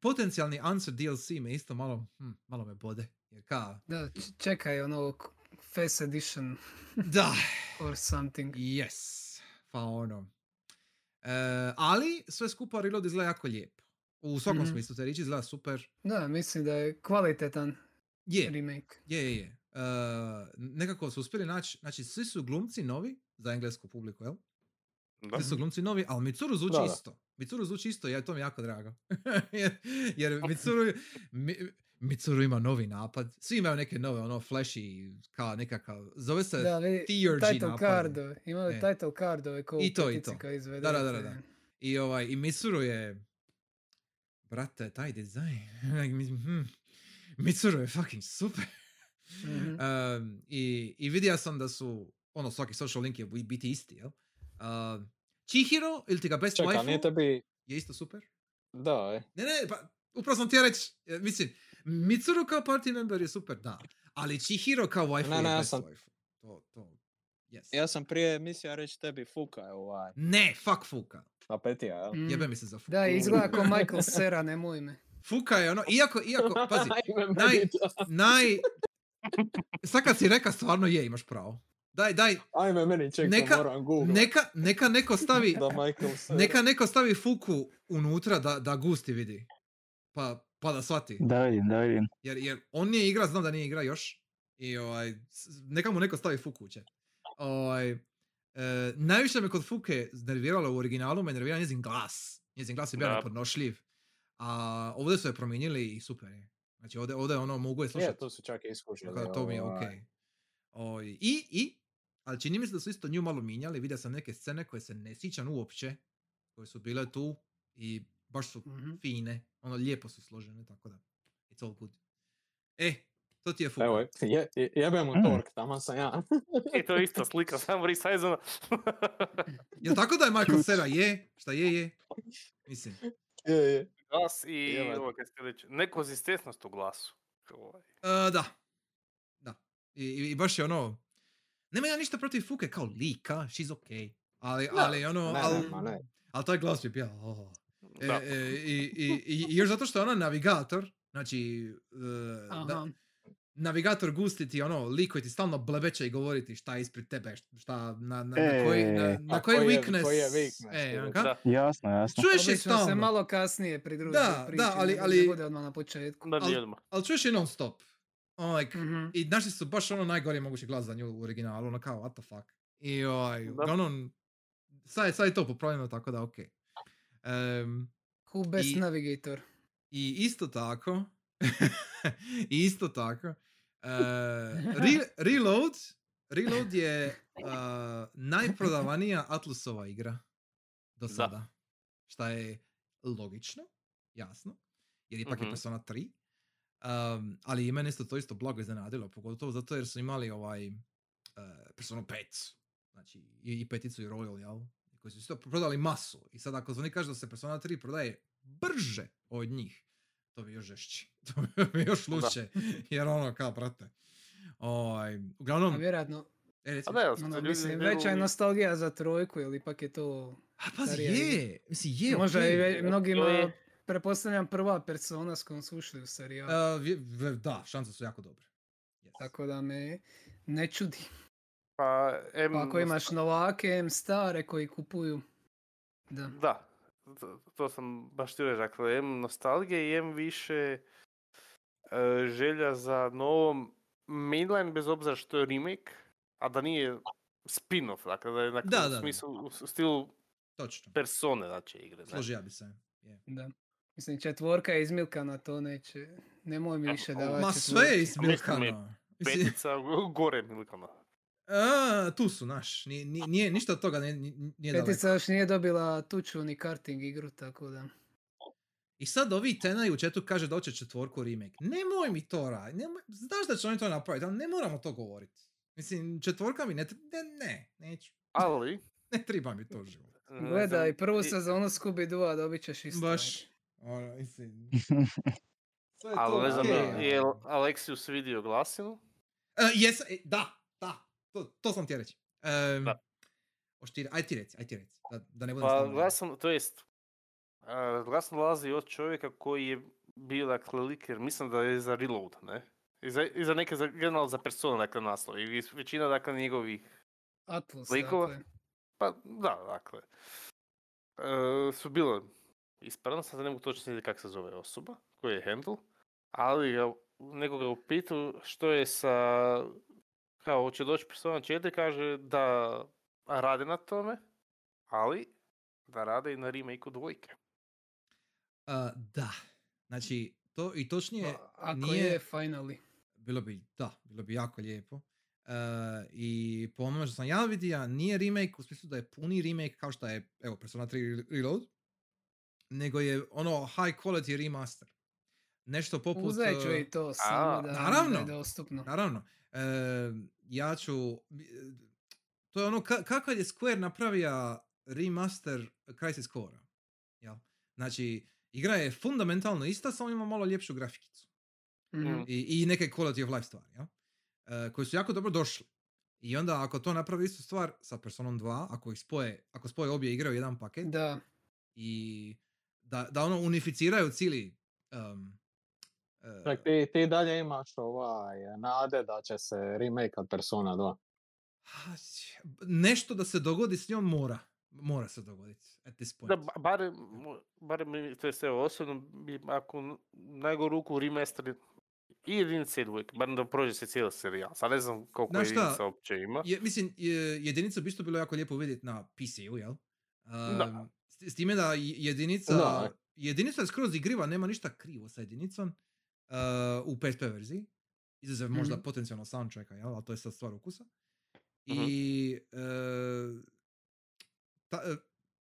potencijalni Answer DLC me isto malo, hm, malo me bode. Jer ka, Da, čekaj ono Face Edition da, or something. yes, pa ono. E, ali sve skupa Reload izgleda jako lijepo. U svakom Mhm. smislu te riječi izgleda super. Da, mislim da je kvalitetan Je, remake. je, je, je. E, nekako su uspjeli naći, znači svi su glumci novi za englesku publiku, jel? Da. Svi su glumci novi, ali Mitsuru zvuči Da, da. isto. Mitsuru zvuči isto, ja to mi je jako drago. jer, jer Mitsuru, mi, Mitsuru ima novi napad. Svi imaju neke nove, ono, flashy, kao nekakav, zove se Da, Theurgy title napad. cardove. Imaju E. title cardove ko u I to, i to. Da, da, da, da. I ovaj, i Mitsuru je, brate, taj dizajn, mislim, hm, Mitsuru je fucking super. Mhm. Um, i, I vidio sam da su, ono, svaki social link je biti isti, jel? Uh, Chihiro, ili ti ga best Čekaj, waifu, nije tebi... je isto super. Da, e. Ne, ne, pa upravo sam ti ja reći, e, mislim, Mitsuru kao party member je super, da. Ali Chihiro kao waifu Ne, je ne, ja best sam- waifu. To, to, yes. Ja sam prije mislio reći tebi Fuka je ovaj. Ne, fuck Fuka. Apetija, jel? Mm. Jebe mi se za Fuka. Da, izgleda kao Michael Cera, nemoj me. Fuka je ono, iako, iako, pazi, naj- to- naj... Sad kad si reka, stvarno je, imaš pravo. Daj, daj, Ajme, meni čekaj, Neka- moram googlat. neka, neka neko stavi, Da neka neko stavi Fuku unutra da, da Gusti vidi. Pa, pa da shvati. Da vidim, da vidim. Jer, jer on nije igra, znam da nije igra još. I ovaj, neka mu neko stavi Fuku u chat. Ovaj, e, najviše me kod Fuke nerviralo u originalu, me nervira njezin glas. Njezin glas je bio Da. nepodnošljiv. A ovdje su je promijenili i super je. Znači ovdje, ovdje ono mogu je Je, slušati. to su čak i iskušali. Tako da to mi je ovaj. okej. Oj, I, i, ali čini mi se da su isto nju malo minjali, vidio sam neke scene koje se ne sjećam uopće, koje su bile tu i baš su Mhm. fine, ono lijepo su složene, tako da, it's all good. E, to ti je fuka. Evo, je, je, je- jebe mu Mm. Tork, tamo sam ja. I to je isto slika, samo resizona. Jel tako da je Michael Cera je, šta je je? Mislim, je, je. Glas i ovo kaj ste reći, nekonzistentnost u glasu. Ovaj. e, da, da. I, i, baš je ono, nema ja ništa protiv Fuke kao lika, she's okay. Ali, Da, ali ono, ne, ali, ma ne. ali taj glas je bio, oh. E, e, i, i, i, i još zato što je ona navigator, znači, e, da, navigator gusti ti ono, lik koji ti stalno blebeće i govoriti šta je ispred tebe, šta, na, na, na koji, na, E. na koji koji je- weakness, koji je weakness, e? Da, Jasno, jasno. Čuješ je Obično se stalno, malo kasnije pridruži Da, priči, da, ali- ali- da bude odmah na početku. da Al- nije odmah. ali čuješ je non stop. Ono, like, Mhm. I našli su baš ono najgori mogući glas za nju u originalu, ono kao, what the fuck. I ovaj, Da. uglavnom, sad, je- sad je to popravljeno, tako da okej. Em, Who best I- navigator? I isto tako, i isto tako, uh, Re- Reload, Reload je uh, najprodavanija Atlusova igra do Da. sada. Šta je logično, jasno, jer ipak je Mhm. Persona 3. Um, ali i mene isto to isto blago iznenadilo, pogotovo zato jer su imali ovaj uh, Persona 5, znači i, i peticu i Royal, jel? Koji su isto prodali masu. I sad ako oni kažu da se Persona 3 prodaje brže od njih, to bi još žešće. To bi još Da. luće. Jer ono, kao, brate. Ovaj, A uglavnom, vjerojatno, e, reci. A ne, ono, ljudi mislim, veća je nostalgija za trojku, ili ipak je to... A igra. je, mislim, je, Možda okej. i ve- mnogima, je- pretpostavljam, prva persona s kojom su ušli u serijal. Uh, vje- ve- da, šanse su jako dobre. Yes. Tako da me ne čudi. Pa, em, Pa ako imaš novake, em stare koji kupuju. Da. Da, to, to sam baš ti reći, dakle, em nostalgije i em više e, želja za novom mainline, bez obzira što je remake, a da nije spin-off, dakle, da je dakle, Da, u da, da. smislu, u stilu Točno. persone, znači, igre. ne? Složio bi se. je. Da. Mislim, četvorka je izmilkana, to neće. Nemoj mi više davati Ma sve je. Mislim, Petica, go- gore Milkana. a, tu su, naš. Nije, nije- nije, ništa od toga nije, nije nije daleko. Petica još nije dobila tuču ni karting igru, tako da. I sad ovi Tenai u chatu kaže da hoće četvorku remake. Nemoj mi to raditi. Nemoj, znaš da će oni to napraviti, ali ne moramo to govoriti. Mislim, četvorka mi ne, tre- ne, ne, neću. Ali, Ne treba mi to život. ne Gledaj, prvu sezonu Scooby-Doo, dobit ćeš isto. Baš, ono, mislim. Sve je Ali ne znam, okej, je Alexius vidio glasinu? E, jes, e, da, da, to, to sam ti reći. Um, Da. ti, aj ti reci, aj ti reci, da, da ne budem Pa glasan, to jest, a, glas dolazi od čovjeka koji je bio dakle liker, mislim da je za Reload, ne? I za, i za neke, za, generalno za persona, dakle, naslov. I većina, dakle, njegovih, Atlus, Likova? dakle. pa da, dakle, e, su bile ispravno, sad ne mogu točno sjetiti kako se zove osoba, koji je handle, ali ga, nekoga upitu što je sa, kao, hoće doći persona 4, kaže da rade na tome, ali da rade i na remake-u dvojke. Uh, da, znači, To i točnije, Pa, Ako nije, je finally. bilo bi, da, bilo bi jako lijepo. E, I po onome što sam ja vidio, nije remake u smislu da je puni remake kao što je, evo, Persona 3 Reload, nego je ono high quality remaster. Nešto poput... Uzet ću e, i to samo da, je dostupno. Naravno, e, ja ću, to je ono ka- kakav je Square napravio remaster Crisis Core. Jel? Znači, igra je fundamentalno ista, samo ima malo ljepšu grafikicu. Mhm. Mm. I, i neke quality of life stvari, jel? E, koji su jako dobro došli. I onda ako to napravi istu stvar sa Personom 2, ako ih spoje, ako spoje obje igre u jedan paket Da, i da, da ono unificiraju cijeli um, e, Čak, ti, ti dalje imaš ovaj, nade da će se remake Persona 2. Ha, ć- nešto da se dogodi s njom mora. Mora se dogoditi at this point. Da, ba- barem, mo- barem mi, to jest evo, osobno bi, ako najgoru ruku remaster i jedinice i dvojke, barem da prođe se cijeli serijal. Sad ne znam koliko Znaš šta, jedinica uopće ima. Je, mislim, je- jedinicu bi isto bilo jako lijepo vidjeti na PC-u, jel? Da. Um, s, s time da jedinica, Da. jedinica je skroz igriva, nema ništa krivo sa jedinicom uh, u PSP verziji. Izuzev možda Mhm. potencijalno soundtracka, jel? Ali to je sad stvar ukusa. I uh, ta, e,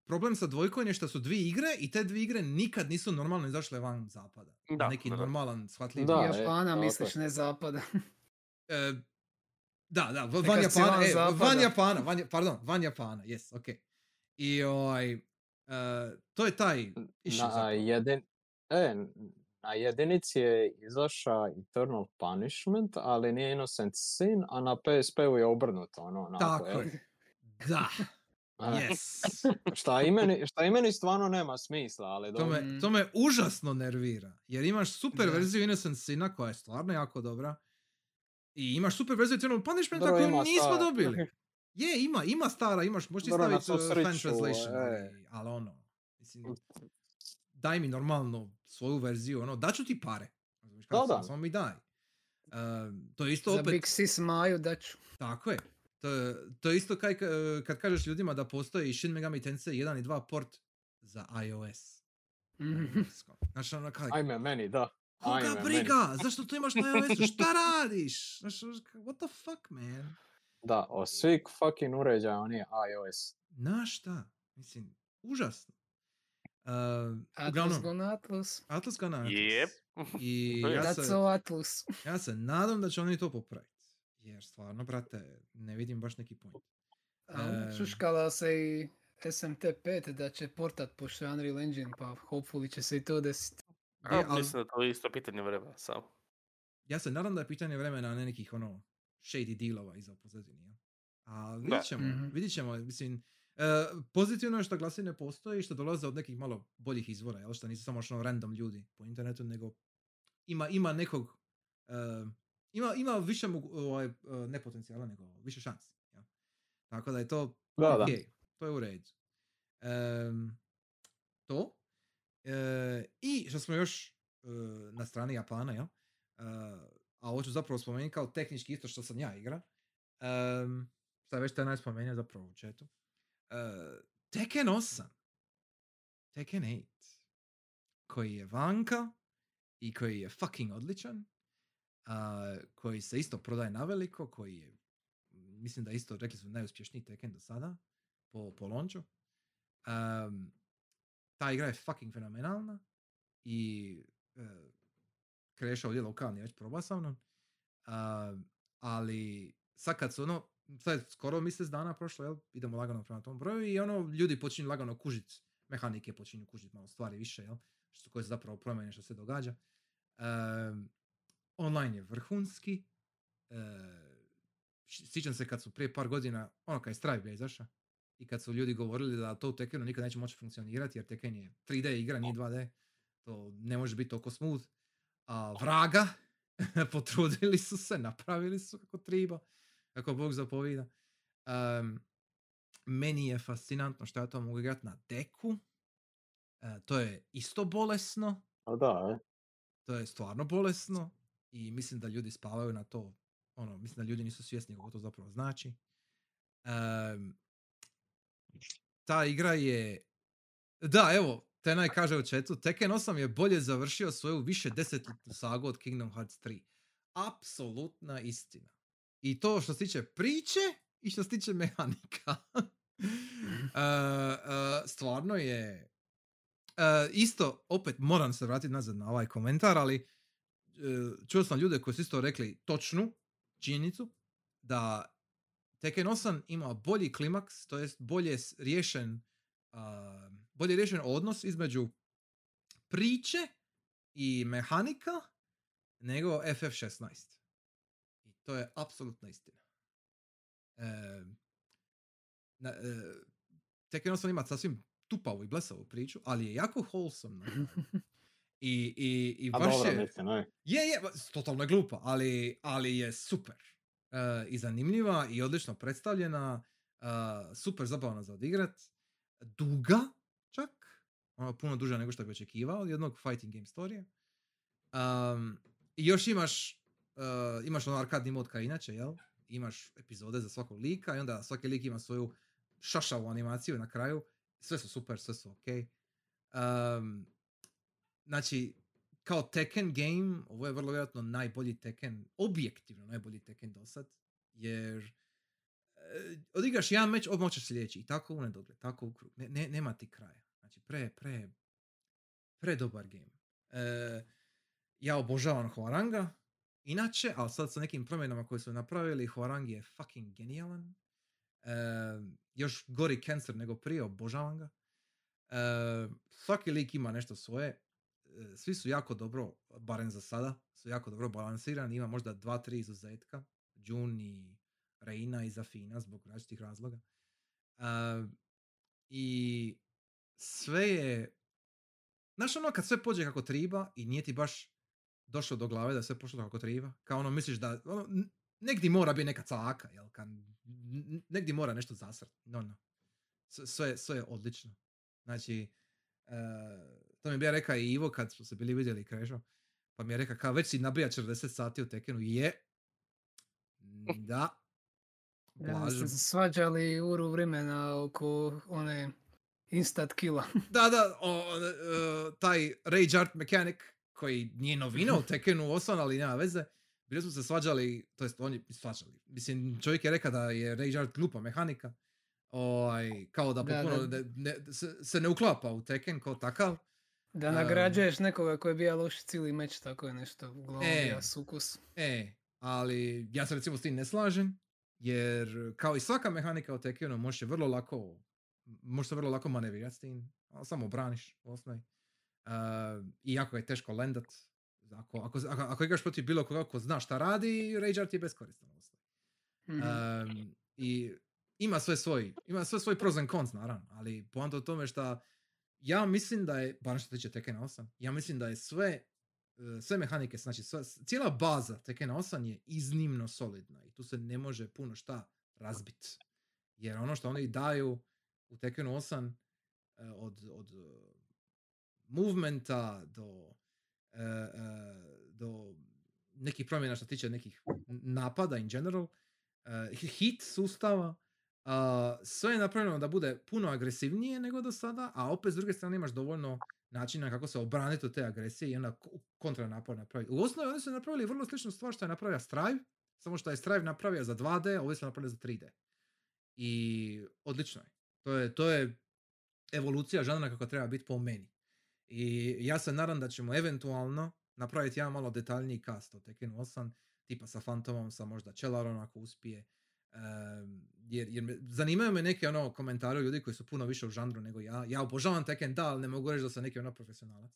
problem sa dvojkom je što su dvije igre i te dvije igre nikad nisu normalno izašle van zapada. Da, neki da, normalan, shvatljiv Da, e, Japana tako misliš, je. ne zapada. E, da, da, van Japana, van e, van. Japana, van, pardon, van Japana, yes, ok. I ovaj, e, to je taj Na, jedin, e, na jedinici je izašao Eternal Punishment, ali nije Innocent Sin, a na PSP-u je obrnuto. Ono, onako, Tako je. Da, E, yes. Šta i, meni, šta i meni stvarno nema smisla, ali To dobro. me, to me užasno nervira. Jer imaš super Da. verziju Innocent Sina koja je stvarno jako dobra. I imaš super verziju Eternal koju ima nismo dobili. Je, ima, ima stara, imaš, možeš ti staviti uh, fan sreću, translation, e. ali, ali ono, mislim, daj mi normalno svoju verziju, ono, daću ti pare. Kako Da, da. Samo mi daj. Um, to je isto Za opet, Big Sis Maju daću. tako je. To, to je isto kaj, ka- kad kažeš ljudima da postoji Shin Megami Tensei 1 i 2 port za iOS. na Mhm. engleskom. Znači ono kaj, Ajme, meni, da. koga ajme, meni. briga, zašto to imaš na iOS-u, šta radiš? Znači, what the fuck, man? Da, od svih fucking uređaja on je iOS. Na šta? Mislim, užasno. Uh, Atlas uglavnom, go na Atlas. Atlas ga na Atlas. Jep. I ja That's se, so Atlas. ja se nadam da će oni to popraviti. Jer stvarno, brate, ne vidim baš neki point. A E. Šuškala se i SMT5 da će portat pošto je Unreal Engine, pa hopefully će se i to desiti. A, Je, al- Mislim da to je isto pitanje vremena samo. ja se nadam da je pitanje vremena, a ne nekih ono shady dealova iza pozadini. jel? A vidjet ćemo, Mhm. vidjet ćemo, mislim, e, pozitivno je što glasine postoji i što dolaze od nekih malo boljih izvora, jel? što nisu samo ono random ljudi po internetu, nego ima, ima nekog, e, ima, ima više, mogu, ovaj, e, ne potencijala, nego više šansi. Jel? Tako da je to Da, da. okej, to je u redu. Em, to. I što smo još na strani Japana, jel? A ovo ću zapravo spomenuti kao tehnički isto što sam ja igra. Um, sad već taj naj spomenuo zapravo u chatu. Uh, Tekken 8. Tekken 8. Koji je vanka i koji je fucking odličan. a, koji se isto prodaje na veliko, koji je mislim da isto rekli su najuspješniji Tekken do sada po, po launchu. Um, ta igra je fucking fenomenalna i uh, Kreša ovdje lokalni već probao sa mnom. Um, ali sad kad su ono, sad je skoro mjesec dana prošlo, jel? idemo lagano prema tom broju i ono, ljudi počinju lagano kužit, mehanike počinju kužit malo stvari više, jel? Što koje su zapravo promjene što se događa. Um, online je vrhunski. Uh, sjećam se kad su prije par godina, ono kad je Stripe izašao, i kad su ljudi govorili da to u Tekkenu nikad neće moći funkcionirati jer Tekken je 3D igra, nije 2D. To ne može biti toliko smooth. A vraga, potrudili su se, napravili su kako treba, kako Bog zapovida. Um, meni je fascinantno što ja to mogu igrati na deku. E, to je isto bolesno, A da, e. to je stvarno bolesno i mislim da ljudi spavaju na to. Ono, mislim da ljudi nisu svjesni kako to zapravo znači. Em, ta igra je... Da, evo, Tenaj kaže u chatu, Tekken 8 je bolje završio svoju više desetljetnu sagu od Kingdom Hearts 3. Apsolutna istina. I to što se tiče priče i što se tiče mehanika. Uh, uh, stvarno je... Uh, isto, opet moram se vratiti nazad na ovaj komentar, ali čuo sam ljude koji su isto rekli točnu činjenicu da Tekken 8 ima bolji klimaks, to jest bolje riješen uh, bolje riješen odnos između priče i mehanika nego FF16. I to je apsolutna istina. E, na, e, Tekken 8 ima sasvim tupavu i blesavu priču, ali je jako wholesome. I, i, i A baš dobro, je... mislim. Je, je, totalno je glupa, ali, ali je super. E, I zanimljiva i odlično predstavljena. e, super zabavna za odigrat. Duga. Ono, puno duža nego što bi očekivao jednog fighting game storija. Um, I još imaš, e, imaš ono arkadni mod kao inače, jel? Imaš epizode za svakog lika i onda svaki lik ima svoju šašavu animaciju na kraju. Sve su super, sve su ok. Um, znači, kao Tekken game, ovo je vrlo vjerojatno najbolji Tekken, objektivno najbolji Tekken do sad, jer e, odigraš jedan meč, odmah ćeš sljedeći i tako u nedogled, tako u krug, ne, ne- nema ti kraja. Znači, pre, pre, pre dobar game. E, ja obožavam Huaranga, inače, ali sad sa nekim promjenama koje su napravili, Huarang je fucking genijalan. E, još gori cancer nego prije, obožavam ga. E, svaki lik ima nešto svoje, e, svi su jako dobro, barem za sada, su jako dobro balansirani, ima možda dva, tri izuzetka, Jun i Reina i Zafina zbog različitih razloga. E, I sve je, znaš ono kad sve pođe kako triba i nije ti baš došlo do glave da je sve pošlo kako triba, kao ono misliš da, ono, negdje mora biti neka caka, jel, kad, negdje mora nešto zasrt, no, no. Sve- Sve, je odlično. Znači, e, to mi je bio rekao i Ivo kad smo se bili vidjeli Krešo, pa mi je rekao kao već si nabija 40 sati u Tekenu, je, da, Ja, blažem. se svađali uru vremena oko one instant killa. Da, da, o, e, taj Rage Art Mechanic koji nije novina u Tekkenu 8, ali nema veze. Bili smo se svađali, to jest on je svađali. Mislim, čovjek je rekao da je Rage Art glupa mehanika. Ovaj, kao da Da, potpuno da. ne- ne- se, se ne uklapa u Tekken kao takav. Da nagrađuješ nekoga koji je bija loš cijeli meč, tako je nešto uglavnom E. bija sukus. E, ali ja se recimo s tim ne slažem, jer kao i svaka mehanika u Tekkenu može vrlo lako, može se vrlo lako manevrirati s tim, ali samo braniš u osnovi. Uh, I jako je teško lendat. Ako, ako, ako, ako igraš protiv bilo koga ko zna šta radi, Rage Art je beskoristan. Mhm. Um, I ima sve svoj, ima sve svoj pros and cons naravno, ali poanta u tome što ja mislim da je, bar što tiče Tekken 8, ja mislim da je sve, e, sve mehanike, znači sva- cijela baza Tekken 8 je iznimno solidna i tu se ne može puno šta razbit. Jer ono što oni daju u Tekkenu 8 e, od, od e, movementa do, e, do nekih promjena što tiče nekih napada in general, hit sustava, sve je napravljeno da bude puno agresivnije nego do sada, a opet s druge strane imaš dovoljno načina kako se obraniti od te agresije i onda ko- kontranapad napraviti. U osnovi oni su napravili vrlo sličnu stvar što je napravio Strive, samo što je Strive napravio za 2D, a ovi su napravili za 3D. I odlično je. To je, to je evolucija žanra kako treba biti po meni. I ja se nadam da ćemo eventualno napraviti jedan malo detaljniji cast od Tekken 8, tipa sa Fantomom, sa možda Čelarom ako uspije. Ehm, jer, jer me, zanimaju me neke ono komentari od ljudi koji su puno više u žanru nego ja. Ja obožavam Tekken, da, ali ne mogu reći da sam neki ono profesionalac.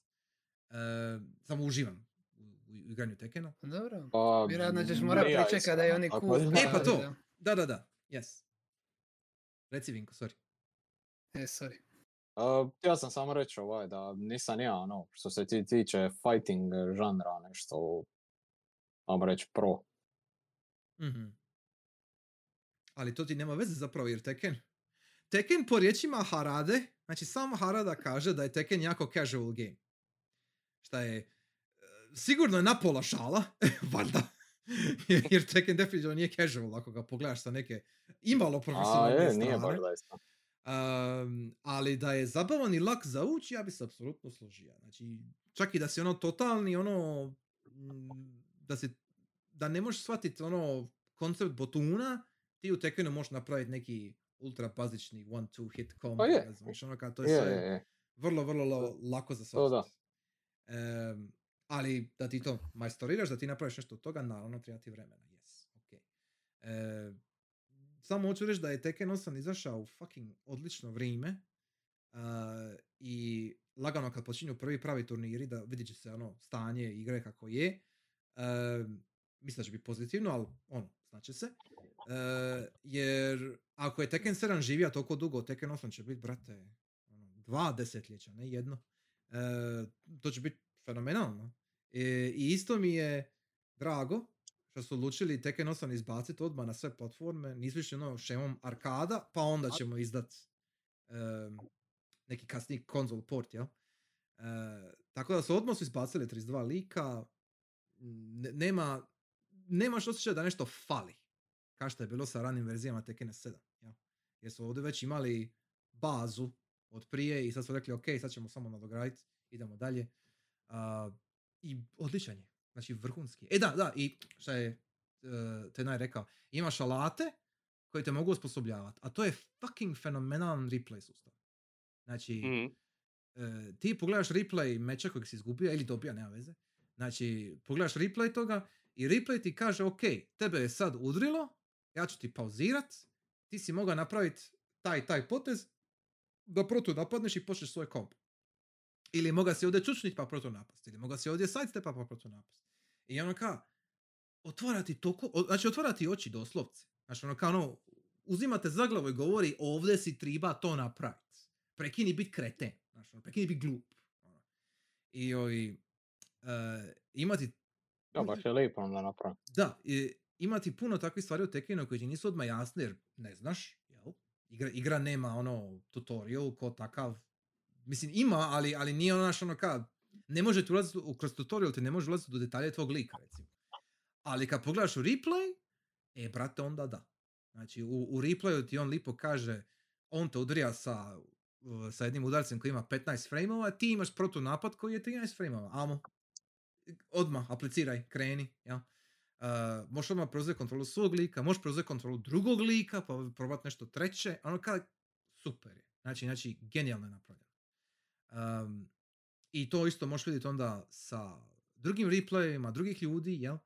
Ehm, samo uživam u, u igranju Tekkena. Dobro. Pa, Vjerojatno ćeš morat nije pričekat da je oni cool. da- E, pa to. da. Da, da, da. Yes. Reci Vinko, sorry. E, sorry. Uh, htio sam samo reći ovaj, da nisam ja ono, što se ti tiče fighting žanra, nešto, vam reći pro. Mhm. Ali to ti nema veze zapravo jer Tekken. Tekken po riječima Harade, znači sam Harada kaže da je Tekken jako casual game. Šta je sigurno je napola šala, valjda. jer Tekken definitivno nije casual ako ga pogledaš sa neke imalo A profesionalne je, nije baš da isto. Um, ali da je zabavan i lak za ući, ja bi se apsolutno složio. Znači, čak i da si ono totalni, ono, mm, da se, da ne možeš shvatiti ono koncept botuna, ti u Tekkenu možeš napraviti neki ultra bazični one two hit combo, Pa je. razumiješ, ono kao to je Je, sve je. vrlo, vrlo la- lako za To da. shvatiti. Em, ali da ti to majstoriraš, da ti napraviš nešto od toga, naravno treba ti vremena, yes, ok. E, samo hoću reći da je Tekken 8 izašao u fucking odlično vrijeme a, i lagano kad počinju prvi pravi turniri da vidjet će se ono stanje igre kako je. E, mislim da će biti pozitivno, ali ono, znaće se. E, jer ako je Tekken 7 živio toliko dugo, Tekken 8 će biti, brate, ono, dva desetljeća, ne jedno. E, to će biti fenomenalno. E, I isto mi je drago što su odlučili Tekken 8 izbaciti odmah na sve platforme, nisu išli ono šemom arkada, pa onda ćemo izdat em, neki kasniji konzol port, jel? E, tako da su odmah su izbacili 32 lika, ne- nema, nemaš osjećaj da nešto fali, kao što je bilo sa ranim verzijama Tekkena 7, jel? Jer su ovdje već imali bazu od prije i sad su rekli ok, sad ćemo samo nadograditi, idemo dalje. A, I odličan je, znači vrhunski. E da, da, i šta je uh, Tenaj rekao, imaš alate koji te mogu osposobljavati, a to je fucking fenomenalan replay sustav. Znači, Mhm. e, ti pogledaš replay meča kojeg si izgubio ili dobija, nema veze. Znači, pogledaš replay toga i replay ti kaže, ok, tebe je sad udrilo, ja ću ti pauzirat, ti si mogao napraviti taj taj potez, da protu napadneš i počneš svoj komp. Ili moga si ovdje čučnit pa protu napast, ili moga si ovdje sidestepa pa protu napast. I ono ka, otvara ti toko, o- znači otvara ti oči doslovce. Znači ono kao ono, uzimate za glavu i govori ovdje si triba to napraviti. Prekini bit kreten. Znači, ono, prekini bit glup. ono. I ovi, e, imati Ja, baš je lijepo onda napravim. da, i, imati puno takvih stvari u Tekkenu koje ti nisu odmah jasne jer ne znaš, jel? Igra, igra nema ono tutorial ko takav. Mislim, ima, ali, ali nije ono naš ono kao, ne može ti ulaziti, u- kroz tutorial ti ne može ulaziti do detalje tvog lika, recimo. Ali kad pogledaš u replay, e, brate, onda da. Znači, u, u replayu ti on lipo kaže, on te udrija sa, uh, sa jednim udarcem koji ima 15 frameova, ti imaš protunapad koji je 13 frameova. Amo, odmah apliciraj, kreni, jel? Uh, možeš odmah preuzeti kontrolu svog lika, možeš preuzeti kontrolu drugog lika, pa probati nešto treće, ono kao, super je. Znači, znači, genijalno je napravljeno. Um, I to isto možeš vidjeti onda sa drugim replayima drugih ljudi, jel?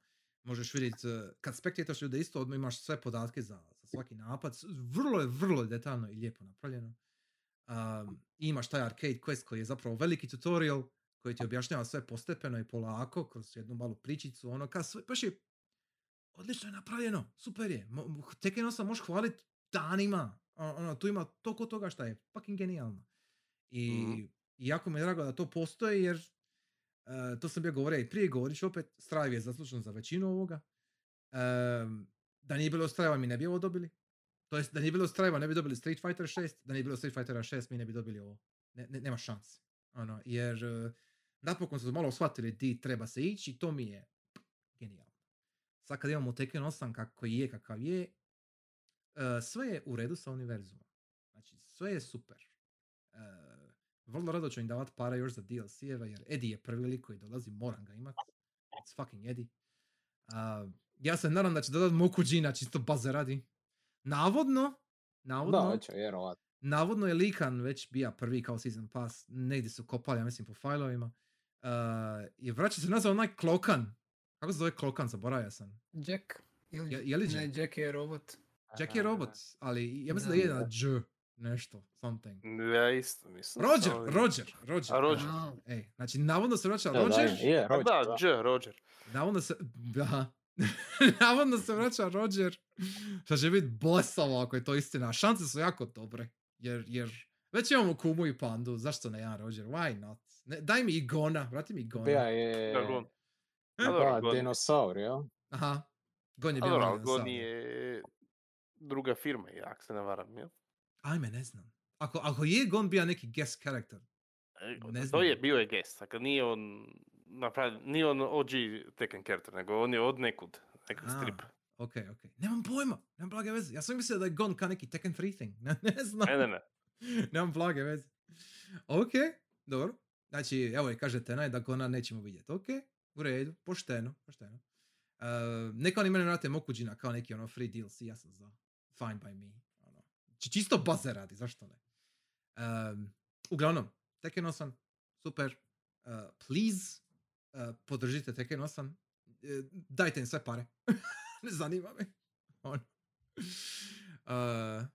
Možeš vidjeti, uh, kad spektataš ljude isto, odmah imaš sve podatke za, za svaki napad. Vrlo je, vrlo je detaljno i lijepo napravljeno. Um, imaš taj arcade quest koji je zapravo veliki tutorial koji ti objašnjava sve postepeno i polako kroz jednu malu pričicu, ono ka sve, baš je odlično je napravljeno, super je. Mo, Tekken 8 možeš hvaliti danima, ono, tu ima toliko toga šta je fucking genijalno. I, Mhm. I jako mi je drago da to postoji jer e, to sam bio govorio i prije, govorit ću opet, Strive je zaslužen za većinu ovoga. Em, da nije bilo Strive mi ne bi ovo dobili. To jest da nije bilo Strive ne bi dobili Street Fighter 6, da nije bilo Street Fightera 6 mi ne bi dobili ovo. Ne, ne- nema šanse. Ono, jer e, napokon su malo shvatili di treba se ići to mi je genijalno. Sad kad imamo Tekken 8 kako je, kakav je, e, sve je u redu sa univerzumom. Znači, sve je super. Vrlo rado ću im davati para još za DLC-eve, jer Eddie je prvi lik koji dolazi, moram ga imat. It's fucking Eddie. A, ja se nadam da će dodat Mokujina, čisto baze radi. Navodno, navodno, Da, vjerovat. navodno je Likan već bija prvi kao season pass, negdje su kopali, ja mislim, po failovima. Uh, I vraća se nazva onaj Klokan. Kako se zove Klokan, zaboravio sam. Jack. Ili, Je- je li Ne, Jack? Jack je robot. Jack je robot, ali ja mislim da, Da, je na da. J, nešto, something. Ja isto mislim. Roger, vidim. Roger, Roger. A, Roger. A, Ej, znači navodno se vraća Da, da, Roger, je, A Roger, da, da. Dž, Roger. navodno se, da, navodno se vraća Roger, što će biti blesavo ako je to istina. Šanse su jako dobre, jer, jer već imamo Kumu i Pandu, zašto ne ja Roger, why not? Ne, daj mi Igona, vrati mi Igona. Bija je... Da, Gon. A dobro, Da, Gon- dinosaur, jel? Aha, Gon je bio ali Gon je druga firma, ako se ne varam, jel? Ajme, ne znam. Ako, ako je Gon bio neki guest character, E, Ne to znam. je, bio je guest, dakle nije on napravljen, nije on OG Tekken character, nego on je od nekud, nekog strip. ok, ok. Nemam pojma, nemam blage veze. Ja sam mislio da je Gon kao neki Tekken 3 thing. Ne, ne znam. Ne, ne, ne. Nemam blage veze. Ok, dobro. Znači, evo i kaže Tenaj da ona nećemo vidjeti. Ok, u redu, pošteno, pošteno. Uh, neka oni mene vrate Mokuđina kao neki ono free DLC, ja sam za. Fine by me. Či- Čisto baze radi, zašto ne? Um, uglavnom, Tekken 8, super. Uh, please, uh, podržite Tekken 8. Uh, dajte im sve pare. ne zanima me. Ono. Uh,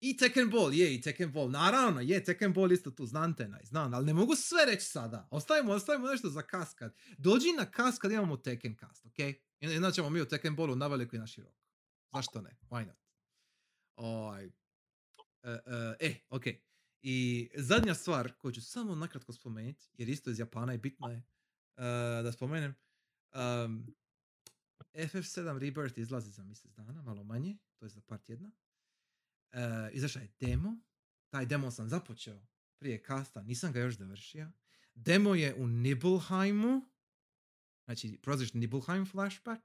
I Tekken Ball, je i Tekken Ball, naravno, je Tekken Ball isto tu, znam te, naj, znam, ali ne mogu sve reći sada. Ostavimo, ostavimo nešto za kaskad. Dođi na kas kad imamo Tekken cast, ok? I onda ćemo mi u Tekken Ballu na veliko i na široko. Zašto ne? Why not? Oj. E, e, e, ok. I zadnja stvar koju ću samo nakratko spomenuti, jer isto iz Japana i bitno je e, da spomenem. Um, FF7 Rebirth izlazi za mjesec dana, malo manje, to je za par tjedna. E, izašao je demo, taj demo sam započeo prije kasta, nisam ga još završio. Demo je u Nibelheimu, znači prolaziš Nibelheim flashback,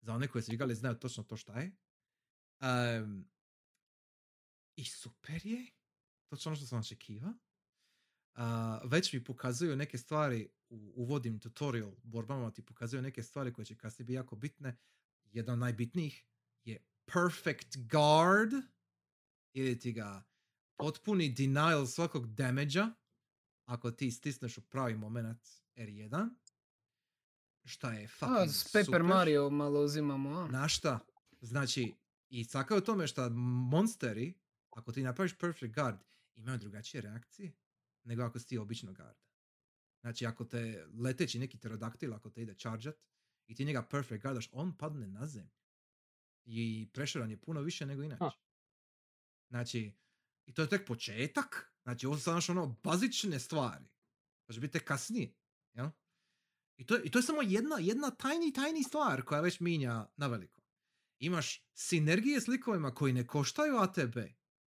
za one koji su igrali znaju točno to šta je. Em, I super je, točno ono što sam očekivao. A, već mi pokazuju neke stvari u uvodnim tutorial borbama ti pokazuju neke stvari koje će kasnije biti jako bitne. Jedna od najbitnijih je perfect guard ili ti ga potpuni denial svakog damage ako ti stisneš u pravi moment R1 šta je fucking A, s Paper super. Mario malo uzimamo, a? Na šta? Znači, i svaka je u tome što monsteri, ako ti napraviš perfect guard, imaju drugačije reakcije nego ako si ti obično guard. Znači, ako te leteći neki pterodaktil, ako te ide chargeat i ti njega perfect guardaš, on padne na zemlju. I prešeran je puno više nego inače. Znači, i to je tek početak. Znači, ovo su samo ono bazične stvari. To će biti tek kasnije. Jel? I to, je- I to je samo jedna, jedna tiny, tiny stvar koja već minja na veliko. Imaš sinergije s likovima koji ne koštaju ATB.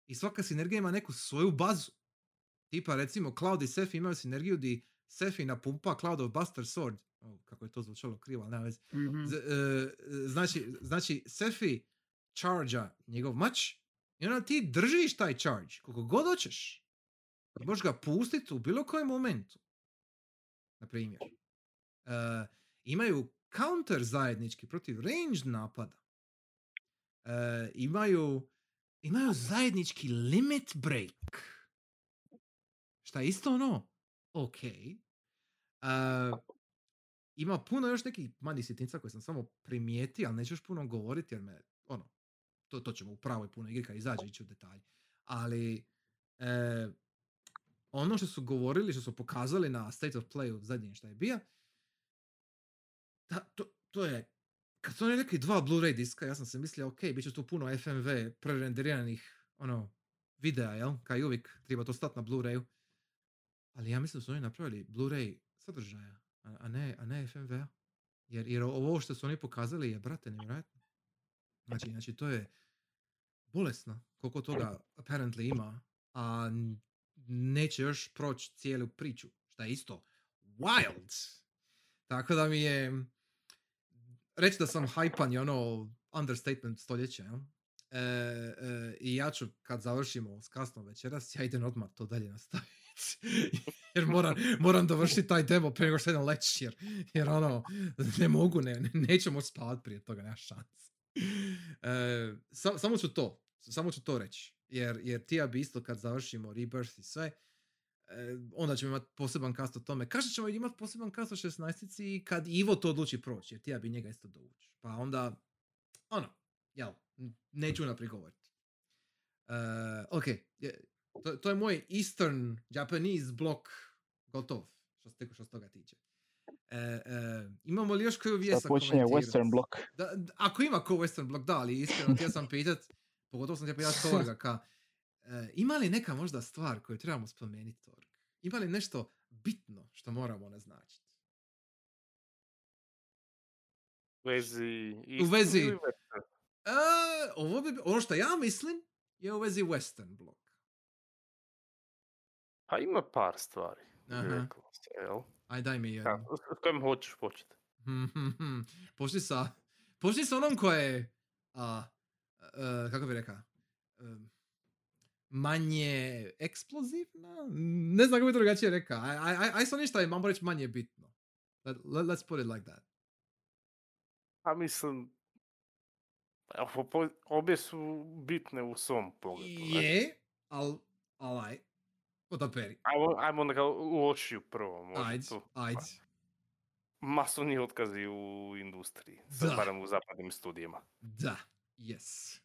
I svaka sinergija ima neku svoju bazu. Tipa recimo Cloud i Sephi imaju sinergiju di Sephi napumpa Cloudov Buster Sword. O, kako je to zvučalo krivo, ali nema veze. Mhm. Z- e, znači, znači Sephi charge njegov mač i onda ti držiš taj charge koliko god hoćeš. I možeš ga pustiti u bilo kojem momentu. Na primjer. E, imaju counter zajednički protiv range napada. E, imaju, imaju zajednički limit break. Šta je isto ono? Ok. E, ima puno još nekih manjih sitnica koje sam samo primijetio, ali neću još puno govoriti jer me, ono, to, to ćemo u pravoj puno igri kad izađe ići u detalje. Ali, e, ono što su govorili, što su pokazali na State of Play u zadnjem šta je bio, da, to, to je, kad su oni rekli dva Blu-ray diska, ja sam se mislio, ok, bit će tu puno FMV prerenderiranih, ono, videa, jel? Kao i uvijek, treba to stati na Blu-rayu. Ali ja mislim da su oni napravili Blu-ray sadržaja, a, ne, a ne FMV-a. Jer, jer ovo što su oni pokazali je, brate, nevjerojatno. Znači, znači, to je bolesno koliko toga apparently ima, a neće još proći cijelu priču, šta je isto wild. Tako da mi je, reći da sam hajpan je ono understatement stoljeća, jel? E, e, I ja ću, kad završimo s kasnom večeras, ja idem odmah to dalje nastaviti. jer moram, moram dovršiti taj demo prije nego što idem leći, jer, jer ono, ne mogu, ne, ne, neću moći spavat prije toga, nema šans. E, sa- samo ću to, samo ću to reći. Jer, jer ti ja bi isto kad završimo Rebirth i sve, e, onda ćemo imati poseban kast o tome. Kaže ćemo imati poseban kast o 16 kad Ivo to odluči proći, jer ti ja bi njega isto dovući. Pa onda, ono, jel, neću naprijed govoriti. E, ok, to, to je moj Eastern Japanese blok gotov, što se što se toga tiče. E, e, imamo li još koju vijest počinje? Western Block. Da, ako ima ko Western Block, da, ali iskreno htio sam pitat, pogotovo sam htio pitat Torga, ka, e, ima li neka možda stvar koju trebamo spomenuti Torg? Ima li nešto bitno što moramo naznačiti? U vezi... U vezi-? E, ovo bi, ono što ja mislim je u vezi Western Block. Pa ima par stvari. Aha. se, jel? Aj daj mi Ja, jednu. s s kojim hoćeš početi? Počni sa, počni sa onom koje je, a, e, kako bi rekao, em, manje eksplozivna? Ne znam kako bi drugačije rekao. Aj, aj, aj, sa ništa je, mam reći manje bitno. Let, let, let's put it like that. A mislim, obje su bitne u svom pogledu. Je, al, al aj, odaperi. Ajmo, ajmo ga lošiju prvo, Ajde, ajde. Masovni otkazi u industriji, sad barem u zapadnim studijima. Da, yes.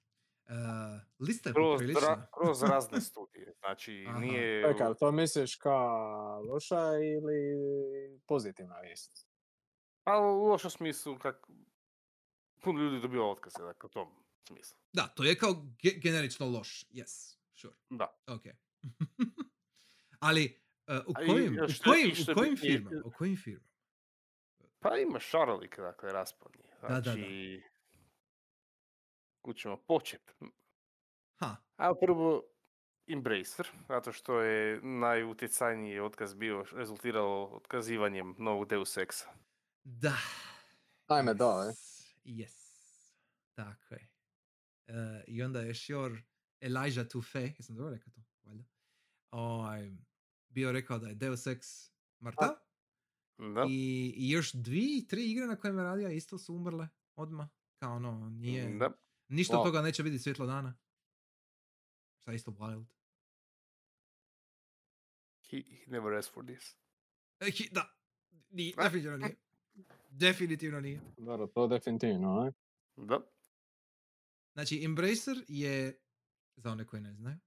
Uh, lista je Kroz, ra- kroz razne studije, znači Aha. nije... Čekaj, to misliš ka loša ili pozitivna vijest? Pa u lošem smislu, kak puno ljudi dobiva otkaze, dakle u tom smislu. Da, to je kao ge- generično loš. Yes, sure. Da. Ok. Ali, uh, u kojim, u kojim, u kojim firmama? U kojim firmama? Pa ima šarolik, dakle, rasponi. Da, da, da. Kud ćemo počet? Ha, A prvo Embracer, zato što je najutjecajniji otkaz bio rezultiralo otkazivanjem novog Deus Exa. da. Ajme, da, e. Yes, Yes. Tako je. E, I onda je Šior Elijah Tufe, jesam dobro rekao to? Valjda. Ovaj, bio rekao da je Deus Ex mrtav. Da, I, I još dvi, tri igre na kojima je radio isto su umrle odmah. Kao ono, nije, da. Ništa od toga neće vidjeti svjetlo dana. Šta je isto wild. He, he never asked for this. E, hi- da, nije, A, definitivno nije. Definitivno nije. Dobro, to definitivno, aj. Da. Znači, Embracer je, za one koji ne znaju,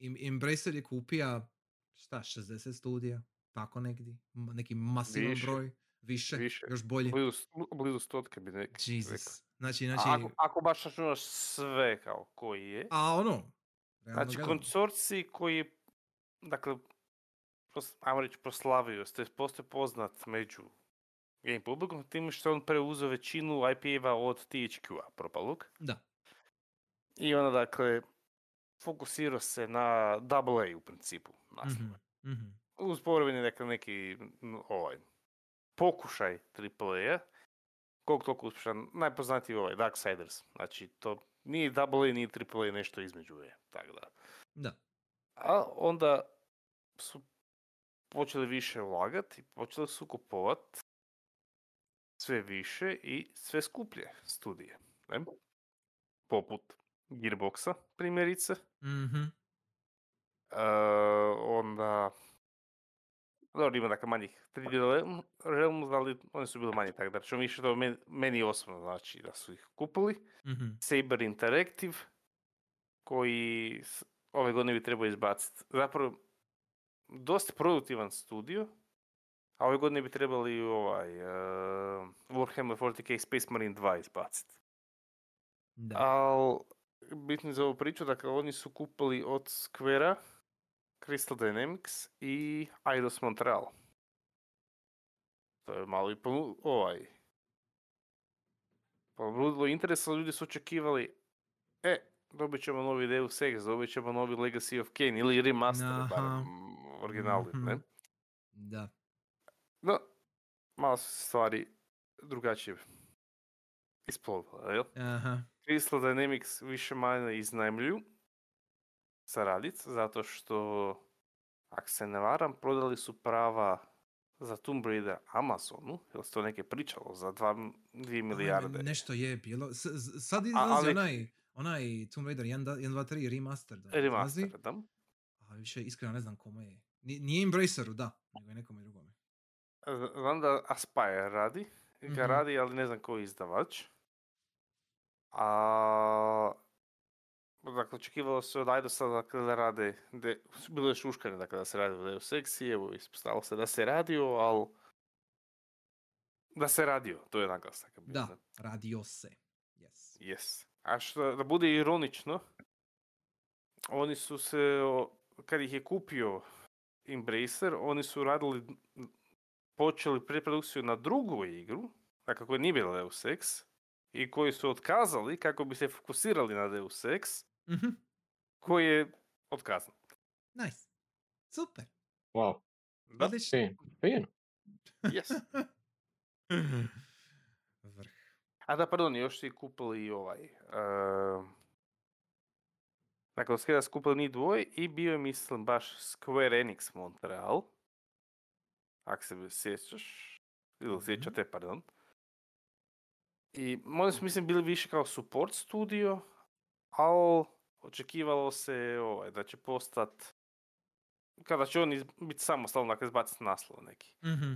Em- Embracer je kupija, šta, 60 studija, tako negdje, neki masivan Više. broj, više, Više. još bolje. Blizu, blizu stotke bi nek rekao. Znači, A znači, ako, ako baš računaš sve kao koji je, a ono, znači gledano. konsorciji koji je, dakle, pros- ajmo reći proslavio se, to postoje poznat među game publikom, tim što on preuzeo većinu IP-eva od THQ-a propalog. Da. I onda, dakle, fokusirao se na AA u principu. Mhm, mhm. Uz povremeni dakle, neki ovaj, pokušaj AAA-a, koliko toliko uspješan, najpoznatiji je ovaj Darksiders. Znači, to nije AA, nije AAA, nešto između je. Tako da. Da. A onda su počeli više ulagati, počeli su kupovat sve više i sve skuplje studije. Ne? Poput Gearboxa, primjerice. Mhm. E, onda... Dobro, ima dakle manjih 3D Realm- Realms, ali oni su bili manji, tako da ćemo više to meni, meni osobno znači da su ih kupili. mhm. Saber Interactive, koji ove godine bi trebao izbaciti. Zapravo, dosta produktivan studio, a ove godine bi trebali ovaj, uh, Warhammer 40k Space Marine 2 izbaciti. Da. Al, bitno za ovu priču, dakle, oni su kupili od Squarea, Crystal Dynamics i Eidos Montreal. To je malo i ponu- ovaj... Ponudilo interesa, ljudi su očekivali, e, dobit ćemo novi Deus Ex, dobit ćemo novi Legacy of Kain ili remaster, Aha. barem originalni, ne? Mhm. Da. No, malo su stvari drugačije isplovile, jel? Aha. Crystal Dynamics više manje iznajmljuju za radic, zato što, ako se ne varam, prodali su prava za Tomb Raider Amazonu, jel se to neke pričalo, za 2 milijarde. Nešto je bilo. S- s- sad izlazi ali- onaj, onaj Tomb Raider 1, 2, 3 remaster. Da. Remaster, da. A više iskreno ne znam kome je. Ni- Nije Embraceru, da, nego je nekome drugome. Znam da Aspire radi, ga Mhm. radi, ali ne znam koji je izdavač. A... Dakle, očekivalo se od Eidosa dakle, da rade, de, bilo je šuškane dakle, da se radi o Deus Ex i evo, ispostavilo se da se radio, ali da se radio, to je naglasak. Da, ne? radio se. Yes. Yes. A što da bude ironično, oni su se, kad ih je kupio Embracer, oni su radili, počeli preprodukciju na drugu igru, dakle koja nije bila Deus Ex, i koji su otkazali kako bi se fokusirali na Deus Ex, Mhm. koji je otkazan. Nice. Super. Wow, Da, Odlično. fin, fin. yes. Vrh. A da, pardon, još su i kupili i ovaj... Uh, Dakle, skida skupili njih dvoje i bio je, mislim, baš Square Enix Montreal. Ako se sjećaš. Ili Mhm. sjećate, pardon. I možda su, mislim, bili više kao support studio, ali očekivalo se ovaj, da će postat kada će oni biti samostalno, dakle, izbaciti naslov neki. Mhm.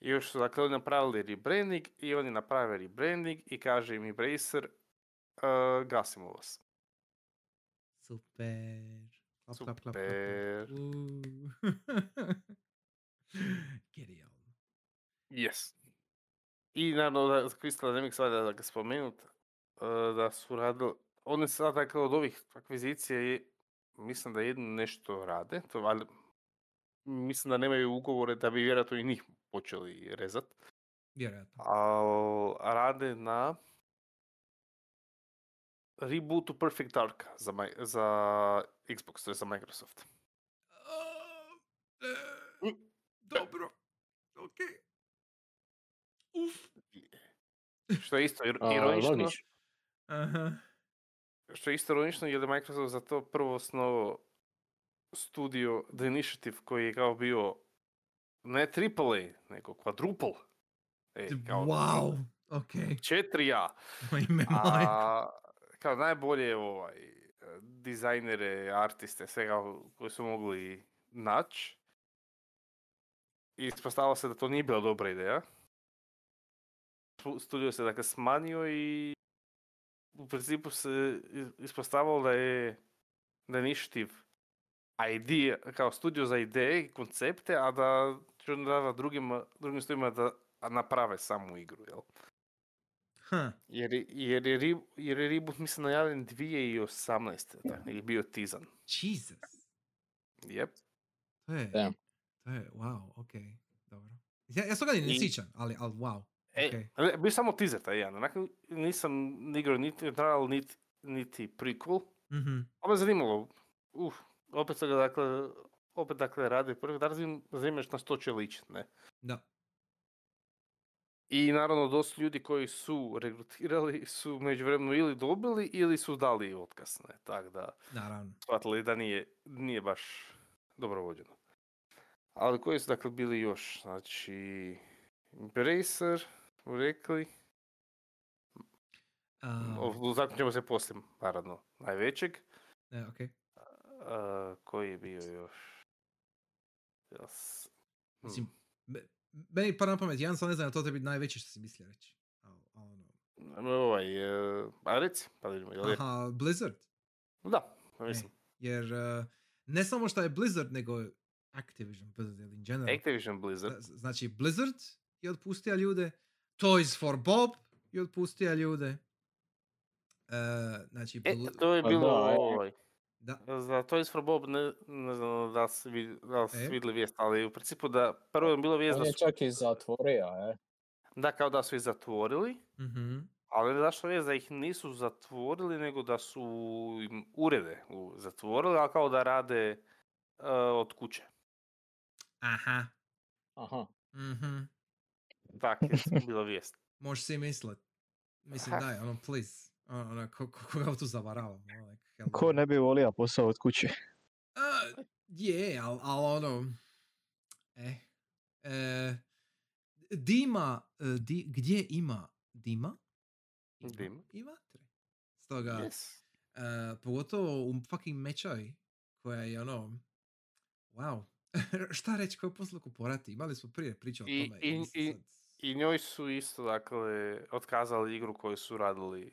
I još su, dakle, oni napravili rebranding i oni naprave rebranding i kaže im Embracer, uh, gasimo vas. Super. Klap, klap, klap, klap. Super. Genijalno. Yes. I naravno da Crystal Dynamics, valjda da ga spomenut, uh, da su radili, oni sad dakle od ovih akvizicije, je- mislim da jedno nešto rade, to valjda, mislim da nemaju ugovore da bi vjerojatno i njih počeli rezat, Vjerojatno. ali rade na rebootu Perfect Darka za, za Xbox, to je za Microsoft. A, e, Dobro. Okej. Uf. Što je isto ir- A, ironično. logično. Što je isto ironično jer je Microsoft za to prvo osnovao studio The Initiative koji je kao bio ne AAA, nego quadruple. E, kao Wow. Okej. 4A. Moje ime majko. A kao najbolje ovaj, dizajnere, artiste, svega koji su mogli naći. I ispostavilo se da to nije bila dobra ideja. Stu- Studio se dakle smanjio i u principu se is- ispostavilo da je da je Initiative idea, kao studio za ideje i koncepte, a da će onda drugim, drugim studijima da naprave samu igru, jel? Huh. Jer, je- jer, je, jer je reboot mislim najavljen 2018. Tak, je bio tizan. Jesus. Jep. To je, Damn. to je, wow, okej. Dobro. Ja, ja se ni ne I- sjećam, ali, ali wow. E, ne, bio samo teaser taj jedan. Onak nisam igrao niti trial, niti, niti prequel. Mhm. A me zanimalo. Uf, opet se ga dakle, opet dakle radi prvi da zanima na što će ličit, ne. Da. I naravno dosta ljudi koji su regrutirali su međuvremenu ili dobili ili su dali otkaz, ne. Tako da Naravno. shvatili da nije, nije baš dobro vođeno. Ali koji su dakle bili još? Znači, Embracer, smo rekli, zakon ćemo se poslije, naravno, najvećeg. e, okej. A, koji je bio još? Jel s- Mislim, hmm, me- meni pa na pamet, jedan sam ne znam, to te biti najveći što si mislio reći. Al, al ono. Ovaj, e, a reci, pa vidimo, je? Aha, Blizzard. Da, pa mislim. Jer uh, ne samo što je Blizzard, nego Activision Blizzard in general. Activision Blizzard. Zna- Znači, Blizzard je otpustio ljude, Toys for Bob je otpustio ljude. Uh, znači, E, to je Pa bilo da, e. ovaj. da, Za Toys for Bob ne, ne znam da li si vid- da si E? vidjeli vijest, ali u principu da prvo je bilo vijest On da je su, čak i zatvorio, e. da kao da su ih zatvorili, mhm, ali ne zašto vijest da ih nisu zatvorili, nego da su im urede u- zatvorili, ali kao da rade e, od kuće. aha, Aha. mhm, Tak je bila vijest. možeš si mislit. Mislim, Aha. daj, ono, please. Ono, ono, ko, ko, koga tu zavaravam? Ono, like, hell Ko ne bi volio posao od kuće? A, je, ali al ono... E, e, Dima, e, di, gdje ima Dima? Dim. I vatre. Stoga, Yes. e, pogotovo u fucking mečoj, koja je ono, wow, šta reći koju posluku porati, imali smo prije priču o I- tome. i- sad- i- I njoj su isto, dakle, otkazali igru koju su radili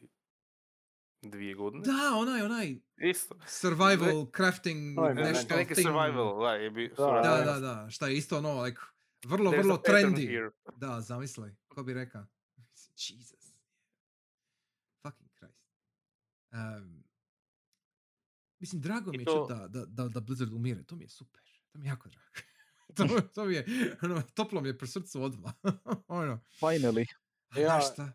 dvije godine. Da, onaj, onaj Isto. survival crafting Oj, ne, ne, nešto Neki thing. survival, da, je bi, su Da, Da, da, da, šta je isto ono, like, vrlo, There's vrlo trendy. here. Da, zamisli, ko bi rekao. Jesus. Fucking Christ. Um, mislim, drago I mi je to- da, da, da, da Blizzard umire, to mi je super. To mi je jako drago. to, to mi je, ono, toplo mi je pri srcu odmah. ono, Finally. a Ja- šta?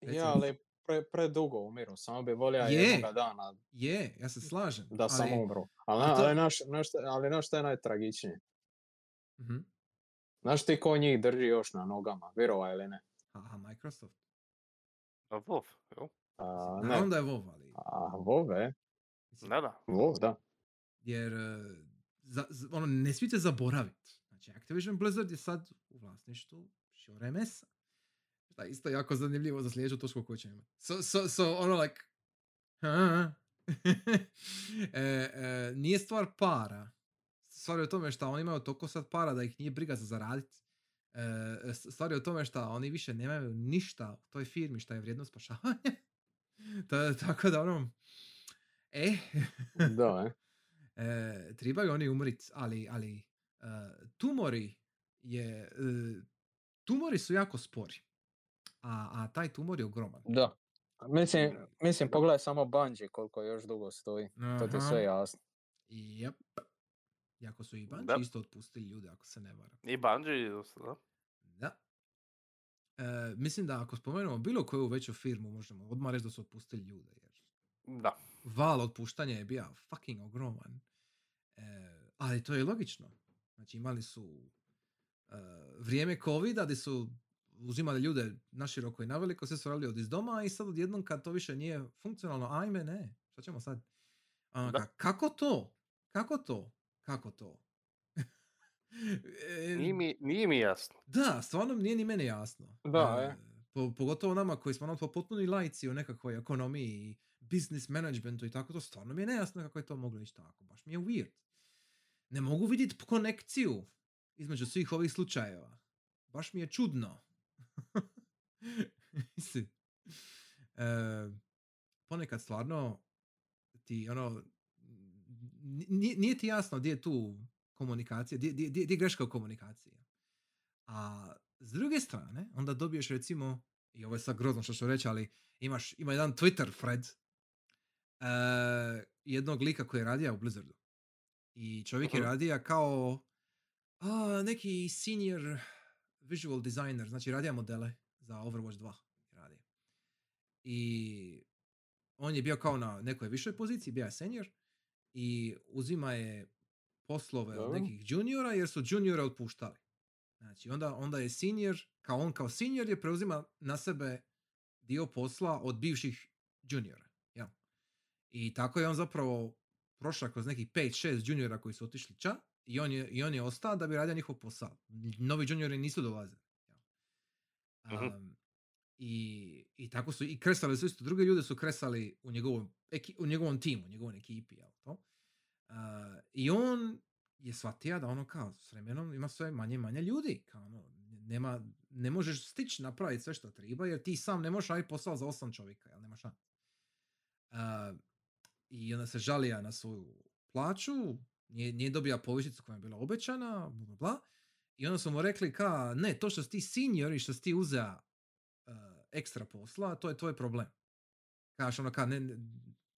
Reci Ja, ali pre, predugo umiru, samo bi volio Je. jednoga dana Je, ja se slažem. da sam ali, umru. Ali, a to- ali, naš, naš, ali naš šta je najtragičnije? Mhm. Znaš ti ko njih drži još na nogama, vjerova ili ne? Aha, Microsoft. A WoW, jel? A, Ne. ne, Onda je WoW, ali... a Vove, Mislim, Da, da. O, da. jer e, za, ono, ne smijete zaboraviti. Znači, Activision Blizzard je sad u vlasništvu Shure MS-a. Šta je isto jako zanimljivo za sljedeću točku koju ćemo imati. So, so, so, ono, like, e, e, nije stvar para. Stvar je u tome što oni imaju toliko sad para da ih nije briga za zaraditi. E, stvar je u tome što oni više nemaju ništa u toj firmi šta je vrijedno spašavanja. Ta- tako da ono, e, Da, e. e, trebaju oni umrit, ali, ali e, tumori je, e, tumori su jako spori. A, a taj tumor je ogroman. Da. Mislim, mislim, pogledaj samo Bungie koliko još dugo stoji. To ti je Aha. sve jasno. Yep. Jako su i Bungie Da. isto otpustili ljude, ako se ne varam. I Bungie, dosta, da. Da. E, mislim da ako spomenemo bilo koju veću firmu, možemo odmah reći da su otpustili ljude. Jer Da. Val otpuštanja je bio fucking ogroman. E, ali to je logično. Znači imali su e, vrijeme covida gdje su uzimali ljude naširoko i naveliko, sve su radili od iz doma i sad odjednom kad to više nije funkcionalno, ajme ne, šta ćemo sad? Ono, Da. ka- kako to? Kako to? Kako to? E, Nije mi, nije mi jasno. da, stvarno nije ni meni jasno. Da, E, je. po- pogotovo nama koji smo ono potpuni lajci u nekakvoj ekonomiji i business managementu i tako to, stvarno mi je nejasno kako je to moglo ići tako. Baš mi je weird. Ne mogu vidjeti konekciju između svih ovih slučajeva. Baš mi je čudno. Mislim, e, ponekad stvarno ti ono nije, nije ti jasno gdje je tu komunikacija, gdje, gdje gdje je greška u komunikaciji. A s druge strane, onda dobiješ recimo, i ovo je sad grozno što ću reći, ali imaš, ima jedan Twitter thread e, jednog lika koji je radio u Blizzardu. I čovjek je Mhm. radio kao a, neki senior visual designer, znači radija modele za Overwatch 2. je radio. I on je bio kao na nekoj višoj poziciji, bio je senior i uzima je poslove od nekih juniora jer su juniora otpuštali. Znači onda, onda je senior, kao on kao senior je preuzima na sebe dio posla od bivših juniora. I tako je on zapravo prošao kroz nekih 5-6 juniora koji su otišli ča i on je, i on je ostao da bi radio njihov posao. Novi juniori nisu dolazili. Um, i, I tako su i kresali su isto, druge ljude su kresali u njegovom, eki- u njegovom timu, u njegovoj ekipi. Jel, to? Uh, I on je shvatio da ono kao s vremenom ima sve manje i manje ljudi. Kao ono, nema, ne možeš stići napraviti sve što treba jer ti sam ne možeš raditi posao za osam čovjeka, jel nema šanse. Uh, I onda se žalija na svoju plaću, nije, nije dobija povišicu koja je bila obećana, bla, bla, bla. I onda su mu rekli ka, ne, to što si ti senior i što si ti uzea uh, ekstra posla, to je tvoj problem. Kažeš ono ka, ne, ne,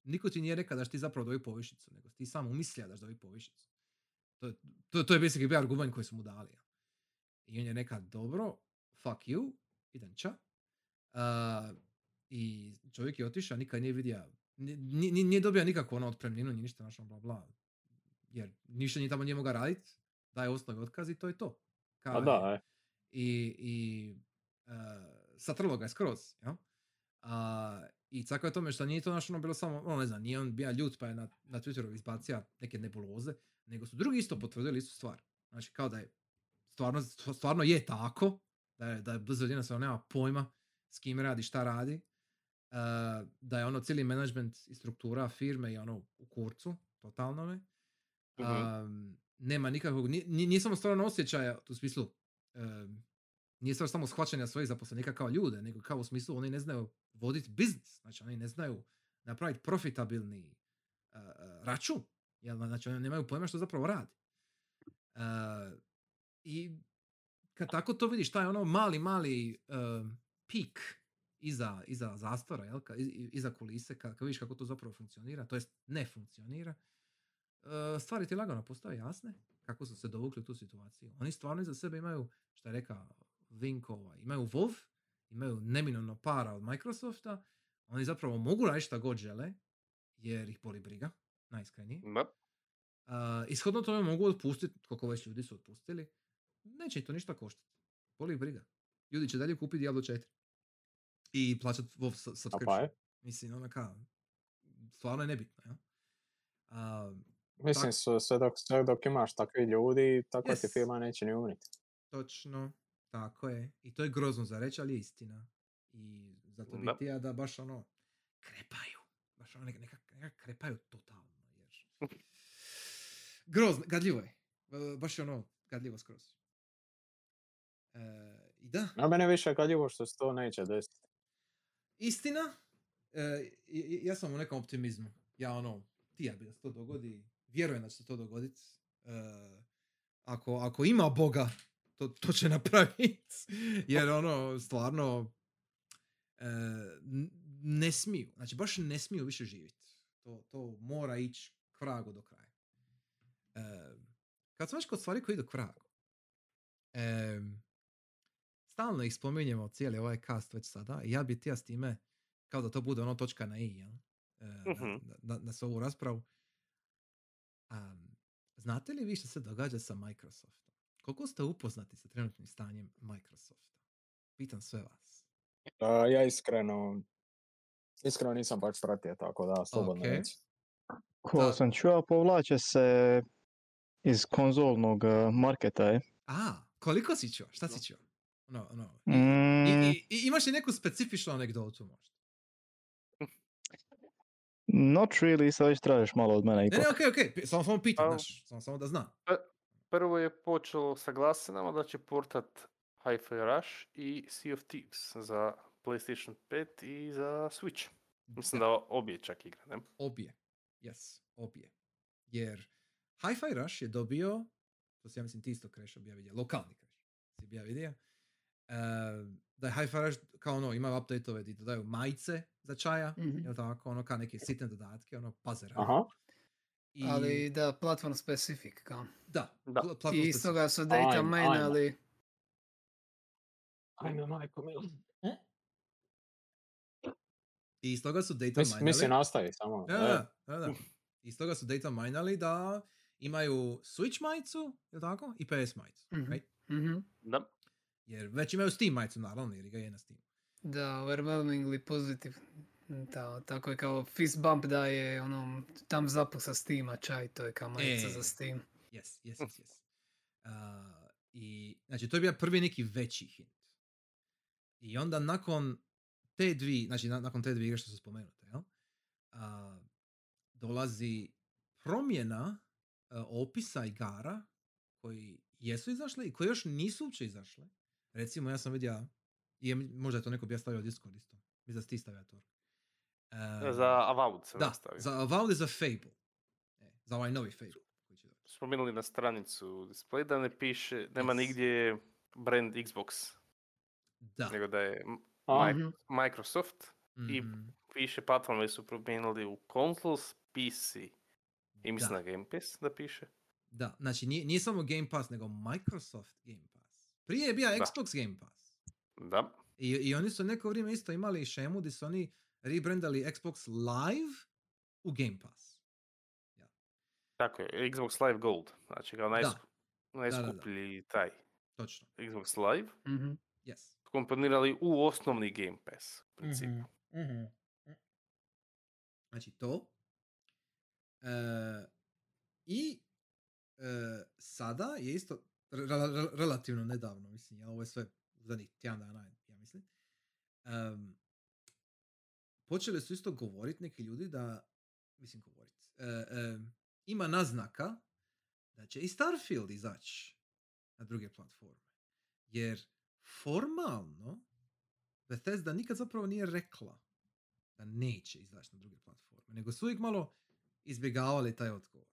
niko ti nije rekao da ti zapravo dobiti povišicu, nego ti sam umislio da dobiti povišicu. To, to, to je basically bio argument koji su mu dali. I on je neka, dobro, fuck you, idem ča. Uh, I čovjek je otišao, nikad nije vidio, ni- ni- ni- nije dobio nikakvu ono otpremninu, ni ništa, našo bla bla. Jer ništa nije tamo nije mogao raditi, daje osnovi otkaz i to je to. A Kao da, je- e. i, i uh, satrlo ga je skroz, jel? A, I tako je tome što nije to naš ono bilo samo, ono ne znam, nije on bio ljut pa je na, na Twitteru izbacio neke nebuloze, nego su drugi isto potvrdili istu stvar. Znači kao da je stvarno, stvarno je tako, da je, da je jednostavno nema pojma s kim radi, šta radi, uh, da je ono cijeli management i struktura firme i ono u kurcu, totalno me. Mhm. Um, nema nikakvog, nije, samo stvarno osjećaja u smislu, um, nije stvar samo shvaćanja svojih zaposlenika kao ljude, nego kao u smislu oni ne znaju voditi biznis, znači oni ne znaju napraviti profitabilni uh, uh, račun, jel, znači oni nemaju pojma što zapravo radi. Uh, I kad tako to vidiš, taj ono mali, mali um, pik iza, iza zastora, jel, ka- iza kulise, kad, kad vidiš kako to zapravo funkcionira, to jest ne funkcionira, uh, stvari ti lagano postaju jasne kako su se dovukli u tu situaciju. Oni stvarno iza sebe imaju, što je rekao Vink, ovaj, imaju WoW, imaju neminovno para od Microsofta, oni zapravo mogu raditi šta god žele, jer ih boli briga, najiskrenije. Da. Uh, ishodno tome mogu otpustiti, koliko već ljudi su otpustili, neće to ništa koštati. Boli ih briga. Ljudi će dalje kupiti Diablo 4 i plaćati WoW subscription. Mislim, ono kao, stvarno je nebitno, ja? A, Mislim, Tak- sve, dok, sve dok imaš takvi ljudi, takva ti Yes. firma neće ni umriti. točno, tako je. I to je grozno za reći, ali je istina. I zato bi ti ja da baš ono, krepaju. Baš ono neka, neka, neka krepaju totalno. Jer... Grozno, gadljivo je. Baš je ono, gadljivo skroz. E, I da, A mene više gadljivo što se to neće desiti. Istina, e, ja sam u nekom optimizmu. Ja ono, ti ja bi da se to dogodi, vjerujem da će se to dogoditi. ako, ako ima Boga, to, to će napraviti. Jer ono, stvarno, e, ne smiju, znači baš ne smiju više živjeti. To, to mora ići k vragu do kraja. E, kad smo već kod stvari koji idu k vragu, e, stalno ih spominjemo cijeli ovaj cast već sada i ja bi ti ja s time kao da to bude ono točka na i, jel? E, na, na, na, ovu raspravu. Am, znate li vi što se događa sa Microsoftom? Koliko ste upoznati sa trenutnim stanjem Microsofta? Pitam sve vas. A, ja iskreno, iskreno nisam baš pratio, tako da slobodno Ok. reci. Ko Da. sam čuo, povlače se iz konzolnog eh, marketa, je. A, koliko si čuo? Šta si čuo? No, no. I, Mm, i, i, imaš li neku specifičnu anegdotu možda? not really, sad već tražiš malo od mene Ne, ipak. ne, okej, okej, samo, samo pitam, A- znaš, samo, samo da znam. Prvo je počelo sa glasinama da će portat Hi-Fi Rush i Sea of Thieves za PlayStation 5 i za Switch. Mislim da obje čak igre, ne? Obje. Yes, obje. Jer Hi-Fi Rush je dobio, to si ja mislim ti isto ja vidio, lokalni Crash si ja vidio, da je Hi-Fi Rush kao ono, imaju update-ove gdje dodaju majice za čaja, Mhm. jel tako, ono kao neke sitne dodatke, ono puzzle radi. Aha. I, Ali da, platform specific kao. da, Da. pla- platform I iz specific. toga su data Ajme, main, ajme. ali Ajme, majko milo. I iz toga su data Mislim, minali. mislim nastavi samo. Da, e. da, da, da. Iz toga su data minali da imaju Switch majicu, jel tako? I PS majicu, Mhm. right? mhm, Da. Jer već imaju Steam majicu, naravno, jer ga je na Steam. da, overwhelmingly positive. Da, tako je kao fist bump da je ono tam zapu sa Steama čaj, to je kao majica E. za Steam. Yes, yes, yes, yes. Uh, I, znači, to je bio prvi neki veći hint. I onda nakon te dvije, znači na- nakon te dvije igre što su spomenute, jel? A, dolazi promjena a, opisa igara koji jesu izašle i koji još nisu uopće izašle. Recimo, ja sam vidio, i je- možda je to neko bi ja stavio Discord isto. Mislim da si ti stavio to. E, Za Avowed se da, nastavi. za Avowed i za Fable. E, za ovaj novi Fable. Spomenuli na stranicu display da ne piše, nema Yes. nigdje brand Xbox, Da. nego da je. Microsoft i Mhm. piše platforme su promijenili u consoles, PC i mislim Da. na Game Pass da piše. Da, znači nije, nije samo Game Pass, nego Microsoft Game Pass. Prije je bio. Xbox Game Pass. Da. I, I oni su neko vrijeme isto imali šemu gdje su oni rebrandali Xbox Live u Game Pass. Tako je, Xbox Live Gold, znači kao najsku, da, da. najskuplji taj Točno. Xbox Live, Mhm. Yes. komponirali u osnovni Game Pass, u principu. Mhm. Znači to. E, I e, sada je isto re- re- relativno nedavno, mislim, ja ovo je sve u zadnjih tjedan dana, ja mislim. em, počeli su isto govoriti neki ljudi da, mislim govoriti, ima naznaka da će i Starfield izaći na druge platforme. Jer formalno Bethesda nikad zapravo nije rekla da neće izaći na druge platforme, nego su uvijek malo izbjegavali taj odgovor.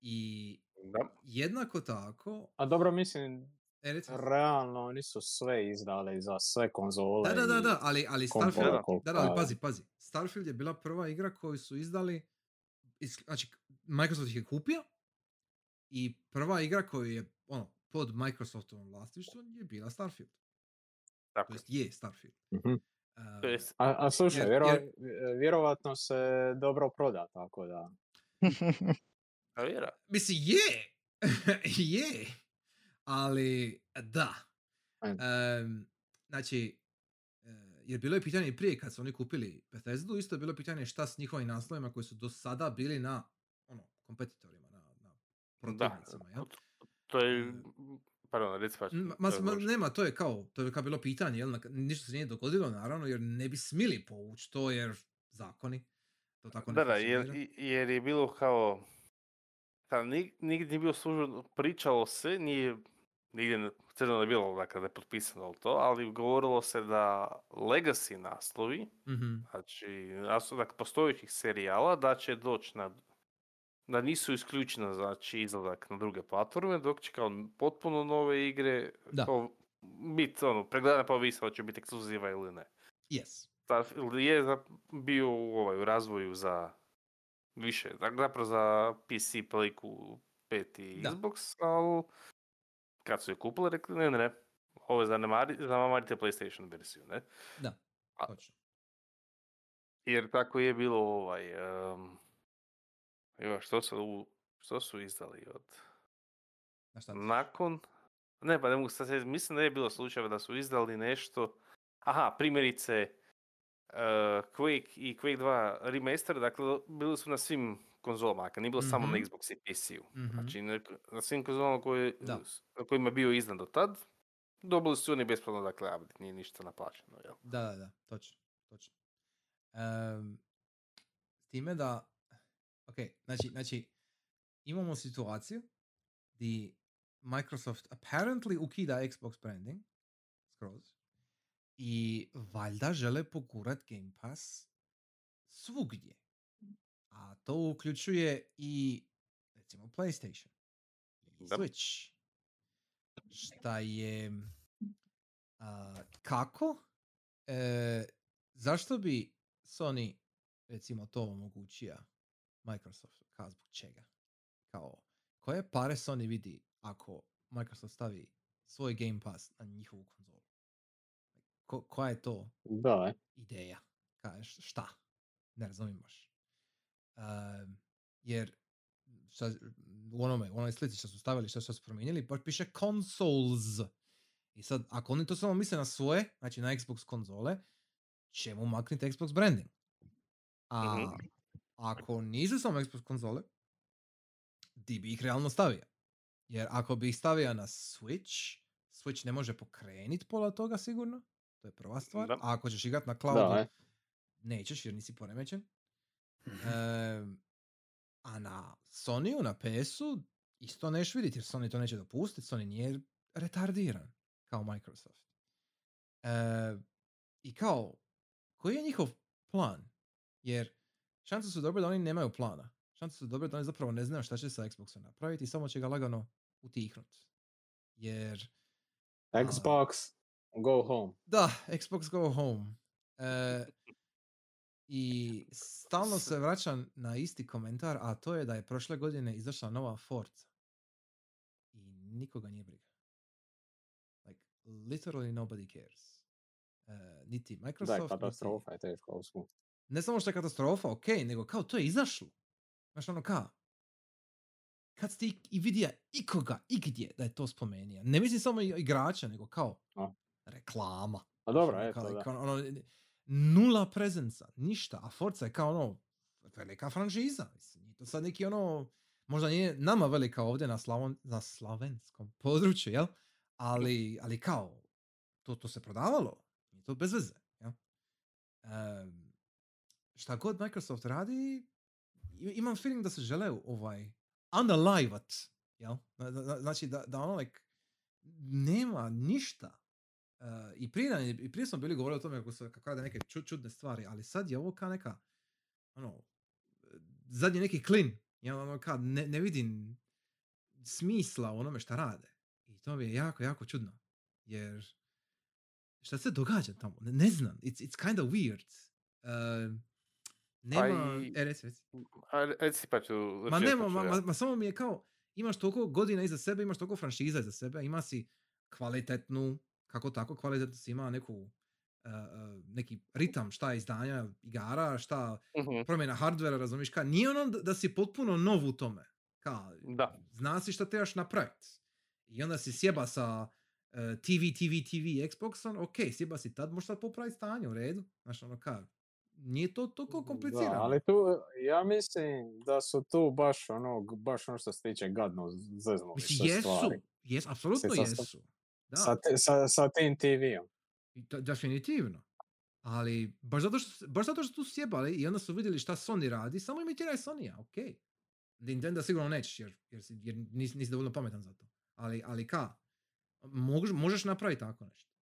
I Da. jednako tako... A dobro, mislim, E, reci- realno oni su sve izdali za sve konzole. da, da, da, da, ali, ali Starfield, da, da, ali pazi, pazi. Starfield je bila prva igra koju su izdali, znači Microsoft ih je kupio i prva igra koju je ono, pod Microsoftovom vlasništvom je bila Starfield. Tako To je. jest je Starfield. Jest, A, a slušaj, Jer- vjero, jer- vjerovatno se dobro proda, tako da... a vjera. Mislim, je! je! Ali, da. Em, znači, e, jer bilo je pitanje prije kad su oni kupili Bethesdu, isto je bilo pitanje šta s njihovim naslovima koji su do sada bili na kompetitorima, na, na protivnicima, jel? To je, E, pardon, reci pa. Ma, ma, ma nema, to je kao, to je kao bilo pitanje, jel, ništa se nije dogodilo, naravno, jer ne bi smili povući to, jer zakoni, to tako ne Da, da, jer, jer je bilo kao, nig- nigdje nije bilo službeno, pričalo se, nije, nigdje ne, crno je bilo, dakle, da je potpisano to, ali govorilo se da legacy naslovi, Mhm, znači, naslo- dakle, postojećih serijala, da će doći na, da nisu isključena, znači, izlazak na druge platforme, dok će kao potpuno nove igre, Da. kao, biti, ono, pregledane pa ovisi hoće biti ekskluziva ili ne. Yes. Starfield je bio u, ovaj, u razvoju za više, zapravo za PC, Playku 5 i Da. Xbox, ali kad su je kupili, rekli ne, ne, ne, ovo je zanemari, zanemarite PlayStation verziju, ne? Da, točno. Jer tako je bilo ovaj, um, evo, što su, što su izdali od, Na šta nakon, ne, pa ne mogu sad mislim da je bilo slučajeva da su izdali nešto, aha, primjerice, Quake i Quake 2 remaster, dakle, bili su na svim konzolama, dakle, nije bilo samo na Mhm. Xbox i PC-u. Mhm. Znači, na, na svim konzolama s- na kojima je bio izdan do tad, dobili su oni besplatno, dakle, update, nije ništa naplaćeno, jel? Da, da, da, točno, točno. Em, s time da, ok, znači, znači, imamo situaciju di Microsoft apparently ukida Xbox branding, skroz, i valjda žele pogurat Game Pass svugdje. A to uključuje i, recimo, PlayStation i. Switch. Šta je... a, kako? E, zašto bi Sony, recimo, to omogućio Microsoft? Kao zbog čega? Kao, koje pare Sony vidi ako Microsoft stavi svoj Game Pass na njihovu konzolu? Ko, koja je to Da, e. ideja? Ka, šta? Ne razumijem baš. Ehm, jer šta, u onome, u onoj slici što su stavili, što su promijenili, baš piše consoles. I sad, ako oni to samo misle na svoje, znači na Xbox konzole, čemu maknite Xbox branding? A Mhm. ako nisu samo Xbox konzole, di bi ih realno stavio? Jer ako bi ih stavio na Switch, Switch ne može pokrenit pola toga sigurno. To je prva stvar. Da. A ako ćeš igrat na cloudu, Da, e. nećeš jer nisi poremećen. Em, a na Sonyu, na PS-u, isto neš vidjeti jer Sony to neće dopustiti. Sony nije retardiran kao Microsoft. E, I kao, koji je njihov plan? Jer šanse su dobre da oni nemaju plana. Šanse su dobre da oni zapravo ne znaju šta će sa Xboxom napraviti i samo će ga lagano utihnut. Jer Xbox, go home. Da, Xbox Go Home. E, I stalno se vraćam na isti komentar, a to je da je prošle godine izašla nova Forza. I nikoga nije briga. Like, literally nobody cares. E, niti Da, Microsoft, je niti- katastrofa je teško usmu. ne samo što je katastrofa, ok, nego kao to je izašlo. Znaš ono kao, kad ste i- i vidija ikoga, igdje da je to spomenija. Ne mislim samo igrača, nego kao. Reklama. A dobro, Znaš, ono, eto, kao- da. kao ono, nula prezenca, ništa. A Forza je kao ono, velika franšiza. Mislim, to sad neki ono, možda nije nama velika ovdje na, Slavon, na slavenskom području, jel? Ali, ali kao, to, to se prodavalo. Nije to bez veze, jel? Em, šta god Microsoft radi, imam feeling da se žele ovaj unalivat, jel? Zna- zna- Znači da, da ono like, nema ništa. E, I prije, i prije smo bili govorili o tome kako, se, kako rade neke ču- čudne stvari, ali sad je ovo kao neka, ono, zadnji neki klin. Ja ono kao ne, ne vidim smisla u onome šta rade. I to mi je jako, jako čudno. Jer šta se događa tamo? Ne, ne znam. It's, it's kind of weird. E, nema... i- E, reci, reci. A reci pa ću... Ma nema, ma, ma, ma samo mi je kao, imaš toliko godina iza sebe, imaš toliko franšiza iza sebe, ima si kvalitetnu, kako tako kvalitetno si ima neku, uh, neki ritam šta je izdanja igara, šta Mhm, promjena hardvera, razumiješ, ka, nije ono da, da si potpuno nov u tome. Ka, Da. zna si šta trebaš napraviti. I onda si sjeba sa uh, TV, TV, TV, Xboxom, ok, sjeba si tad, možeš sad popraviti stanje u redu. Znaš, ono ka, nije to toliko Da, komplicirano. ali tu, ja mislim da su tu baš ono, baš ono što se tiče gadno zeznuli jesu, stvari. jesu, apsolutno jesu. Da, Sa, te- sa, sa tim TV-om. i to- definitivno. Ali, baš zato, što, baš zato što su tu sjebali i onda su vidjeli šta Sony radi, samo imitiraj Sony-a, ok. Nintendo sigurno nećeš, jer, jer, jer nisi, nisi dovoljno pametan za to. Ali, ali ka? Mož, možeš napraviti tako nešto.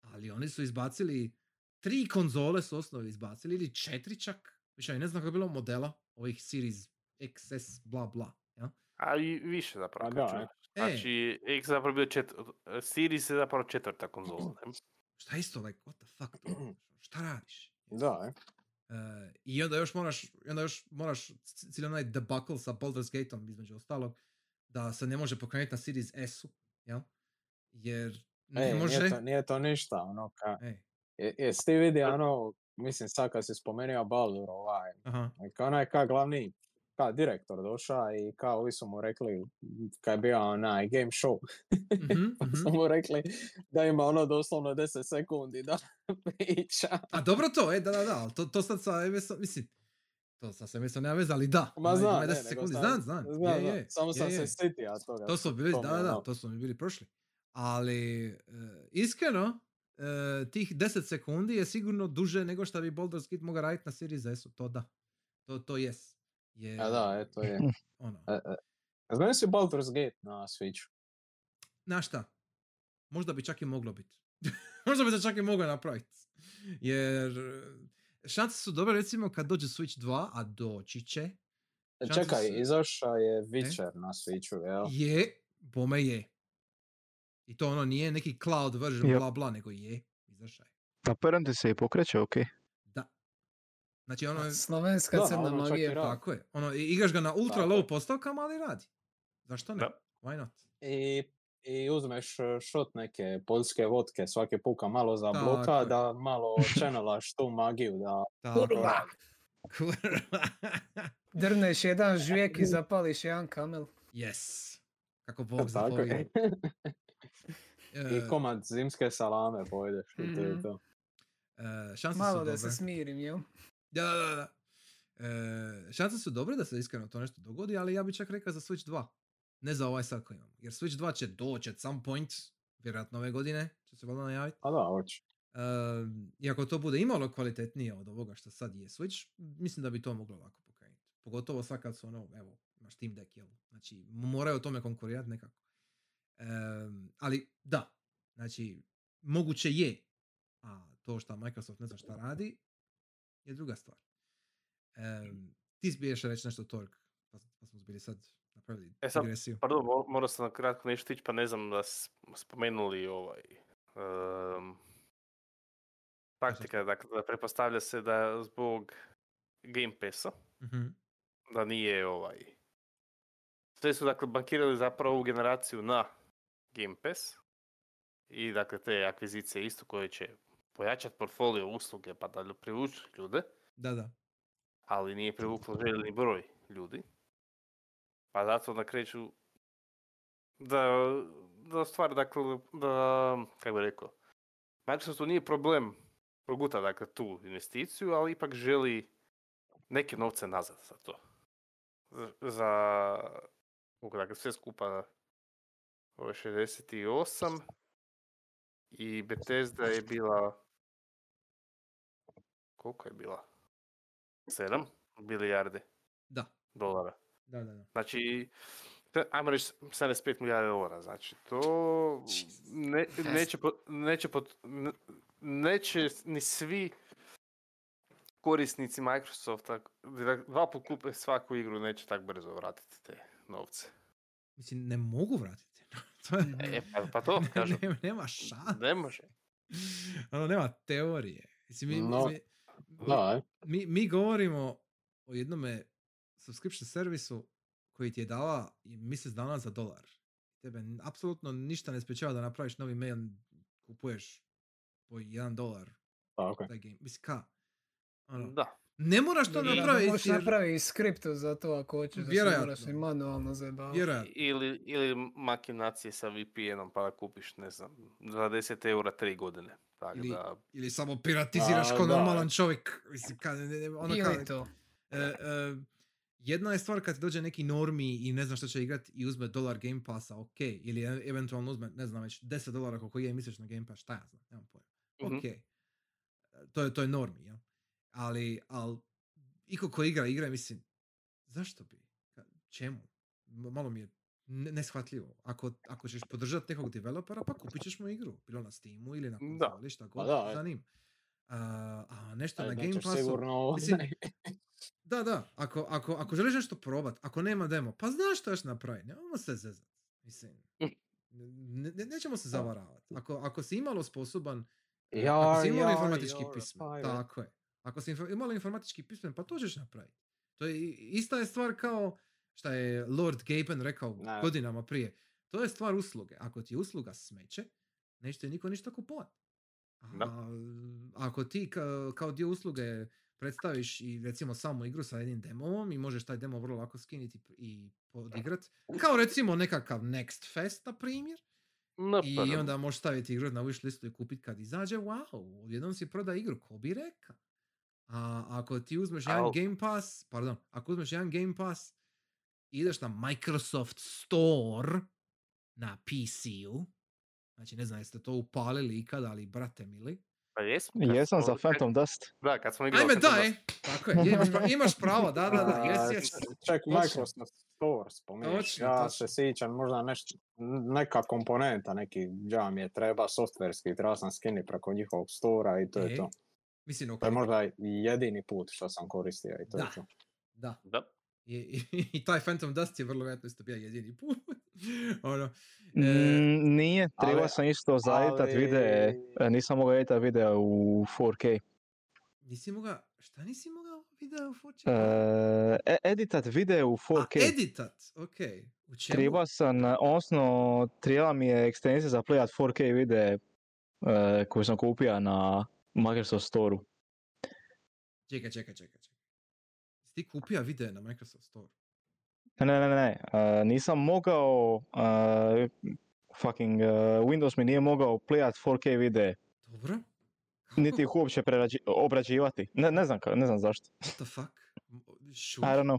Ali oni su izbacili, tri konzole su osnovi izbacili, ili četiri čak. Više ne znam kako je bilo modela ovih Series XS, bla bla. Ja? A i više zapravo. A da, čuješ. e. Znači, X zapravo bio čet... Series je zapravo četvrta konzola. ne? Šta isto, like, what the fuck, to? šta radiš? Da, e. E, I onda još moraš, i onda još moraš cijeli onaj debacle sa Baldur's Gateom između ostalog, da se ne može pokrenuti na Series S-u, jel? Jer ne Ej, može... nije, to, nije to ništa, ono, ka, Ej, je, jesi ti vidio ono, mislim sad kad si spomenuo Baldur, ovaj, aha, Ka onaj ka glavni, ka direktor došao i kao ovi su mu rekli, kad je bio onaj game show, mhm, pa mhm. su mu rekli da ima ono doslovno 10 sekundi da priča. A dobro to, e, da, da, da, to, to sad sa MS-om, mislim, to sa SMS-om nema veze, ali da. Ma znam, ne, 10 nego sekundi, znam, znam, znam, je, je, Samo sam je, se sitio toga. To su bili, to da, da, ono- to su mi bili prošli. Ali, e, iskreno, e, tih 10 sekundi je sigurno duže nego što bi Baldur's Gate mogao raditi na Series S-u, to da. To, to jes. Je, A da, eto je. Ono, E, e. Znam si Baldur's Gate na Switchu. znaš šta? Možda bi čak i moglo biti. Možda bi se čak i moglo napraviti. Jer e, šanse su dobre recimo kad dođe Switch 2, a doći će. E, Šanse Čekaj, su- izašao je Witcher na Switchu, jel? Je, bome je. I to ono nije neki cloud version Yep. bla bla, nego je. Izašao je. Apparently se i pokreće, ok. Da. Znači ono, Slovenska Da, crna ono magija. tako je. Ono, igraš ga na ultra Tako low postavkama, ali radi. Zašto ne? Da. Why not? I, I uzmeš e, shot neke poljske vodke svaki puka malo za Tako bloka, je. da malo channelaš tu magiju, da. Kurva! Kurva. Drneš jedan žvijek i zapališ jedan kamel. yes. Kako Bog tako zapovio. je. E, I komad zimske salame pojedeš i to je to. e, šanse Malo su da dobre. se smirim, jel? Da, da, da. E, šanse su dobre da se iskreno to nešto dogodi, ali ja bih čak rekao za Switch 2. Ne za ovaj sad koji imamo. Jer Switch 2 će doći at some point, vjerojatno ove godine, će se valjda najaviti. A da, hoće. Um, I ako to bude imalo kvalitetnije od ovoga što sad je Switch, mislim da bi to moglo lako pokrenuti. Pogotovo sad kad su ono, evo, imaš Steam Deck, jel? Znači, moraju o tome konkurirati nekako. Um, ali da, znači, moguće je, a to što Microsoft ne zna šta radi, je druga stvar. Um, ti smiješ reći nešto Torg, pa, pa smo bili sad napravili E sad, digresiju. Pardon, mo- morao sam na kratko nešto tići, pa ne znam da s- spomenuli ovaj... Um, taktika, dakle, da pretpostavlja se da zbog Game Passa, Mhm. da nije ovaj... Sve su dakle bankirali zapravo ovu generaciju na Game Pass i dakle te akvizicije isto koje će pojačati portfolio usluge pa da privući ljude, Da, da. ali nije privuklo željeni broj ljudi. Pa zato da kreću da, da stvar, dakle, da, kako bi rekao, Microsoftu nije problem proguta dakle, tu investiciju, ali ipak želi neke novce nazad za to. Za, dakle, sve skupa ovo je 68 i Bethesda je bila koliko je bila? 7 milijarde Da, dolara. da, da. da. Znači, ajmo reći 75 milijarda dolara, znači to ne, neće, po- neće, ne- neće ni svi korisnici Microsofta, dva put kupe svaku igru, neće tak brzo vratiti te novce. Mislim, ne mogu vratiti. to je, E, pa, pa to, kažem, ne, nema šanse. ne može. ono, nema teorije. Mislim, mi, No, mi, Da, mi, mi govorimo o jednome subscription servisu koji ti je dala i mjesec dana za dolar. Tebe apsolutno ništa ne sprečava da napraviš novi mail, kupuješ po jedan dolar tako je. game. Mislim, ka? Ono, Da. Ne moraš to napraviti. Možeš jer- napraviti i skriptu za to ako hoćeš da se moraš i manualno zajebavati. Ili, ili makinacije sa VPN-om pa da kupiš, ne znam, 20 eura tri godine. Tako Ili- da, Ili samo piratiziraš A, kao da. normalan čovjek. Mislim, ka, ne, ne, ono Ili to. E, e, jedna je stvar kad ti dođe neki normi i ne zna što će igrat i uzme dolar Game Passa, ok. Ili e- eventualno uzme, ne znam, već 10 dolara koliko je misliš na Game Pass, šta ja znam, nemam pojma. Mhm. Ok. To je, to je normi, ja. Ali, al, iko ko igra, igra, mislim, zašto bi? Ka- Čemu? Malo mi je ne- neshvatljivo. Ako, ako ćeš podržati nekog developera, pa kupit ćeš mu igru. Bilo na Steamu ili na Da. konzoli, šta god, da, te e. zanima. A, a nešto E, na da Game Passu, sigurno mislim, da, da, ako, ako, ako želiš nešto probat, ako nema demo, pa znaš što još napraviti, nemojmo se zezat. Mislim, ne, ne- nećemo se zavaravati. Ako, ako si imalo sposoban, e, ako si imalo jar, informatički jar, pismen, pirate. tako je. Ako si info- imalo informatički pismen, pa to ćeš napraviti. To je ista je stvar kao šta je Lord Gaben rekao Ne. godinama prije. To je stvar usluge. Ako ti je usluga smeće, neće ti niko ništa kupovat. Da. A, ako ti ka- kao dio usluge predstaviš i recimo samu igru sa jednim demom i možeš taj demo vrlo lako skiniti i podigrat, kao recimo nekakav Next Fest, na primjer, no, i onda možeš staviti igru na wish listu i kupiti kad izađe, wow, odjednom si proda igru, ko bi rekao. A ako ti uzmeš jedan Al- Game Pass, pardon, ako uzmeš jedan Game Pass, ideš na Microsoft Store na PC-u, znači ne znam jeste to upalili ikada, ali brate mili. pa jesmo. kad Jesam smo- za Phantom Dust. Da, kad smo igrali Ajme Phantom daj, Dust. tako je, imaš, pra- imaš pravo, da, da, da, jes, jes. Ček. Microsoft Store spominješ. Točno, ja točno. se sjećam možda neš, neka komponenta, neki dža mi je treba softverski, treba sam skinni preko njihovog stora i to E, je to. Mislim, ok, To je možda jedini put što sam koristio i to Da. je to. da. Da. I, i, i taj Phantom Dust je vrlo vjerojatno isto bio jedini put. ono, e, Mm, nije, trebao ali- sam isto zaeditat ali- videe, e, nisam mogao editat video u 4K. nisi mogao, šta nisi mogao video u 4K? E, e- editat video u A, 4K. editat, ok. U čemu? Treba sam, odnosno, trebala mi je ekstenzija za playat 4K videe e, koju sam kupio na Microsoft Store-u. Čekaj, čekaj, čekaj, čekaj. Jesi ti kupio video na Microsoft Store? Ne, ne, ne, ne, e, nisam mogao, e, fucking, e, Windows mi nije mogao playat 4K videe, Dobro. niti ih uopće prerađi- obrađivati. Ne, ne znam, ne znam zašto. What the fuck? M- I Sure, don't know,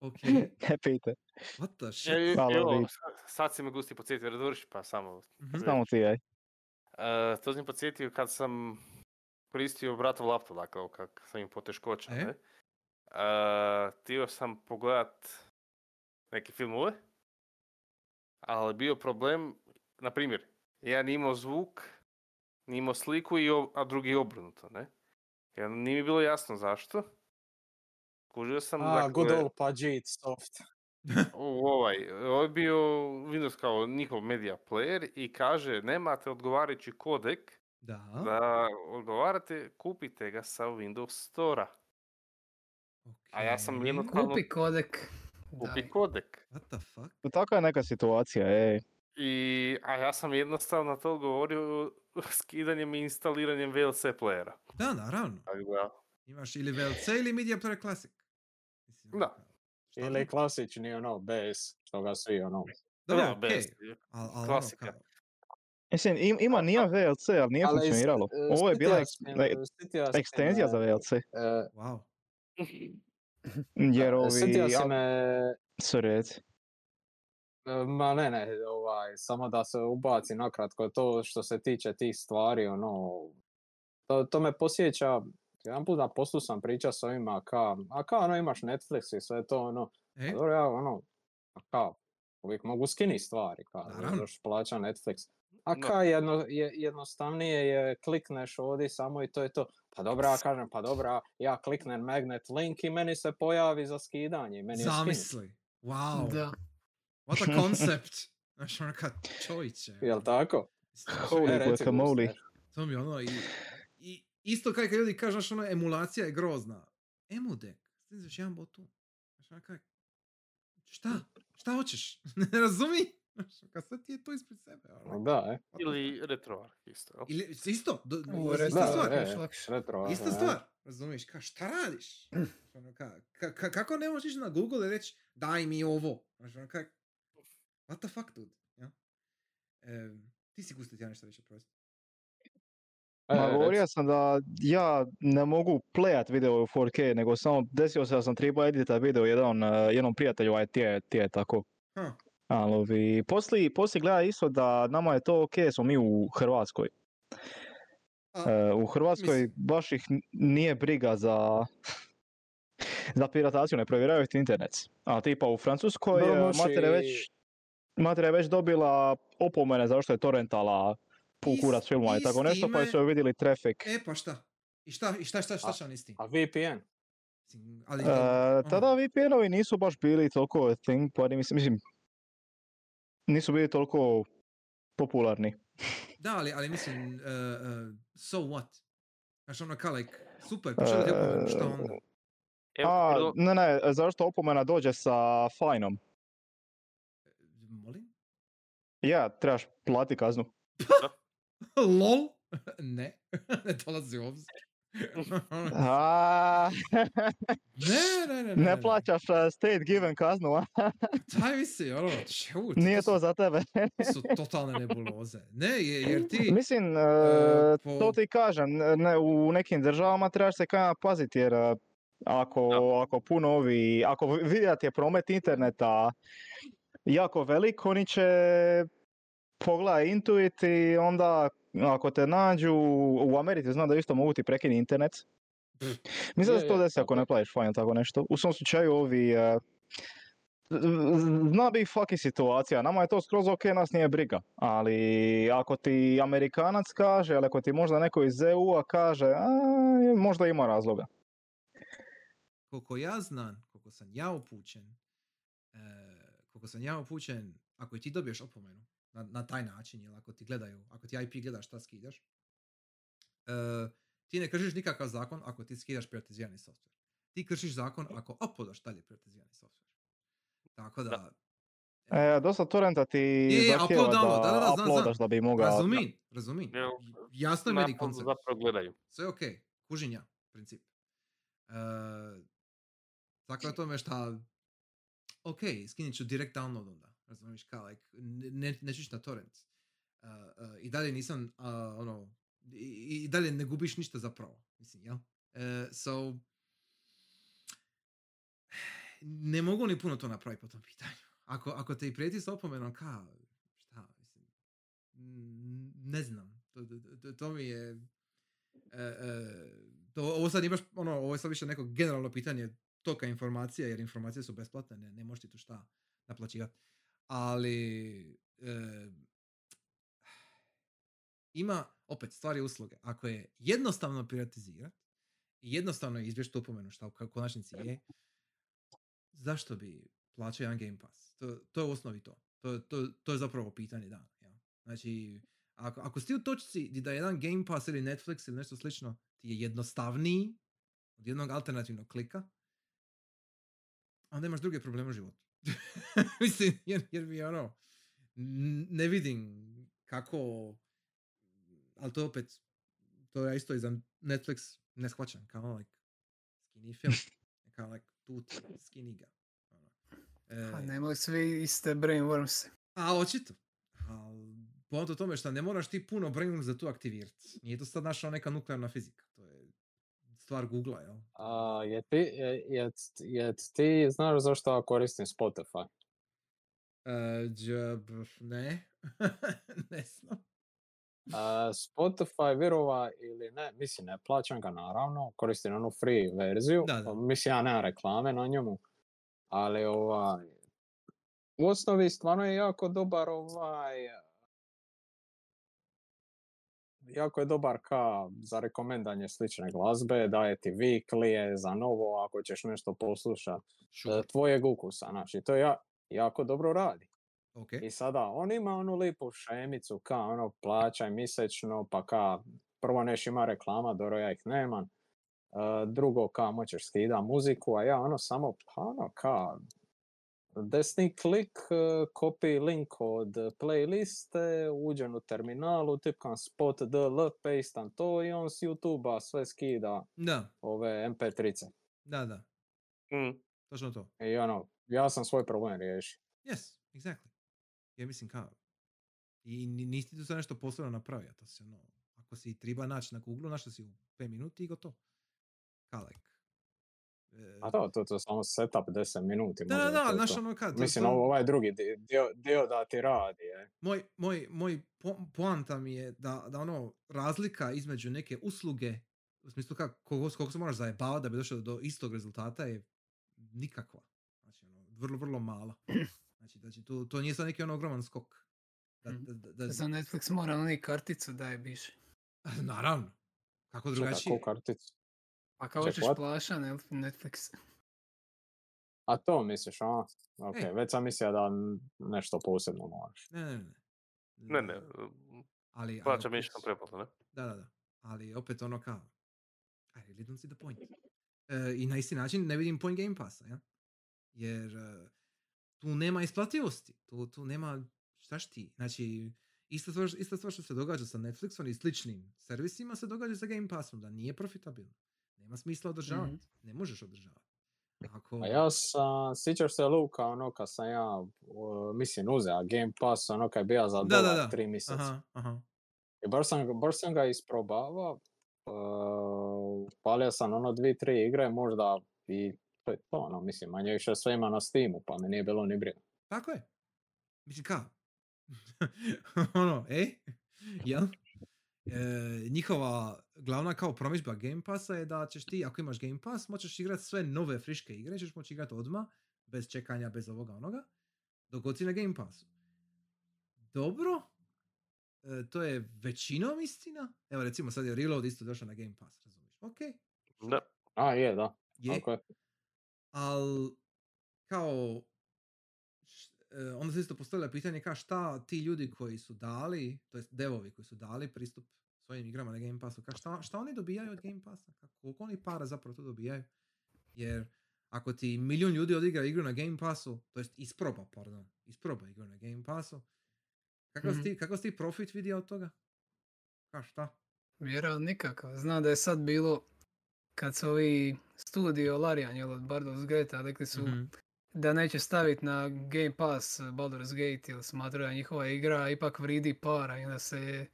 ok. ne pite. What the shit? E, Hvala, evo, vidi. sad- si me gusti podsjetio, dovrši pa samo. Mhm. Samo ti, aj. E, to sam podsjetio kad sam koristio bratov laptop, dakle, kak sam im poteškoća, E? ne? Htio sam pogledat neke filmove, ali bio problem, na primjer, nije imao zvuk, nije imao sliku, i a drugi obrnuto, ne? Onda nije mi bilo jasno zašto. Kužio sam, A, dakle, good old soft. u ovaj, ovo je bio Windows kao njihov media player i kaže nemate odgovarajući kodek Da. da odgovarate, kupite ga sa Windows Store-a. A ja sam jednostavno- Kupi kodek. Kupi Daj. kodek. What the fuck? Takva je neka situacija, ej. I, a ja sam jednostavno na to odgovorio skidanjem i instaliranjem VLC playera. Da, naravno. Tako da, Imaš ili VLC ili Media Player Classic. Mislim, Da. ono, šta Ili klasični ono, BS, što ga svi ono. Dobro, da, okej. bez, Al, al, klasika. Ono, kao, Mislim, im- ima nijedan VLC, ali nije Ali funkcioniralo. s- Ovo je bila ekstenzija za e, VLC. e, wow. Jer ovi... Sjetio si me, Sorry, e, ma ne, ne, ovaj, samo da se ubaci nakratko to što se tiče tih stvari, ono, to, to me posjeća, jedan put na poslu sam pričao s ovima, ka, a kao ono imaš Netflix i sve to, ono, E, dobro, ja ono, a kao, uvijek mogu skini stvari, kao, Naravno. još plaća Netflix. A Da. kao jedno, je, jednostavnije je klikneš ovdje samo i to je to. Pa dobra, ja kažem, pa dobra, ja kliknem magnet link i meni se pojavi za skidanje. Meni zamisli. Wow. Da. What a concept. Znaš, ono kad čovječe. Jel tako? Holy E, guacamole. To mi je ono, i, i isto kao i kad ljudi kažu, znaš, ono, emulacija je grozna. Emudek, stizaš jedan botun. Znaš, ono, kaj, šta? Šta hoćeš? ne razumi? Kad sad ti je to ispred sebe. ono, Da, e. Ili RetroArch isto. Ili, isto, do, U, ista retro, da, stvar. e. Retro, Ista e. stvar, razumiješ, ka šta radiš? Ono, ka, ka, ka- kako ne možeš ići na Google i reći daj mi ovo? Znaš, ono, ka, what the fuck, dude? Ja? E, ti si gustiti, ja nešto reći, prosti. E, Ma govorio sam da ja ne mogu playat video u 4K, nego samo desio se da sam trebao edita video jedan, eh, jednom prijatelju, aj ti je, ti je tako. Ha. Ali ovi, poslije, poslije gleda isto da nama je to ok, smo mi u Hrvatskoj. A, E, u Hrvatskoj mislim- baš ih nije briga za za pirataciju, ne provjeravaju ti internet. A tipa u Francuskoj Dobro, e, mater je već, mater je već dobila opomene zašto je torrentala pun I s- kurac filmova i i tako nešto, pa su joj vidjeli traffic. E, pa šta? I šta, i šta, šta, šta, A- šta nisi ti? A VPN? Ali, aha. tada VPN-ovi nisu baš bili toliko thing, pa mislim, mislim, nisu bili toliko popularni. Da, ali, ali mislim, uh, uh, so what? Znaš, ono kao, like, super, pošalju ti opomenu, šta onda? Evo, A, pardon, ne, ne, zašto opomena dođe sa fajnom? Molim? Ja, trebaš plati kaznu. LOL? ne, ne dolazi u obzir. A, ne, ne, ne, ne. ne plaćaš uh, state given kaznu, a? Mi se, ono, ču, Nije to su, za tebe. to su totalne nebuloze. Ne, je- jer ti... Mislim, uh, e, to po- ti kažem, ne, u nekim državama trebaš se kaj paziti jer uh, ako, ako puno ovi, ako vidi da ti je promet interneta jako velik, oni će pogledaj Intuit i onda ako te nađu u Americi, znam da isto mogu ti prekinuti internet. Mislim da se to desi ako ne plaćaš fajn tako nešto. U svom slučaju ovi, uh, zna bi fucking situacija, nama je to skroz ok, nas nije briga, ali ako ti Amerikanac kaže, ali ako ti možda neko iz EU-a kaže, a, možda ima razloga. koliko ja znam, koliko sam ja upućen, e, koliko sam ja upućen, ako i ti dobiješ opomenu na, na taj način, ili ako ti gledaju, ako ti IP gledaš šta skidaš, e, ti ne kršiš nikakav zakon ako ti skidaš privatizirani software. Ti kršiš zakon ako uploadaš dalje privatizirani software. Tako da, E, dosta torrenta ti je, download, da, da, da, da znam, znam. uploadaš da bi mogao... razumim, razumim. Jel, Jasno je meni koncept. zapravo gledaju. Sve je ok, kužim ja, princip. E, tako je tome šta, ok, skinit ću direct download onda, razumiješ, kao, like, ne, ne, neću ići na torrent. Uh, uh, I dalje nisam, uh, ono, i, i dalje ne gubiš ništa zapravo, mislim, jel? E, so, ne mogu ni puno to napraviti po tom pitanju. Ako, ako te i prijeti s opomenom, ka, šta, mislim, ne znam, to, to, to, to mi je, e, e, to, ovo sad imaš, ono, ovo je sad više neko generalno pitanje toka informacija, jer informacije su besplatne, ne, ne možeš ti tu šta naplaćivati. Ali, e, ima, opet, stvari usluge. Ako je jednostavno privatizirati i jednostavno izbjeći tu opomenu, šta u konačnici je, zašto bi plaćao jedan Game Pass? To, to je u osnovi to. To, to, to je zapravo pitanje dana. Jel? Znači, ako, ako si u točci da jedan Game Pass ili Netflix ili nešto slično ti je jednostavniji od jednog alternativnog klika, onda imaš druge probleme u životu. Mislim, jer, jer mi ono, ne vidim kako, ali to opet, to ja isto i za Netflix ne shvaćam, kao like, skinny film, kao like, tu ti, skinny ga. Ono. A E, nemaju svi iste brainworms. a očito. Al, poanta u tome što ne moraš ti puno brainworm za tu aktivirati. Nije to sad naša neka nuklearna fizika. To je stvar Google-a, jel? A, je ti, je, je, je ti znaš zašto ja koristim Spotify? Džab, ne. ne znam. A, Spotify, vjerova ili ne, mislim ne plaćam ga naravno, koristim onu free verziju, Da, da. mislim ja nemam reklame na njemu, ali ovaj, u osnovi stvarno je jako dobar ovaj, jako je dobar ka za rekomendanje slične glazbe, daje ti weekly za novo ako ćeš nešto poslušat Sure. tvojeg ukusa, znači to ja, jako dobro radi. Ok. I sada, on ima onu lipu šemicu, ka ono, plaćaj mjesečno, pa ka, prvo neš ima reklama, dobro ja ih nemam. E, drugo, ka, moćeš skida muziku, a ja ono samo, pa ono, ka, desni klik, e, copy link od playliste, uđem u terminalu, tipkam spot dl, pastam to i on s YouTube-a sve skida Da, ove MP3-ce. da, da. Mm. Točno to. I ono, ja sam svoj problem riješio. Yes, exactly. Ja mislim kao, i ni- nisi tu sad nešto posebno napravio, to si ono, ako si treba naći na Google, našao si u 5 minuti i gotovo. Kao like. e, A to, to, to samo setup 10 minuti. da, da, da, znaš ono kad, Mislim, to- ovo, ovaj drugi di- dio, dio da ti radi, je. moj, moj, moj po- poanta mi je da, da ono razlika između neke usluge, u smislu kako, koliko, koliko se moraš zajebavati da bi došao do istog rezultata je nikakva. Znači, ono, vrlo, vrlo mala. Znači, znači to, to nije sad neki ono ogroman skok. Da, Mhm. da, da, da- Za Netflix mora oni karticu da je biše. naravno. Kako drugačije? ko karticu? A kao hoćeš what? plaša Net- Netflix. A to misliš, a? Ok, Ej. već sam mislio da nešto posebno moraš. Ne, ne, ne. Ne, ne, Ali, ali mjesečno pretplatu, ne? Da, da, da. Ali opet ono kao, I really don't see the point. E, I na isti način ne vidim point Game Passa, ja? Jer e, tu nema isplativosti, tu, tu nema šta ti. Znači, ista stvar, ista stvar što se događa sa Netflixom i sličnim servisima se događa sa Game Passom, da nije profitabilno. Nema smisla održavati. Mhm. Ne možeš održavati. Ako... A ja sam, sjećaš se Luka, ono kad sam ja, uh, mislim, uzeo Game Pass, ono kad je bio za Da, da, dolar da. tri mjeseca. Aha, aha. I baš sam, ga- baš sam ga isprobavao, uh, palio sam ono dvi, tri igre, možda i to je to, ono, mislim, manje više sve ima na Steamu, pa mi nije bilo ni briga. Tako je. Mislim, kao? ono, e? Jel? E, njihova glavna kao promidžba Game Passa je da ćeš ti, ako imaš Game Pass, moćeš igrati sve nove friške igre, ćeš moći igrati odmah, bez čekanja, bez ovoga onoga, dok god si na Game Passu. Dobro, e, to je većinom istina. Evo recimo sad je Reload isto došao na Game Pass, razumiješ? Ok, Da. A, je, da. je, Tako je. ali kao onda se isto postavlja pitanje kao šta ti ljudi koji su dali, to jest devovi koji su dali pristup svojim igrama na Game Passu, kao šta, šta oni dobijaju od Game Passa, kako, koliko oni para zapravo to dobijaju, jer ako ti milijun ljudi odigra igru na Game Passu, to jest isproba, pardon, isproba igru na Game Passu, kakav, si Mhm. ti, kakav si ti profit vidio od toga? Ka šta? Vjerojatno nikakav. Znam da je sad bilo kad su ovi studio Larian jel, od Baldur's Gate rekli su Mhm. Da neće staviti na Game Pass Baldur's Gate jer smatraju da njihova igra ipak vridi para i onda se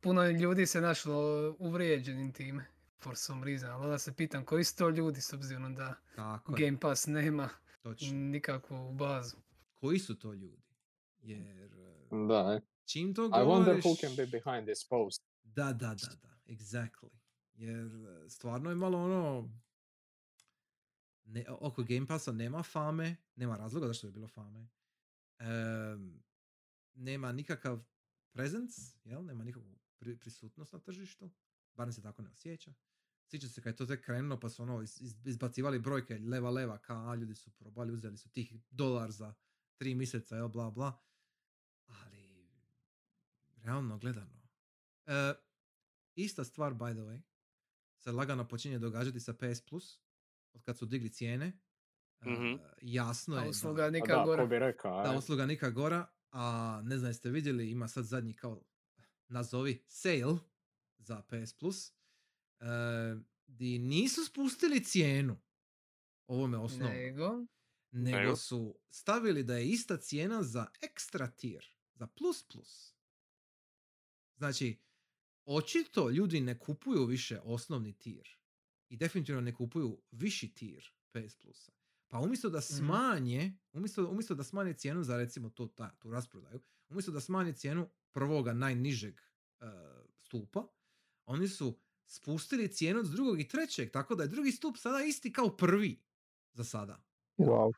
puno ljudi se našlo uvrijeđenim time for some reason, ali onda se pitam koji su to ljudi s obzirom da Tako je, Game Pass nema točno. nikakvu bazu. Koji su to ljudi? Jer e, Da, e. čim to I wonder govoriš... who can be behind this post. Da, da, da, da, exactly. Jer e, stvarno je malo ono, ne, oko Game Passa nema fame, nema razloga zašto bi bilo fame. Em, nema nikakav presence, jel? Nema nikakvu pri- prisutnost na tržištu, barem se tako ne osjeća. Sjeća se kad je to tek krenulo pa su ono iz- iz- izbacivali brojke leva leva kao a, ljudi su probali, uzeli su tih dolar za tri mjeseca, jel, bla bla. Ali, realno gledano, E, ista stvar, by the way, se lagano počinje događati sa PS Plus, od kad su digli cijene. Mhm. jasno je usluga da, A nikak da, gora. bi rekao, da e. usluga nikak gora, a ne znam jeste vidjeli, ima sad zadnji kao nazovi sale za PS Plus, e, di nisu spustili cijenu ovome osnovu, Nego, nego Nego? su stavili da je ista cijena za ekstra tier, za plus plus. Znači, očito ljudi ne kupuju više osnovni tier i definitivno ne kupuju viši tier PS Plusa. Pa umjesto da smanje, umjesto, umjesto da smanje cijenu za recimo to, ta, tu rasprodaju, umjesto da smanje cijenu prvoga najnižeg e, stupa, oni su spustili cijenu od drugog i trećeg, tako da je drugi stup sada isti kao prvi za sada. Wow.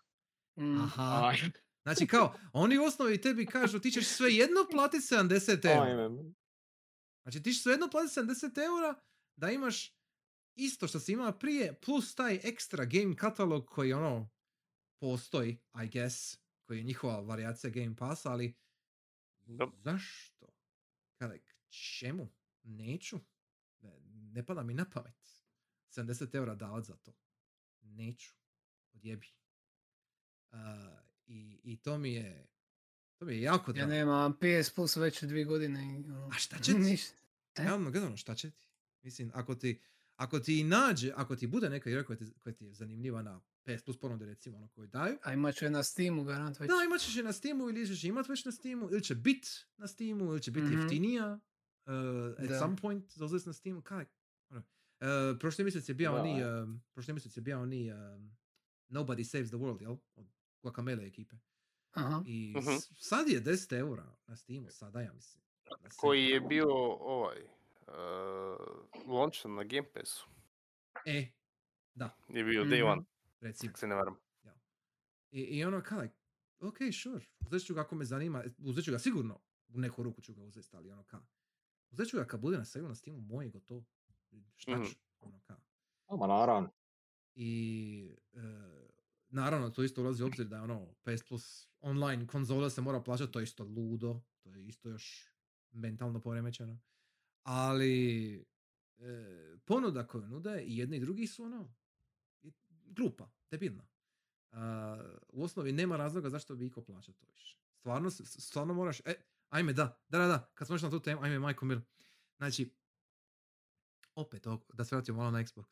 mm, Aha. Znači kao, oni u osnovi tebi kažu ti ćeš sve jedno platiti 70 eura. Znači ti ćeš sve jedno platiti 70 eura da imaš isto što si imao prije, plus taj ekstra game katalog koji ono postoji, I guess, koji je njihova varijacija Game Pass, ali Da. zašto? Kada, čemu? Neću. Ne, ne pada mi na pamet. 70 eura davat za to. Neću. Odjebi. Uh, I, I to mi je, to mi je jako Ja drago. nemam PS Plus već dvije godine i ono, A šta će ti? ništa. E? Realno gledano, šta će ti? Mislim, ako ti, ako ti nađe, ako ti bude neka igra koja ti, koja ti je zanimljiva na PS Plus ponude recimo ono koju daju, A imat ću je na Steamu garant već. da, imat ćeš je na Steamu ili ćeš imat već na Steamu, ili će bit na Steamu, ili će biti Mhm. jeftinija uh, at Da. some point zauzeti na Steamu, kaj? Uh, prošli mjesec je bio oni, um, prošli mjesec je bio oni um, Nobody Saves the World, jel? Od Guacamele ekipe. Aha. I s- sad je 10 eura na Steamu, sada ja mislim. Koji je bio ovaj, uh, launchen na Game Passu. E, da, Je bio Day Mhm. One, recimo. se ne varam. I, i ono kao, like, ok, sure, uzet ću ga ako me zanima, uzet ću ga sigurno, u neku ruku ću ga uzeti, ali ono kao, uzet ću ga kad bude na sale na Steamu, moj je gotovo. Šta Mhm. ću, ono kao. Ma naravno. I e, naravno, to isto ulazi u obzir da je ono, PS Plus online konzola se mora plaćati, to je isto ludo, to je isto još mentalno poremećeno. Ali e, ponuda koju nude i jedni i drugi su ono, glupa, debilna. A, u osnovi nema razloga zašto bi iko plaćao to više. Stvarno, stvarno moraš, e, ajme da, da, da, da, kad smo na tu temu, ajme majko mil. Znači, opet, da se vratimo malo na Xbox.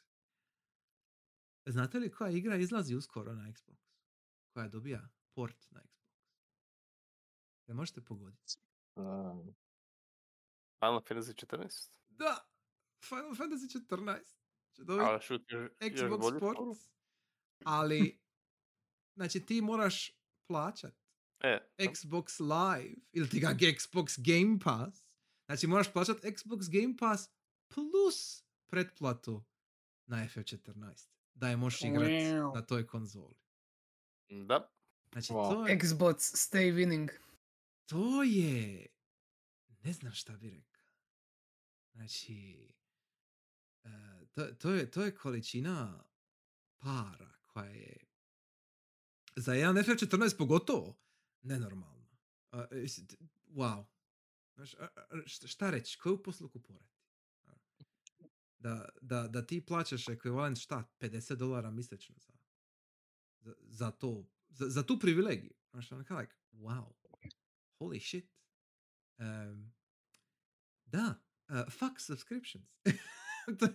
Znate li koja igra izlazi uskoro na Xbox? Koja dobija port na Xbox? Ne možete pogoditi. Final Fantasy 14. Da! Final Fantasy 14 će dobiti još, Xbox foru. Sports. Ali, znači ti moraš plaćat E. Xbox Live ili ti ga Xbox Game Pass. Znači moraš plaćat Xbox Game Pass plus pretplatu na FF14. Da je možeš igrat Wow. na toj konzoli. da. Znači Wow. to je, Xbox stay winning. to je, ne znam šta bi rekao. Znači, e, to, to, je, to je količina para koja je za jedan FF14 pogotovo nenormalna. T- wow. A- šta- reći, koju posluku porati? A, Da, da, da ti plaćaš ekvivalent šta, 50 dolara mjesečno za, za, za to, za, za tu privilegiju. Znaš, ono kao like, wow, holy shit. Em, da, uh, fuck subscriptions. to,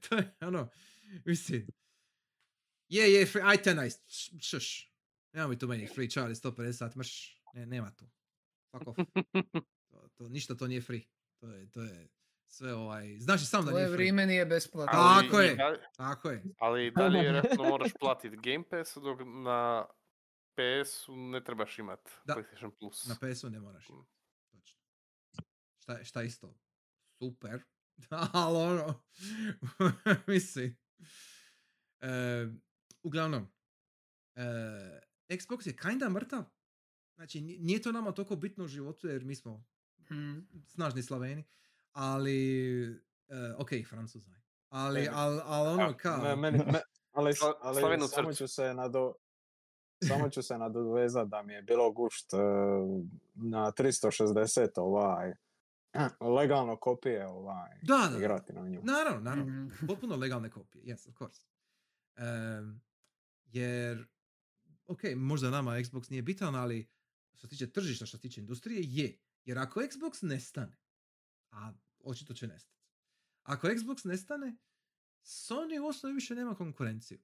to je ono, mislim, je, je, free, aj te nice, šš, nema mi tu meni free Charlie 150 sat, mrš, ne, nema tu. Fuck off. To, to, ništa to nije free. To je, to je sve ovaj, znaš i sam da nije free. vrijeme nije besplatno. Ali- Tako je. Tako je. ali dalje vjerojatno moraš platiti Game Pass, dok na PS-u ne trebaš imat Da. PlayStation Plus. Na PS-u ne moraš imati. Točno. Šta, šta isto? Super. Ali ono, mislim. E, uglavnom, e, Xbox je kinda mrtav. Znači, ni- nije to nama toliko bitno u životu jer mi smo Mm. snažni Slaveni, ali, e, ok, Francuzaj. Ali, Ne, ali, ali ono kao, me- meni- me- ali, ali Slavenu samo srcu. ću se nado, samo ću se nadovezati da mi je bilo gušt eh, na 360 ovaj legalno kopije ovaj da, da, igrati na nju. naravno, naravno. Mhm. potpuno legalne kopije, yes, of course. Em, jer, ok, možda nama Xbox nije bitan, ali što se tiče tržišta, što se tiče industrije, je. Jer ako Xbox nestane, a očito će nestati, ako Xbox nestane, Sony u osnovi više nema konkurenciju.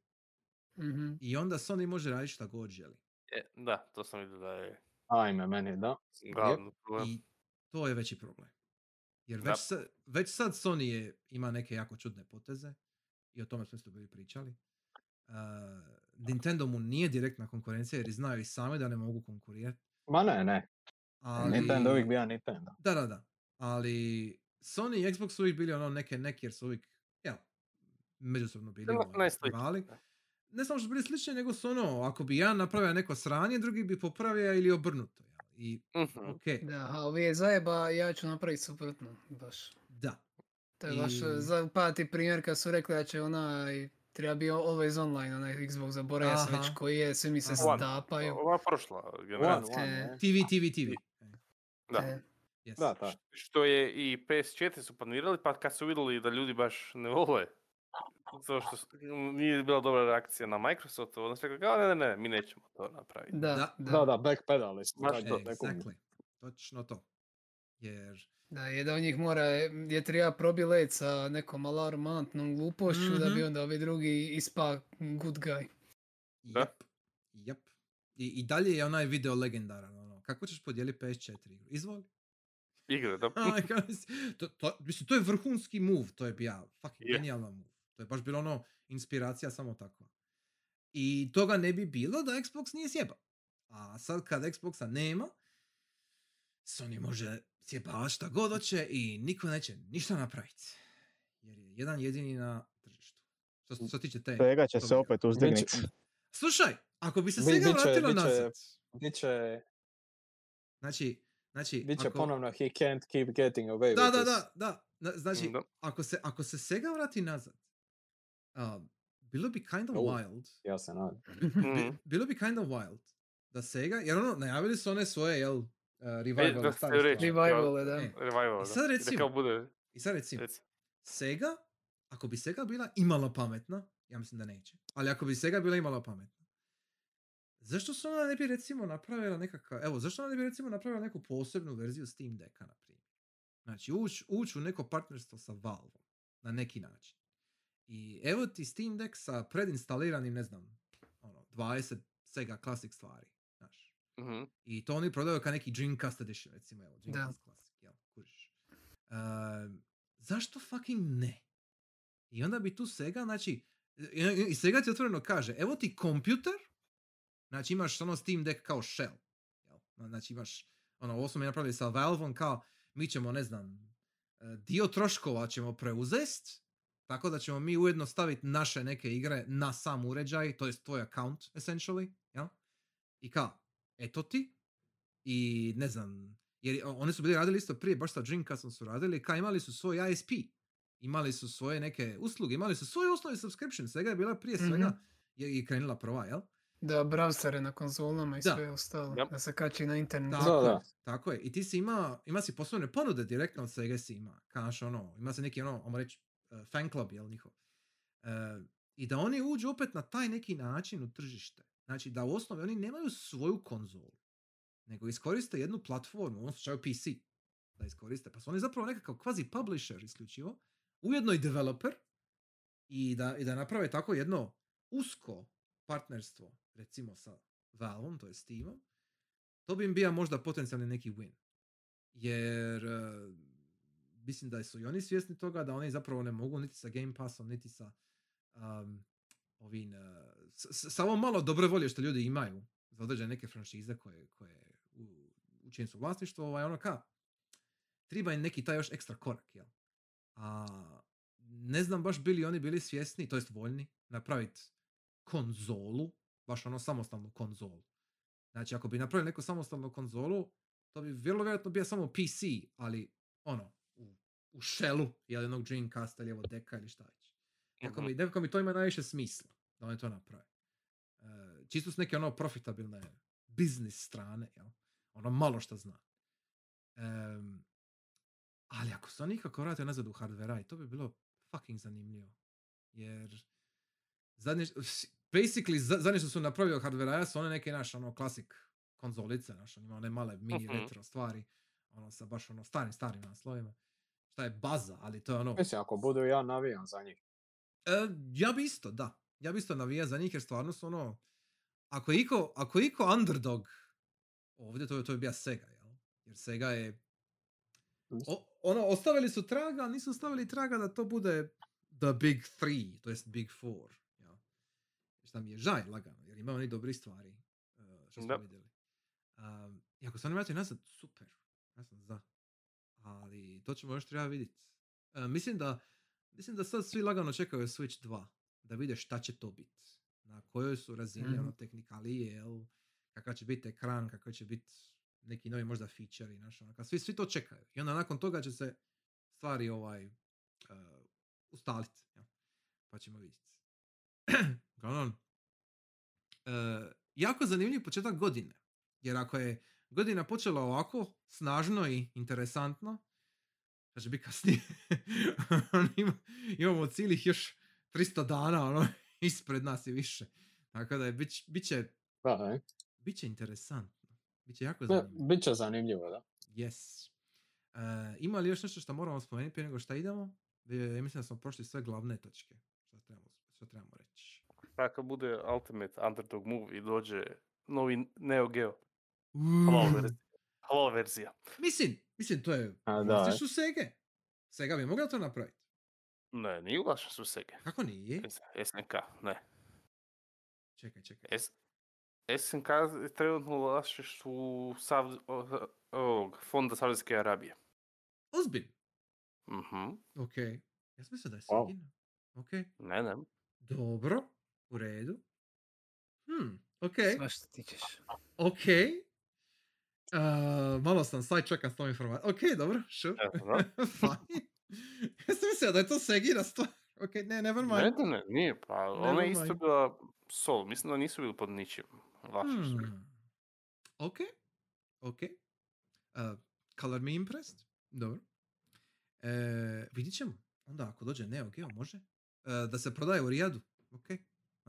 Mhm. I onda Sony može raditi šta god želi. E, da, to sam vidio da je Ajme, meni da. problem. I to je veći problem. Jer već, sa- već sad Sony je, ima neke jako čudne poteze i o tome smo isto bili pričali. Uh, Nintendo mu nije direktna konkurencija jer znaju i sami da ne mogu konkurirati. Ma ne, ne. Ali, Nintendo uvijek bija Nintendo. Da, da, da. Ali Sony i Xbox su uvijek bili ono neke neki jer su uvijek ja, međusobno bili rivali. Ne samo što su bili slični, nego su ono, ako bi jedan napravio neko sranje, drugi bi popravio ili obrnuto. I Mhm. ok, Da, a ovi je zajeba, ja ću napraviti suprotno, baš. da. To je baš I- za pati primjer kad su rekli da će onaj, treba bio always online, onaj Xbox, zaboravio sam već koji je, svi mi se stapaju. Ova prošla One, generacija. one, E. ne. TV, TV, TV. Da. E, Yes. Da, da. Što je i PS4 su planirali, pa kad su vidjeli da ljudi baš ne vole To što nije bila dobra reakcija na Microsoftu, onda se rekao, ne, ne, ne, mi nećemo to napraviti. Da, Da. da, Da, to. neku- Exactly. Točno to. Jer Da, jedan od njih mora, je treba probi led sa nekom alarmantnom glupošću da bi Mhm. onda ovi drugi ispa good guy. Da. Jep. Jep. I, I dalje je onaj video legendaran. Ono. Kako ćeš podijeliti PS4 igru? Izvoli. Igre, da. Mislim, to, to, mislim, to je vrhunski move, to je bija fucking Je. genijalna move. To je baš bilo ono inspiracija samo takva. I toga ne bi bilo da Xbox nije sjeba. A sad kad Xboxa nema, Sony može sjebavati šta god hoće i niko neće ništa napraviti. Jer je jedan jedini na tržištu. Što, što se tiče te... Sega će se opet uzdigniti. Slušaj, ako bi se Sega vratila bit će- nazad, Biće, znači, znači, biće ako- ponovno he can't keep getting away Da, with da, this. da, da. Na- Znači, Da. ako se, ako se Sega vrati nazad, a, bilo bi kind of Oh. wild, Ja se nadam. bi- Mhm. bilo bi kind of wild da Sega, jer ono, najavili su one svoje, jel, uh, E, revival. da ste reći. stvari. Revivale, da. E, Revival, I da. sad I da recimo- bude, I sad recimo, reci. Sega, ako bi Sega bila imalo pametna, ja mislim da neće, ali ako bi Sega bila imalo pametna, zašto su ona ne bi recimo napravila nekakav, evo, zašto ona ne bi recimo napravila neku posebnu verziju Steam Decka, na primjer? Znači, ući uć u neko partnerstvo sa Valve na neki način. I evo ti Steam Deck sa predinstaliranim, ne znam, ono, 20 Sega Classic stvari, znaš. Mhm. I to oni prodaju kao neki Dreamcast edition, recimo, evo, Da. Dreamcast Classic, jel, kužiš. Ehm, zašto fucking ne? I onda bi tu Sega, znači, i, Sega ti otvoreno kaže, evo ti kompjuter, znači imaš ono Steam Deck kao shell, jel? Znači imaš, ono, ovo smo mi napravili sa Valveom, kao, mi ćemo, ne znam, e, dio troškova ćemo preuzest, tako da ćemo mi ujedno staviti naše neke igre na sam uređaj, to jest tvoj account, essentially, jel? I kao, eto ti, i ne znam, jer oni su bili radili isto prije, baš sa Dreamcastom su radili, kao imali su svoj ISP, imali su svoje neke usluge, imali su svoj osnovni subscription, svega je bila prije svega, Mhm. je i krenula prva, jel? Da, browsere na konzolama i Da. sve ostalo. Yep. Da se kači na internet. Tako, Da, je, da. tako je. I ti si ima, ima si poslovne ponude direktno od Sega si ima. Kaš ono, ima se neki ono, ajmo reći, fan club, jel njihov. Uh, I da oni uđu opet na taj neki način u tržište. Znači da u osnovi oni nemaju svoju konzolu, nego iskoriste jednu platformu, u ovom slučaju PC, da iskoriste. Pa su oni zapravo nekakav kvazi publisher isključivo, ujedno i developer, i da, i da naprave tako jedno usko partnerstvo, recimo sa Valveom, to je Steamom, to bi im bio možda potencijalni neki win. Jer eh, mislim da su i oni svjesni toga da oni zapravo ne mogu niti sa Game Passom, niti sa um, ovim, eh, s- s- sa ovom malo dobre volje što ljudi imaju za određene neke franšize koje, koje u, u čijem su vlasništvu, ovaj, ono ka, treba im neki taj još ekstra korak, jel? A ne znam baš bili oni bili svjesni, to jest voljni, napraviti konzolu, baš ono samostalnu konzolu. Znači, ako bi napravili neku samostalnu konzolu, to bi vrlo vjerojatno bio samo PC, ali ono, u, u shellu, ili jednog Dreamcasta ili evo deka ili šta već. Nekako mi, nekako mi to ima najviše smisla da oni to naprave. E, čisto s neke ono profitabilne biznis strane, jel? Ono malo što zna. Em, ali ako se oni ikako vrate nazad u hardware to bi bilo fucking zanimljivo. Jer zadnje, basically, za- zadnje što su napravili od hardware su one neke naš ono klasik konzolice, naš, on ima one male mini Mhm. retro stvari, ono sa baš ono starim, starim naslovima. Šta je baza, ali to je ono... Mislim, ako budu ja navijam za njih. E, ja bi isto, da. Ja bi isto navija za njih jer stvarno su ono... Ako je iko, ako je iko underdog ovdje, to je, to je bija Sega, jel? Jer Sega je... O, ono, ostavili su traga, ali nisu ostavili traga da to bude the big three, to jest big four, jel? Šta mi je žaj lagano, jer ima oni dobri stvari, e, što smo vidjeli. Um, I ako se oni vrati nazad, super, ja sam za. Ali to ćemo još treba vidjeti. E, mislim da Mislim da sad svi lagano čekaju Switch 2, da vide šta će to biti. Na kojoj su razini Mhm. ono tehnikalije, jel, kakav će biti ekran, kakav će biti neki novi možda feature i naš, ono, svi, svi to čekaju. I onda nakon toga će se stvari ovaj uh, ustaliti. Jel? Pa ćemo vidjeti. Uglavnom, uh, jako zanimljiv početak godine. Jer ako je godina počela ovako, snažno i interesantno, šta će biti kasnije, Ima- imamo cijelih još 300 dana, ono, ispred nas i više. Tako da je, bit, će- bit će, Da, bit će interesantno. Bit će jako zanimljivo. bit će zanimljivo, da. Yes. E, ima li još nešto što moramo spomenuti prije nego što idemo? E, ja mislim da smo prošli sve glavne točke. Što trebamo, što trebamo reći. Tako bude Ultimate Underdog Move i dođe novi Neo Geo. Halal Uuu. verzija. Halal verzija. Mislim, mislim, to je A, da, e. Sege. Sega bi mogla to napraviti. Ne, nije ulašen su Sega. Kako nije? SNK, ne. Čekaj, čekaj. S- SNK je trenutno u vlasništvu Sav... ovog Fonda Saudijske Arabije. Ozbiljno. Mhm, Ok. Ja sam mislio da je Wow. Ok. ne, ne. Dobro. U redu. Hmm. Ok. Svašta ti ćeš. Ok. Uh, malo sam side čekam s tom informacijom. Ok, dobro, sure. Fine. ja sam mislio da je to Segina stvar. Ok, ne, never Ne, mind. ne, ne, nije, pa ona je isto bila sol, mislim da nisu bili pod ničim. Hmm. Ok. Ok. Uh, color me impressed. Dobro. E, vidit ćemo. Onda ako dođe Neo Geo, može? E, da se prodaje u Rijadu. Ok.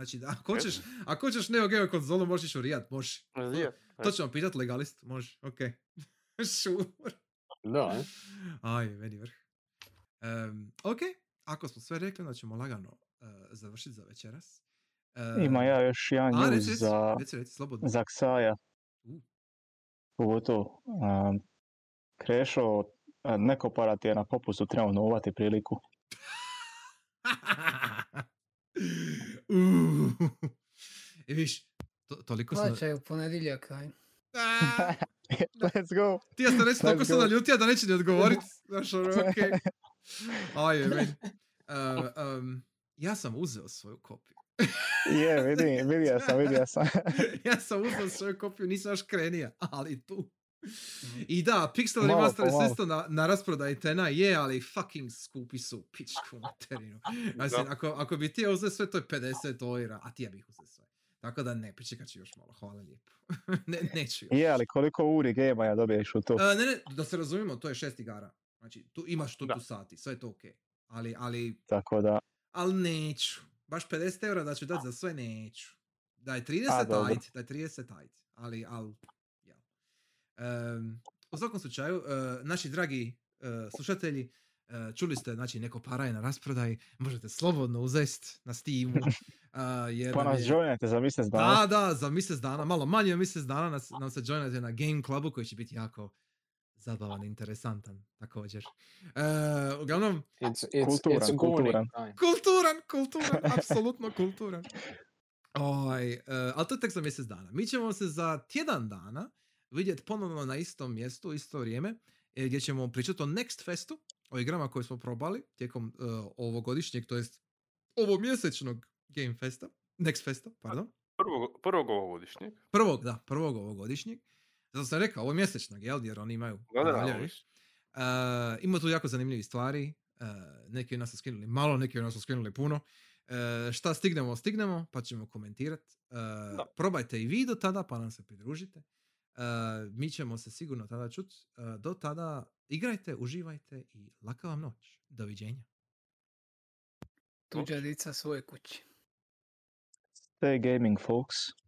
Znači, da, ako hoćeš, ako hoćeš Neo Geo konzolu, možeš ići u Rijad. Može. Je, To ćemo pitat legalist. Može. Ok. sure. Da, e. Aj, meni vrh. Em, ok, ako smo sve rekli, onda ćemo lagano uh, završiti za večeras. Ima Em, ja još jedan a, news reci, za, reci, reci, slobodno. za Ksaja. U. Pogotovo, um, Krešo, a, neko para ti je na popustu, trebamo novati priliku. I viš, to, toliko sam... Plaćaj u ponedjeljak, aj. Let's go! Ti ja sam reći, toliko sam go. naljutio da neće ni odgovorit. Znaš, ono, okej. Aj, je, meni. Uh, um, ja sam uzeo svoju kopiju. Je, vidim, vidio sam, vidio sam. ja sam uzeo svoju kopiju, nisam još krenija, ali tu. I da, Pixel Malo Remaster je isto na, na rasprodaji tena je, ali fucking skupi su pičku materinu. Da. ako, ako bi ti uzeo sve, to je 50 ojra, a ti ja bih uzeo sve. Tako da ne, pričekat ću još malo, hvala lijepo. ne, neću još. Je, ali koliko uri gema ja dobiješ u to? E, ne, ne, da se razumijemo, to je šest igara. Znači, tu imaš tu, tu sati, sve je to okej. Ali, ali, Tako da, ali neću. Baš 50 eura da ću dati za sve, neću. Daj 30 A, ajde, daj 30 ajde. Ali, ali, Em, u svakom slučaju, e, naši dragi e, slušatelji, e, čuli ste, znači, neko para je na rasprodaji, možete slobodno uzest na Steamu. a, jer pa nas je- joinajte za mjesec dana. da, da, za mjesec dana, malo manje mjesec dana nas, nam se joinate na Game Clubu koji će biti jako zabavan i interesantan također. E, uglavnom, It's, it's, Kulturan, it's kulturan. kulturan, kulturan, apsolutno kulturan. Ovaj, e, ali to je tek za mjesec dana. Mi ćemo se za tjedan dana vidjeti ponovno na istom mjestu, isto vrijeme, e, gdje ćemo pričati o Next Festu, o igrama koje smo probali tijekom e, ovogodišnjeg, to jest ovomjesečnog Game Festa, Next Festa, pardon. Prvog, prvog ovogodišnjeg. Prvog, da, prvog ovogodišnjeg. Zato sam rekao, ovo mjesečnog, jel, jer oni imaju Da? Uh, ima tu jako zanimljivih stvari. Uh, neki od nas su skinuli malo, neki od nas su skinuli puno. Uh, šta stignemo, stignemo, pa ćemo komentirati. Uh, probajte i vi do tada, pa nam se pridružite. Uh, mi ćemo se sigurno tada čut. Uh, do tada igrajte, uživajte i laka vam noć. Doviđenja. Tuđa dica svoje kući. Stay gaming, folks.